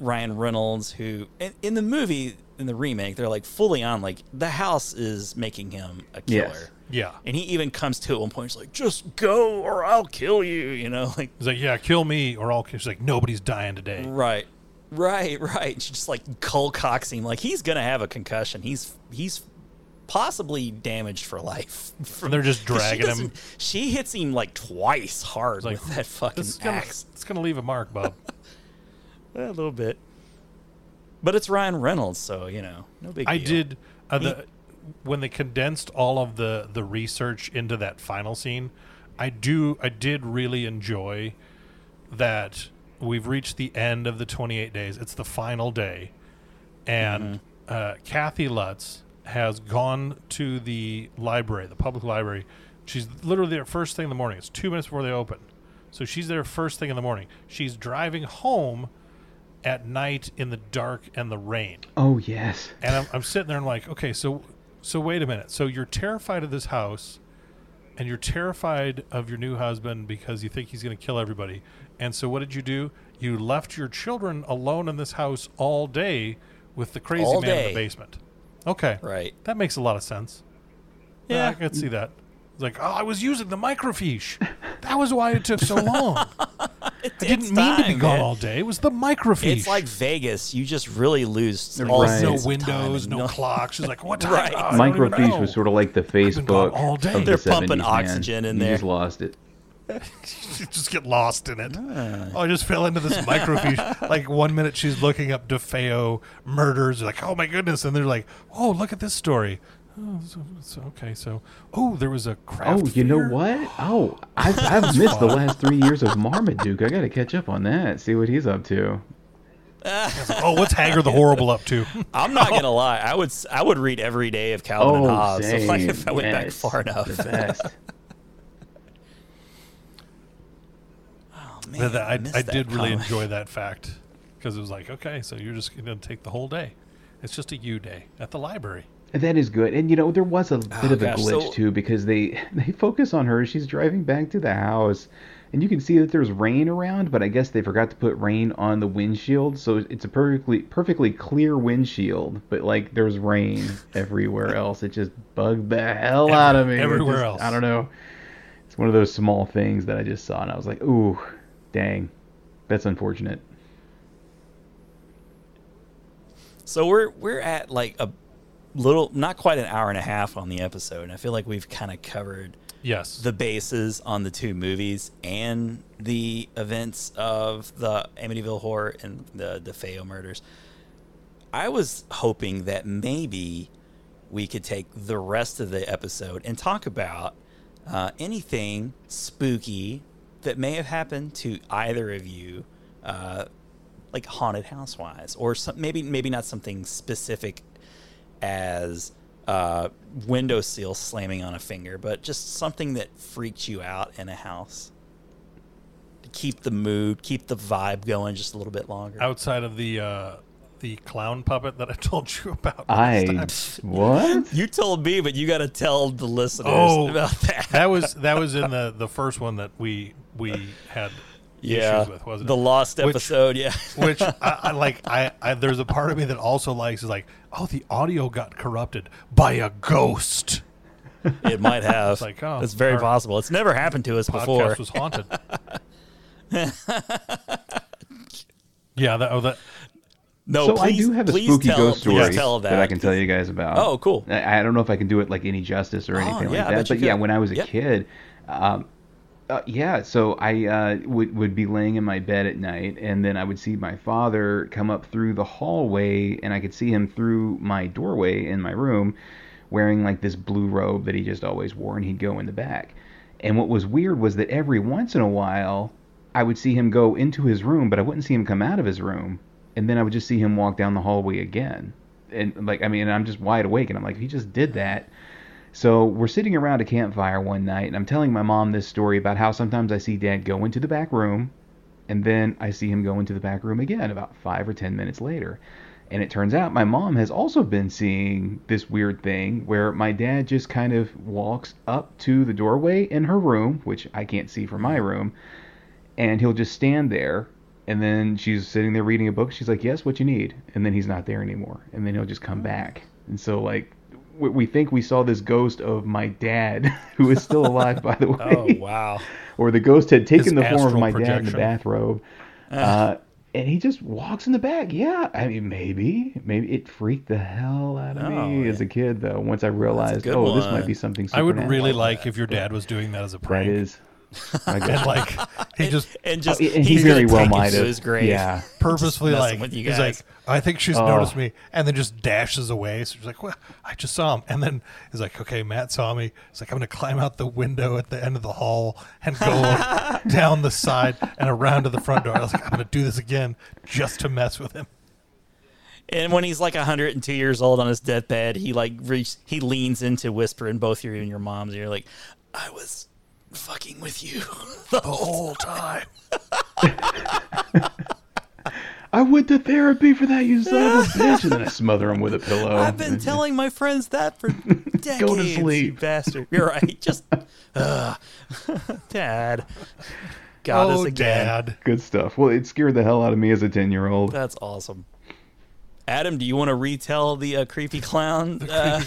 F: Ryan Reynolds who in, in the movie in the remake they're like fully on like the house is making him a killer.
H: Yes.
G: yeah.
F: And he even comes to at one point. He's like, "Just go, or I'll kill you." You know, like
G: He's like, yeah, kill me or I'll. Kill. She's like, nobody's dying today.
F: Right. Right, right. She's just like Cole Cox him like he's gonna have a concussion. He's he's possibly damaged for life.
G: And they're just
F: 'Cause she
G: dragging him.
F: She hits him like twice hard
G: like,
F: with that fucking
G: This gonna,
F: axe.
G: it's gonna leave a mark, Bob.
F: A little bit. But it's Ryan Reynolds, so you know, no big
G: I
F: deal.
G: did uh, the when they condensed all of the the research into that final scene. I do I did really enjoy that we've reached the end of the 28 days. It's the final day, and uh, Kathy Lutz has gone to the library, the public library. She's literally there first thing in the morning. It's two minutes before they open, so she's there first thing in the morning. She's driving home at night in the dark and the rain.
H: oh yes.
G: And I'm, I'm sitting there and I'm like, okay, so so wait a minute. So you're terrified of this house, and you're terrified of your new husband because you think he's going to kill everybody. And so what did you do? You left your children alone in this house all day with the crazy
F: All
G: man in the basement. Okay,
F: Right.
G: that makes a lot of sense.
F: Yeah.
G: I can see that. It's like, oh, I was using the microfiche. That was why it took so long. I didn't
F: It's
G: mean to be
F: time,
G: gone
F: man.
G: all day. It was the microfiche.
F: It's like Vegas. You just really lose all
H: Right.
G: no
F: sense time
G: windows,
F: and
G: no clocks. She's like, what time?
F: Right.
G: Oh, I don't even
H: Microfiche was sort of like the
G: been gone
H: Facebook
G: all day.
H: of
F: They're
H: the 70s,
F: pumping
H: man.
F: oxygen in
H: you
F: there.
H: just lost it.
G: You just get lost in it. Ah. Oh, I just fell into this microfiche. like one minute she's looking up DeFeo murders, like oh my goodness, and they're like, oh look at this story. Oh, so, so okay, so oh there was a craft.
H: Oh, you know what? Oh, I've, I've missed the last three years of Marmaduke. I got to catch up on that. See what he's up to.
G: Oh, what's Hagar the Horrible up to?
F: I'm not gonna lie. I would I would read every day of Calvin and
H: Oh,
F: Hobbes.
H: same.
F: Like if I went back far enough.
H: The best.
F: Oh,
G: That- that- I,
F: missed
G: I
F: that
G: did really
F: comic.
G: enjoy that fact because it was like, okay, so you're just going to take the whole day. It's just a you day at the library.
H: That is good. And you know, there was a oh, bit
F: Oh,
H: of a
F: gosh,
H: glitch
F: so-
H: too because they they focus on her. She's driving back to the house, and you can see that there's rain around, but I guess they forgot to put rain on the windshield, so it's a perfectly perfectly clear windshield, but like there's rain everywhere else. It just bugged the hell out of me.
G: Everywhere
H: just-
G: else.
H: I don't know. It's one of those small things that I just saw, and I was like, ooh, dang, that's unfortunate.
F: So we're we're at like a little, not quite an hour and a half on the episode, and I feel like we've kind of covered
G: Yes.
F: the bases on the two movies and the events of the Amityville Horror and the the DeFeo murders. I was hoping that maybe we could take the rest of the episode and talk about uh, anything spooky that may have happened to either of you, uh, like haunted house wise, or some, maybe maybe not something specific as uh, windowsill slamming on a finger, but just something that freaked you out in a house to keep the mood, keep the vibe going just a little bit longer.
G: Outside of the uh, the clown puppet that I told you about.
H: I
G: time.
H: what?
F: You told me, but you got to tell the listeners
G: Oh,
F: about that.
G: that was that was in the the first one that we we had
F: yeah,
G: issues with, wasn't
F: the
G: it?
F: lost
G: Which-
F: episode. Yeah,
G: Which I, I like. I, I there's a part of me that also likes is like, oh, the audio got corrupted by a ghost.
F: it might have.
G: It's like, oh,
F: it's very
G: our
F: possible. It's never happened to us
G: Podcast
F: before.
G: was haunted. yeah, that oh that
F: no,
H: so
F: please,
H: I do have a
F: please
H: spooky
F: tell,
H: ghost story
F: tell that.
H: I can tell you guys about.
F: Oh, cool.
H: I, I don't know if I can do it like any justice or
F: Oh,
H: anything
F: yeah,
H: like that.
F: you
H: But yeah, when I was a
F: Yep.
H: kid, um, uh, yeah, so I uh, would would be laying in my bed at night, and then I would see my father come up through the hallway, and I could see him through my doorway in my room, wearing like this blue robe that he just always wore, and he'd go in the back. And what was weird was that every once in a while, I would see him go into his room, but I wouldn't see him come out of his room, and then I would just see him walk down the hallway again. And like, I mean, I'm just wide awake, and I'm like, he just did that. So we're sitting around a campfire one night, and I'm telling my mom this story about how sometimes I see Dad go into the back room, and then I see him go into the back room again about five or ten minutes later. And it turns out my mom has also been seeing this weird thing where my dad just kind of walks up to the doorway in her room, which I can't see from my mm-hmm. room, and he'll just stand there. And then she's sitting there reading a book. She's like, "Yes, what you need?" And then he's not there anymore. And then he'll just come oh. back. And so like we- we think we saw this ghost of my dad, who is still alive, by the way.
F: Oh wow!
H: or the ghost had taken
G: His
H: the form of
G: astral
H: my dad in the bathrobe. Uh, and he just walks in the back. Yeah, I mean, maybe, maybe it freaked the hell out of
F: Oh,
H: me as a kid, though. Once I realized,
F: good
H: oh, this might be something.
G: I would really
H: supernatural.
G: like if your dad was doing that as a
H: That
G: prank.
H: Is. my
G: and like he just
F: And just
H: Oh, and he
F: he's
H: very well
F: take it
H: might
F: to
H: have.
F: his grave.
H: Yeah.
G: purposefully like
F: with you
G: he's like I think she's
H: Oh.
G: noticed me and then just dashes away. So she's like, Well, I just saw him and then he's like, Okay, Matt saw me. He's like, I'm gonna climb out the window at the end of the hall and go down the side and around to the front door. I was like, I'm gonna do this again just to mess with him.
F: And when he's like 102 years old on his deathbed, he like reach, he leans into whisper in both you and your mom's ear, like, "I was fucking with you the
G: The whole time.
H: I went to therapy for that, you son of a bitch. And then I smother him with a pillow.
F: I've been telling my friends that for decades. Go to
H: sleep.
F: bastard. You're right. Just, uh, Dad. Got us
G: oh,
F: again.
G: Dad.
H: Good stuff. Well, it scared the hell out of me as a 10 year old.
F: That's awesome. Adam, do you want to retell the uh, creepy clown? Uh,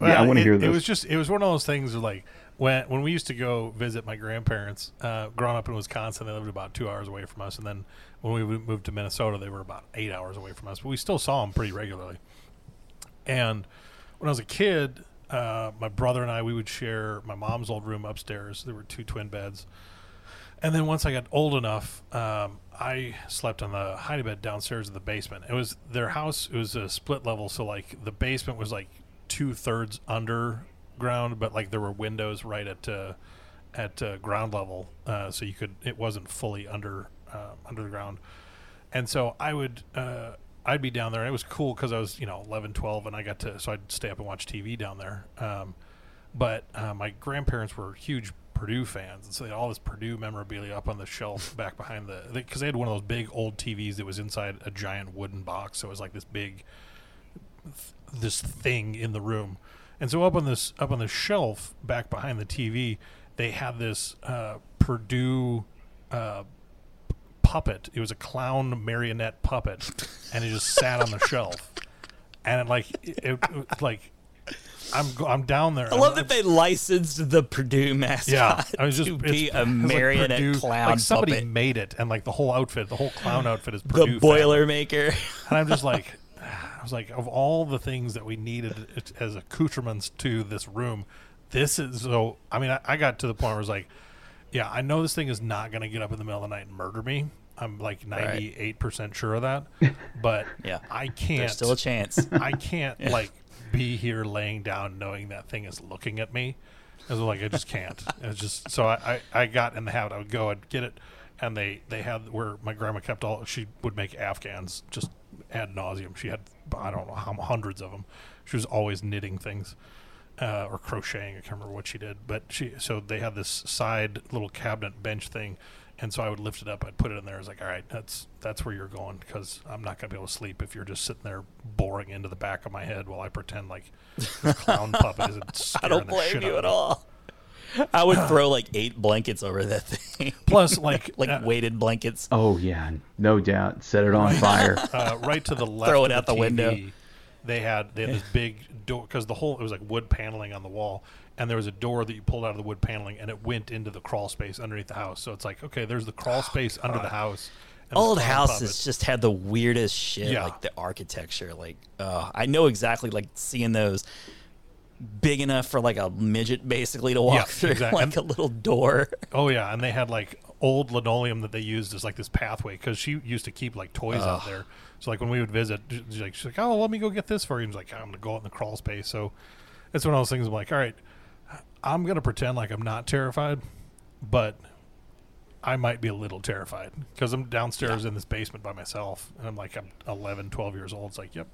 H: Yeah, I wanna
G: hear
H: hear
G: It was just it was one of those things like when when we used to go visit my grandparents. Uh, growing up in Wisconsin, they lived about two hours away from us, and then when we moved to Minnesota, they were about eight hours away from us. But we still saw them pretty regularly. And when I was a kid, uh, my brother and I we would share my mom's old room upstairs. There were two twin beds. And then once I got old enough, um, I slept on the high bed downstairs in the basement. It was their house. It was a split level, so like the basement was like two thirds underground, but like there were windows right at uh, at uh, ground level, uh, so you could. It wasn't fully under uh, under the ground, and so I would. Uh, I'd be down there, and it was cool because I was, you know, 11, 12, and I got to, so I'd stay up and watch TV down there. Um, but uh, my grandparents were huge Purdue fans, and so they had all this Purdue memorabilia up on the shelf back behind the because they, had one of those big old TVs that was inside a giant wooden box, so it was like this big this thing in the room. And so up on this up on the shelf back behind the TV, they had this uh, Purdue uh, puppet. It was a clown marionette puppet, and it just sat on the shelf. And it, like it, it, like I'm I'm down there.
F: I love that they licensed the Purdue mascot
G: Yeah, I was just
F: to be a
G: it's like
F: marionette
G: Purdue-
F: clown
G: Like somebody
F: puppet.
G: made it, and like the whole outfit, the whole clown outfit is Purdue.
F: The. Boilermaker.
G: And I'm just like, was like, of all the things that we needed as accoutrements to this room, this is so. I mean, I, I got to the point where I was like, yeah, I know this thing is not going to get up in the middle of the night and murder me. I'm like 98% sure of that. But
F: Yeah.
G: I can't.
F: There's still a chance.
G: I can't like be here laying down knowing that thing is looking at me. I was like, I just can't. It's just so I, I, I got in the habit. I would go and get it, and they they had where my grandma kept all. She would make Afghans just ad nauseum. She had I don't know how hundreds of them. She was always knitting things. Uh, or crocheting, I can't remember what she did, but she so they had this side little cabinet bench thing, and so I would lift it up, I'd put it in there. I was like, all right, that's that's where you're going because I'm not gonna be able to sleep if you're just sitting there boring into the back of my head while I pretend like this clown puppet isn't
F: I don't blame you at all. I would throw like eight blankets over that thing.
G: Plus, like
F: like
G: uh,
F: weighted blankets.
H: Oh yeah, no doubt. Set it on fire.
G: uh, right to the left.
F: Throw
G: of
F: it out the
G: TV,
F: window.
G: They had they had this big door because the whole it was like wood paneling on the wall, and there was a door that you pulled out of the wood paneling, and it went into the crawl space underneath the house. So it's like okay, there's the crawl space under the house.
F: Old houses
G: puppets.
F: just had the weirdest shit,
G: Yeah.
F: like the architecture. Like, uh, I know exactly like seeing those big enough for like a midget basically to walk
G: Yeah,
F: through,
G: exactly.
F: like a little door.
G: Oh yeah, and they had like old linoleum that they used as like this pathway because she used to keep like toys out there. So like when we would visit, she's like, she's like, oh, let me go get this for you. And he's like, I'm gonna go out in the crawl space. So it's one of those things. I'm like, all right, I'm gonna pretend like I'm not terrified, but I might be a little terrified because I'm downstairs in this basement by myself, and I'm like, I'm 11, 12 years old. It's like, yep.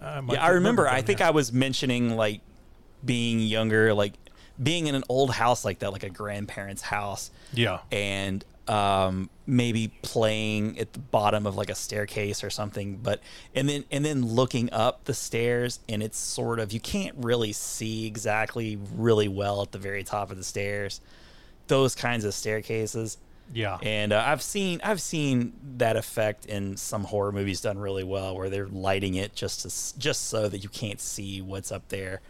G: I
F: Yeah, I remember. I think
G: here.
F: I was mentioning like being younger, like being in an old house like that, like a grandparent's house,
G: yeah,
F: and um, maybe playing at the bottom of like a staircase or something. But and then and then looking up the stairs, and it's sort of you can't really see exactly really well at the very top of the stairs. Those kinds of staircases.
G: Yeah,
F: And uh, I've seen I've seen that effect in some horror movies done really well, where they're lighting it just to, just so that you can't see what's up there,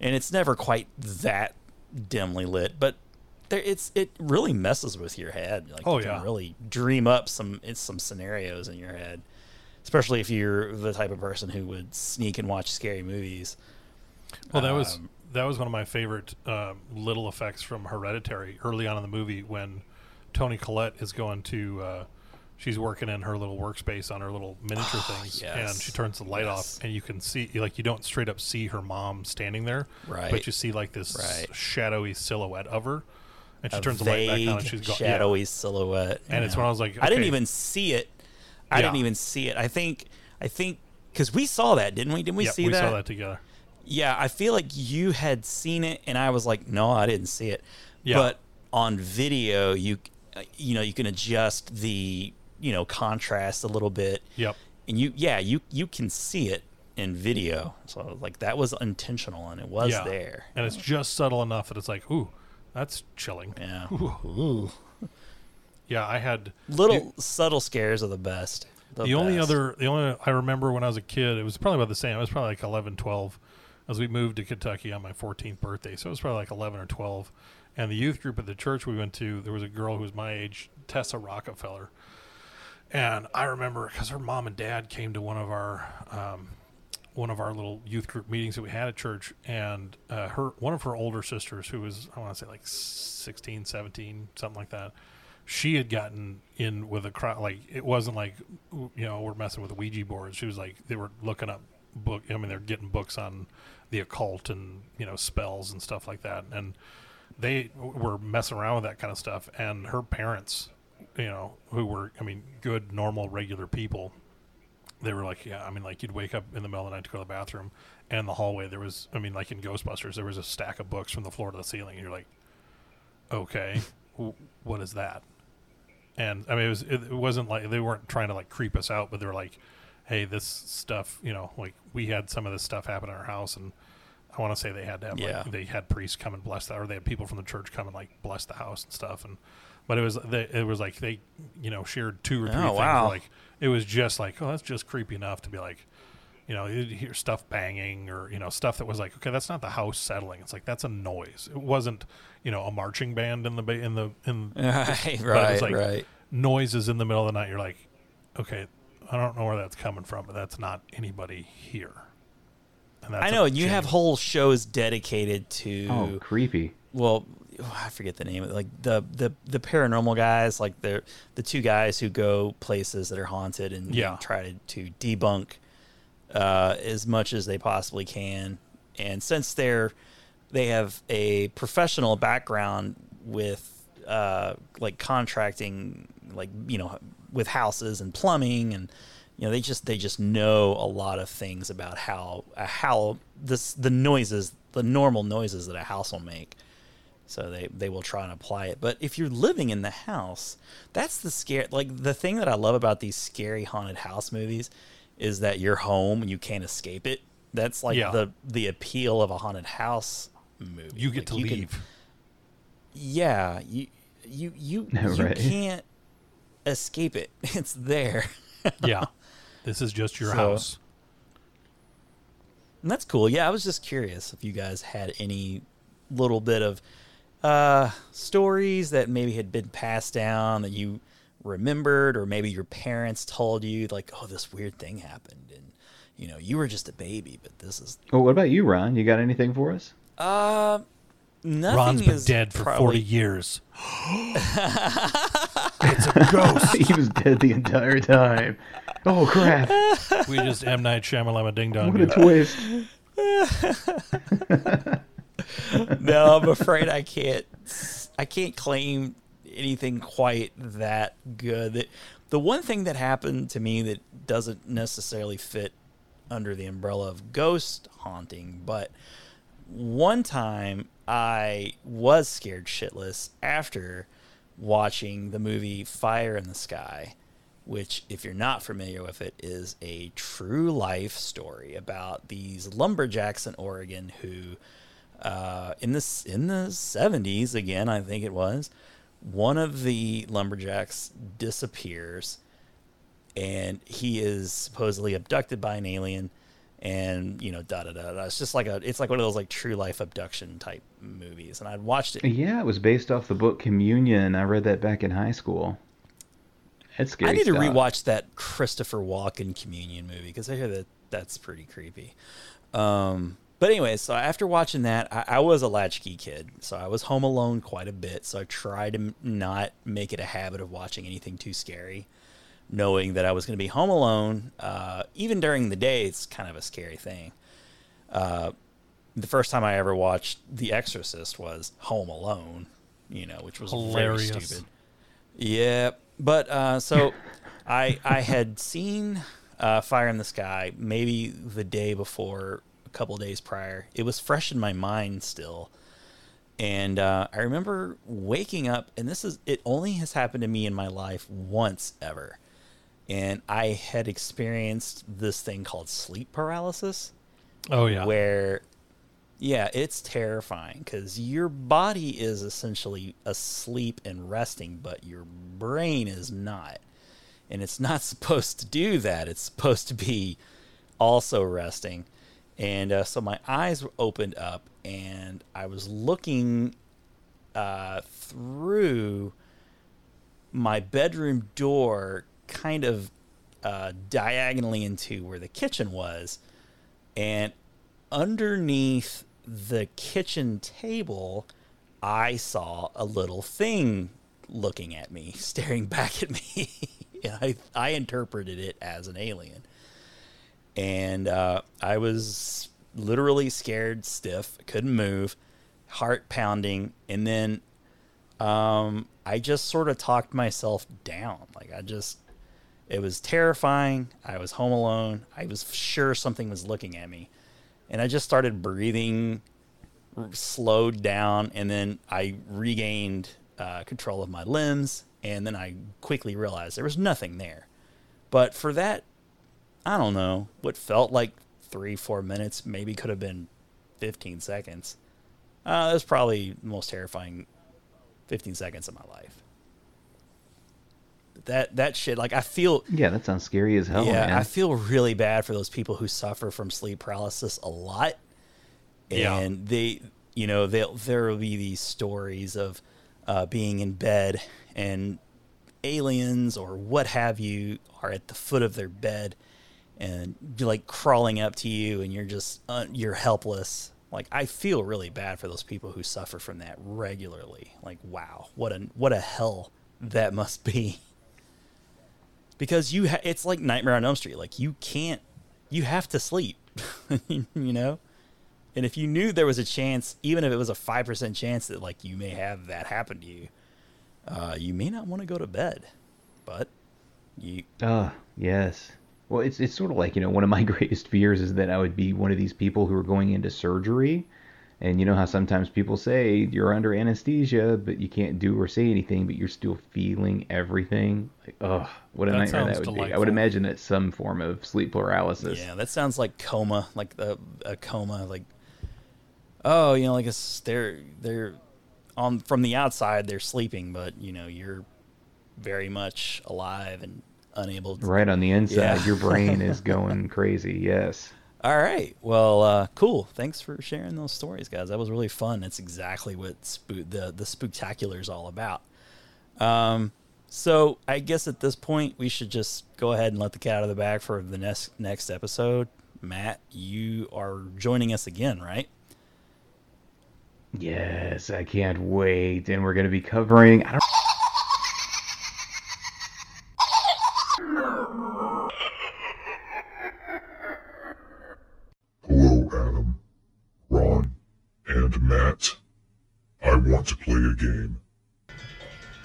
F: and it's never quite that dimly lit, but there it's it really messes with your head. Like
G: Oh,
F: you
G: yeah.
F: can really dream up some it's some scenarios in your head, especially if you're the type of person who would sneak and watch scary movies.
G: Well, that was
F: Um,
G: that was one of my favorite um, little effects from Hereditary early on in the movie when Toni Collette is going to. Uh, she's working in her little workspace on her little miniature things, and
F: Ah,
G: she turns the light
F: Yes.
G: off, and you can see like you don't straight up see her mom standing there,
F: Right.
G: But you see like this
F: Right.
G: shadowy silhouette of her, and she
F: a
G: turns the light back on, and she's gone.
F: shadowy silhouette.
G: And it's when I was like,
F: I didn't even see it. I didn't even see it. I think, I think, because we saw that, didn't we? Didn't we
G: Yeah,
F: see
G: we
F: that?
G: saw that together.
F: Yeah, I feel like you had seen it, and I was like, no, I didn't see it.
G: Yeah.
F: But on video, you, you know, you can adjust the, you know, contrast a little bit.
G: Yep.
F: And you, yeah, you you can see it in video. So like that was intentional, and it was
G: yeah,
F: there.
G: and it's just subtle enough that it's like, ooh, that's chilling.
F: Yeah. ooh.
G: Yeah, I had
F: Little subtle scares are the best.
G: the only
F: best.
G: other the only I remember when I was a kid, it was probably about the same. I was probably like 11, 12 as we moved to Kentucky on my 14th birthday. So it was probably like 11 or 12. And the youth group at the church we went to, there was a girl who was my age, Tessa Rockefeller. And I remember because her mom and dad came to one of our um, one of our little youth group meetings that we had at church and uh, her one of her older sisters who was i want to say like 16 17 something like that she had gotten in with a crowd like it wasn't like you know we're messing with ouija boards she was like they were looking up book i mean they're getting books on the occult and you know spells and stuff like that and they were messing around with that kind of stuff and her parents you know who were i mean good normal regular people they were like, yeah, I mean, like you'd wake up in the middle of the night to go to the bathroom, and the hallway there was, I mean, like in Ghostbusters, there was a stack of books from the floor to the ceiling. And you're like, okay, what is that? And I mean, it was, it wasn't like they weren't trying to like creep us out, but they were like, hey, this stuff, you know, like we had some of this stuff happen in our house, and I want to say they had to have,
F: Yeah.
G: like, they had priests come and bless that, or they had people from the church come and like bless the house and stuff, and. But it was they, it was like they, you know, shared two or three
F: Oh,
G: things.
F: wow.
G: Like it was just like, oh, that's just creepy enough to be like, you know, you'd hear stuff banging or you know stuff that was like, okay, that's not the house settling. It's like that's a noise. It wasn't, you know, a marching band in the ba- in the in
F: Right,
G: but it was
F: right,
G: like
F: right.
G: noises in the middle of the night. You're like, okay, I don't know where that's coming from, but that's not anybody here. And that's
F: I
G: a
F: know, and you have whole shows dedicated to
H: Oh, creepy.
F: well, I forget the name of it. Like the the the paranormal guys, like the the two guys who go places that are haunted and,
G: Yeah.
F: try to, to debunk uh, as much as they possibly can. And since they're they have a professional background with uh, like contracting, like you know, with houses and plumbing, and you know, they just they just know a lot of things about how uh, how this the noises, the normal noises that a house will make. So they they will try and apply it. But if you're living in the house, that's the scare. Like the thing that I love about these scary haunted house movies is that you're home and you can't escape it. That's like
G: Yeah.
F: the the appeal of a haunted house movie.
G: You get
F: Like,
G: to
F: you can-
G: leave.
F: yeah, you you you you
H: Right.
F: can't escape it. It's there.
G: yeah. This is just your
F: So-
G: house.
F: And that's cool. Yeah, I was just curious if you guys had any little bit of uh, stories that maybe had been passed down that you remembered, or maybe your parents told you, like, "Oh, this weird thing happened," and you know, you were just a baby, but this is
H: Well, what about you, Ron? You got anything for us?
F: uh, nothing
G: Ron's been
F: is
G: dead for
F: probably-
G: 40 years. it's a ghost.
H: he was dead the entire time. Oh crap!
G: We just M. Night Shyamalan ding dong.
H: What a twist!
F: no, I'm afraid I can't. I can't claim anything quite that good. The- The one thing that happened to me that doesn't necessarily fit under the umbrella of ghost haunting, but one time I was scared shitless after watching the movie Fire in the Sky, which, if you're not familiar with it, is a true life story about these lumberjacks in Oregon who uh, in this in the 70s again I think it was one of the lumberjacks disappears and he is supposedly abducted by an alien and you know da da da da it's just like a it's like one of those like true life abduction type movies and I'd watched it
H: Yeah, it was based off the book Communion. I read that back in high school. It's scary.
F: I need to rewatch that Christopher Walken Communion movie because I hear that that's pretty creepy. Um, but anyway, so after watching that, I, I was a latchkey kid, so I was home alone quite a bit. So I tried to not make it a habit of watching anything too scary, knowing that I was going to be home alone. Uh, even during the day, it's kind of a scary thing. Uh, the first time I ever watched The Exorcist was Home Alone, you know, which was
G: Hilarious.
F: very stupid. Yeah, but uh, so I I had seen uh, Fire in the Sky maybe the day before, a couple days prior. It was fresh in my mind still, and uh, I remember waking up, and this is it only has happened to me in my life once ever, and I had experienced this thing called sleep paralysis.
G: Oh, yeah.
F: where yeah it's terrifying because your body is essentially asleep and resting but your brain is not. And it's not supposed to do that. It's supposed to be also resting. And uh, so my eyes were opened up and i was looking uh, through my bedroom door kind of uh, diagonally into where the kitchen was and underneath the kitchen table, I saw a little thing looking at me, staring back at me. I, I interpreted it as an alien. And uh, I was literally scared, stiff, couldn't move, heart pounding. And then um, I just sort of talked myself down. Like, I just, it was terrifying. I was home alone. I was sure something was looking at me. And I just started breathing, slowed down, and then I regained uh, control of my limbs. And then I quickly realized there was nothing there. But for that, I don't know, what felt like three, four minutes, maybe could have been 15 seconds. Uh, it was probably the most terrifying 15 seconds of my life. That that shit, like I feel
H: Yeah, that sounds scary as hell,
F: yeah,
H: man.
F: I feel really bad for those people who suffer from sleep paralysis a lot.
G: Yeah.
F: And they, you know, they'll there will be these stories of uh, being in bed and aliens or what have you are at the foot of their bed and like crawling up to you and you're just uh, you're helpless. Like I feel really bad for those people who suffer from that regularly. Like wow, what a what a hell that must be because you ha- it's like Nightmare on Elm Street. Like you can't you have to sleep, you know. And if you knew there was a chance, even if it was a five percent chance that like you may have that happen to you, uh, you may not want to go to bed. But you,
H: Ah, yes. Well, it's it's sort of like you know one of my greatest fears is that I would be one of these people who are going into surgery, and you know how sometimes people say you're under anesthesia, but you can't do or say anything, but you're still feeling everything. Like, oh, what a
G: That
H: nightmare that would be. I would imagine that's some form of sleep paralysis.
F: yeah, that sounds like coma, like a, a coma, like oh, you know, like it's they're they're on from the outside they're sleeping, but you know you're very much alive and unable. to...
H: Right on the inside,
F: Yeah.
H: your brain is going crazy. Yes.
F: All right. Well, uh, cool. Thanks for sharing those stories, guys. That was really fun. It's exactly what the the spooktacular is all about. Um, so I guess at this point we should just go ahead and let the cat out of the bag for the next next episode. Matt, you are joining us again, right?
H: Yes, I can't wait. And we're going to be covering. I don't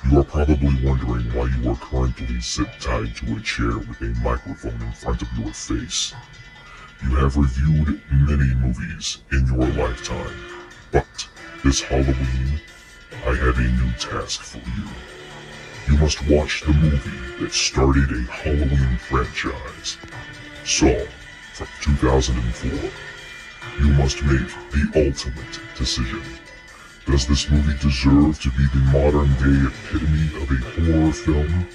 I: You are probably wondering why you are currently sit tied to a chair with a microphone in front of your face. You have reviewed many movies in your lifetime, but this Halloween, I have a new task for you. You must watch the movie that started a Halloween franchise, Saw, from 2004. You must make the ultimate decision. Does this movie deserve to be the modern day epitome of a horror film?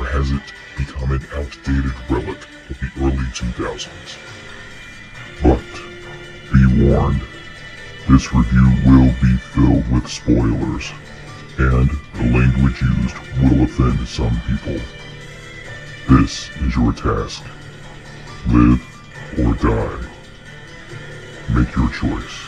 I: Or has it become an outdated relic of the early 2000s? But be warned, this review will be filled with spoilers, and the language used will offend some people. This is your task. Live or die. Make your choice.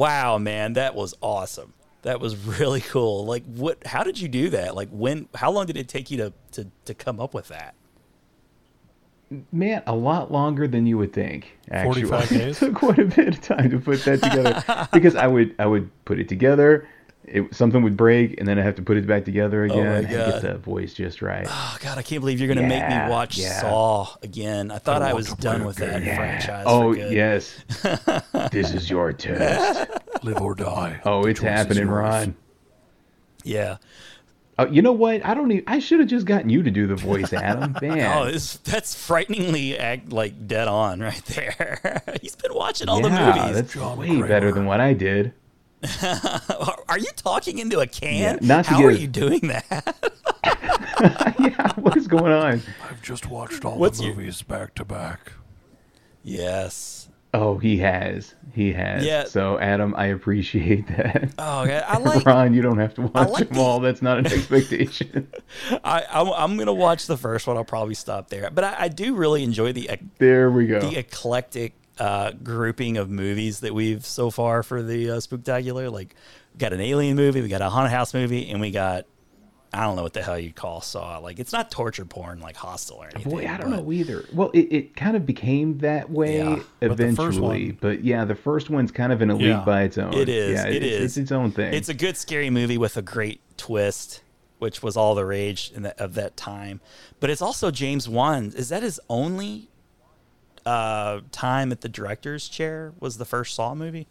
F: Wow, man, that was awesome. That was really cool. Like, what? How did you do that? Like, when? How long did it take you to to to come up with that?
H: Man, a lot longer than you would think. Actually,
G: 45 days?
H: it took quite a bit of time to put that together because I would I would put it together, it, something would break, and then I have to put it back together
F: Oh my
H: again and get
F: God.
H: the voice just right.
F: Oh God, I can't believe you're gonna make me watch
H: yeah.
F: Saw again. I thought I,
G: want
F: was done with
G: a
F: that
G: game.
F: franchise.
H: oh
F: for good.
H: yes, this is your test.
G: Live or die.
H: Oh, it's happening,
G: yours.
H: Ron.
F: yeah.
H: Oh, you know what? I don't. Even, I should have just gotten you to do the voice, Adam. Man.
F: Oh, this, that's frighteningly act, like dead on right there. He's been watching all
H: yeah,
F: the movies.
H: that's
G: John
H: way
G: Kramer.
H: better than what I did.
F: Are you talking into a can?
H: Yeah, not
F: How are
H: give-
F: you doing that?
H: yeah, what is going on?
G: I've just watched all
F: What's
G: the
F: your-
G: movies back to back.
F: yes.
H: Oh, he has. He has.
F: Yeah.
H: So, Adam, I appreciate that.
F: Oh, yeah, I like.
H: Ron, you don't have to watch
F: like
H: them
F: the-
H: all. That's not an expectation.
F: I, I'm, I'm gonna watch the first one. I'll probably stop there. But I, I do really enjoy the
H: there we go.
F: the eclectic uh, grouping of movies that we've so far for the uh, Spooktacular. Like, we got an alien movie, we got a haunted house movie, and we got I don't know what the hell you call Saw. Like, it's not torture porn like Hostel or anything.
H: Boy, I don't
F: but-
H: know either. Well, it, it kind of became that way
F: Yeah,
G: but
H: eventually.
G: one-
H: But yeah, the first one's kind of an elite
G: Yeah.
H: by its own.
F: It is.
H: Yeah,
F: it
H: it's. It's its own thing.
F: It's a good scary movie with a great twist, which was all the rage in the, of that time. But it's also James Wan. Is that his only uh, time at the director's chair? Was the first Saw movie?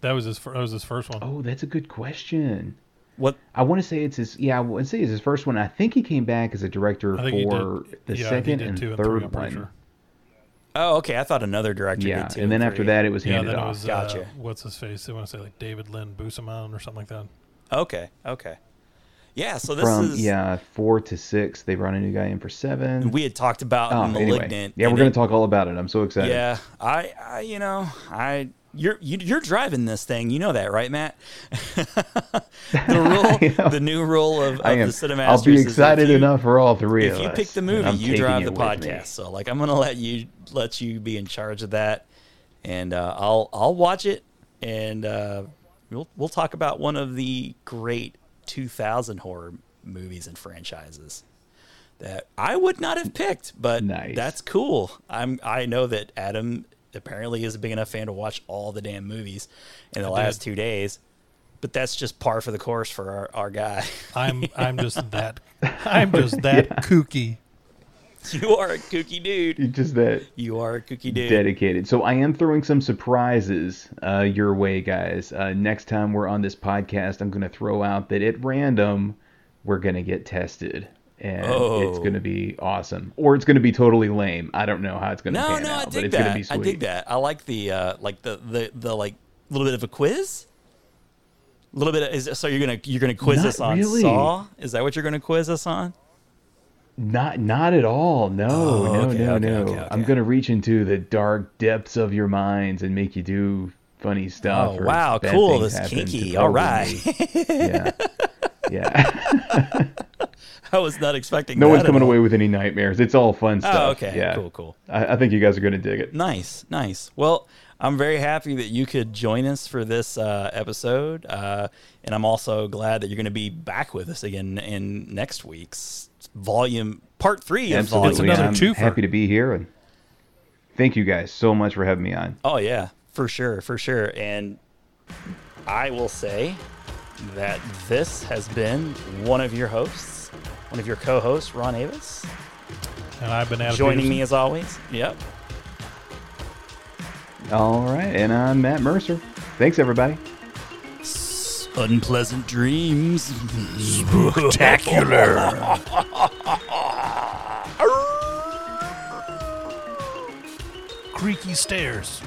G: That was his. That was his first one.
H: oh, that's a good question.
F: What?
H: I want to say it's his. Yeah, I want to say it's his first one. I think he came back as a director
G: I think he
H: for the
G: yeah,
H: second and
G: two and three,
H: third one.
G: sure.
F: Oh, okay. I thought another director
H: Yeah,
F: did too.
H: and then after that, it was
G: Yeah,
H: handed
G: then
H: off.
G: was.
F: Gotcha.
G: Uh, what's his face? I want to say like David Lynn Bousman or something like that.
F: Okay, okay. Yeah, so this
H: From
F: is
H: yeah four to six, they brought a new guy in for seven.
F: we had talked about
H: oh,
F: Malignant.
H: anyway. Yeah, we're gonna
F: it-
H: talk all about it. I'm so excited.
F: Yeah, I, I, you know, I, you're, you, you're driving this thing. You know that, right, Matt? the rule, the new rule of, of the. Cinemasters.
H: I'll be excited
F: you-
H: enough for all three
F: If
H: of
F: you
H: us.
F: pick the movie, you drive the
H: with me.
F: podcast. So, like, I'm gonna let you let you be in charge of that, and uh, I'll I'll watch it and uh, we'll we'll talk about one of the great 2000 horror movies and franchises that I would not have picked, but
H: Nice.
F: that's cool. I'm I know that Adam apparently is a big enough fan to watch all the damn movies in the
G: I
F: last
G: did.
F: two days. But that's just par for the course for our, our guy.
G: I'm I'm just that I'm just that kooky.
F: you are a kooky dude.
H: You're just that
F: You are a kooky dude.
H: dedicated. So I am throwing some surprises uh, your way, guys. Uh, next time we're on this podcast, I'm going to throw out that at random we're going to get tested, and it's
F: Oh.
H: going to be awesome, or it's going to be totally lame. I don't know how it's going to
F: No,
H: pan
F: no,
H: out,
F: I
H: but
F: dig
H: it's going to
F: that.
H: be
F: I dig that. I like the uh, like the the the like little bit of a quiz. A little bit of, is so you're gonna you're gonna quiz
H: Not
F: us on
H: really.
F: Saw? Is that what you're gonna quiz us on?
H: Not, not at all. No,
F: Oh,
H: no,
F: okay,
H: no,
F: okay,
H: no.
F: okay.
H: I'm going to reach into the dark depths of your minds and make you do funny stuff.
F: Oh wow, cool.
H: This
F: kinky. All right.
H: yeah, yeah.
F: I was not expecting.
H: no one's coming away with any nightmares. It's all fun stuff.
F: Oh, okay.
H: Yeah.
F: Cool, cool.
H: I, I think you guys are going to dig it.
F: Nice, nice. Well, I'm very happy that you could join us for this uh, episode, uh, and I'm also glad that you're going to be back with us again in next week's volume part three of
H: Absolutely.
F: volume.
G: another
H: I'm
G: twofer.
H: happy to be here. And thank you guys so much for having me on.
F: Oh yeah, for sure, for sure. And I will say that this has been one of your hosts, one of your co-hosts, Ron Avis,
G: And I've been Adam
F: joining
G: Peterson.
F: me as always. Yep.
H: All right. And I'm Matt Mercer. Thanks, everybody.
F: Unpleasant dreams.
G: spectacular. Creaky stairs.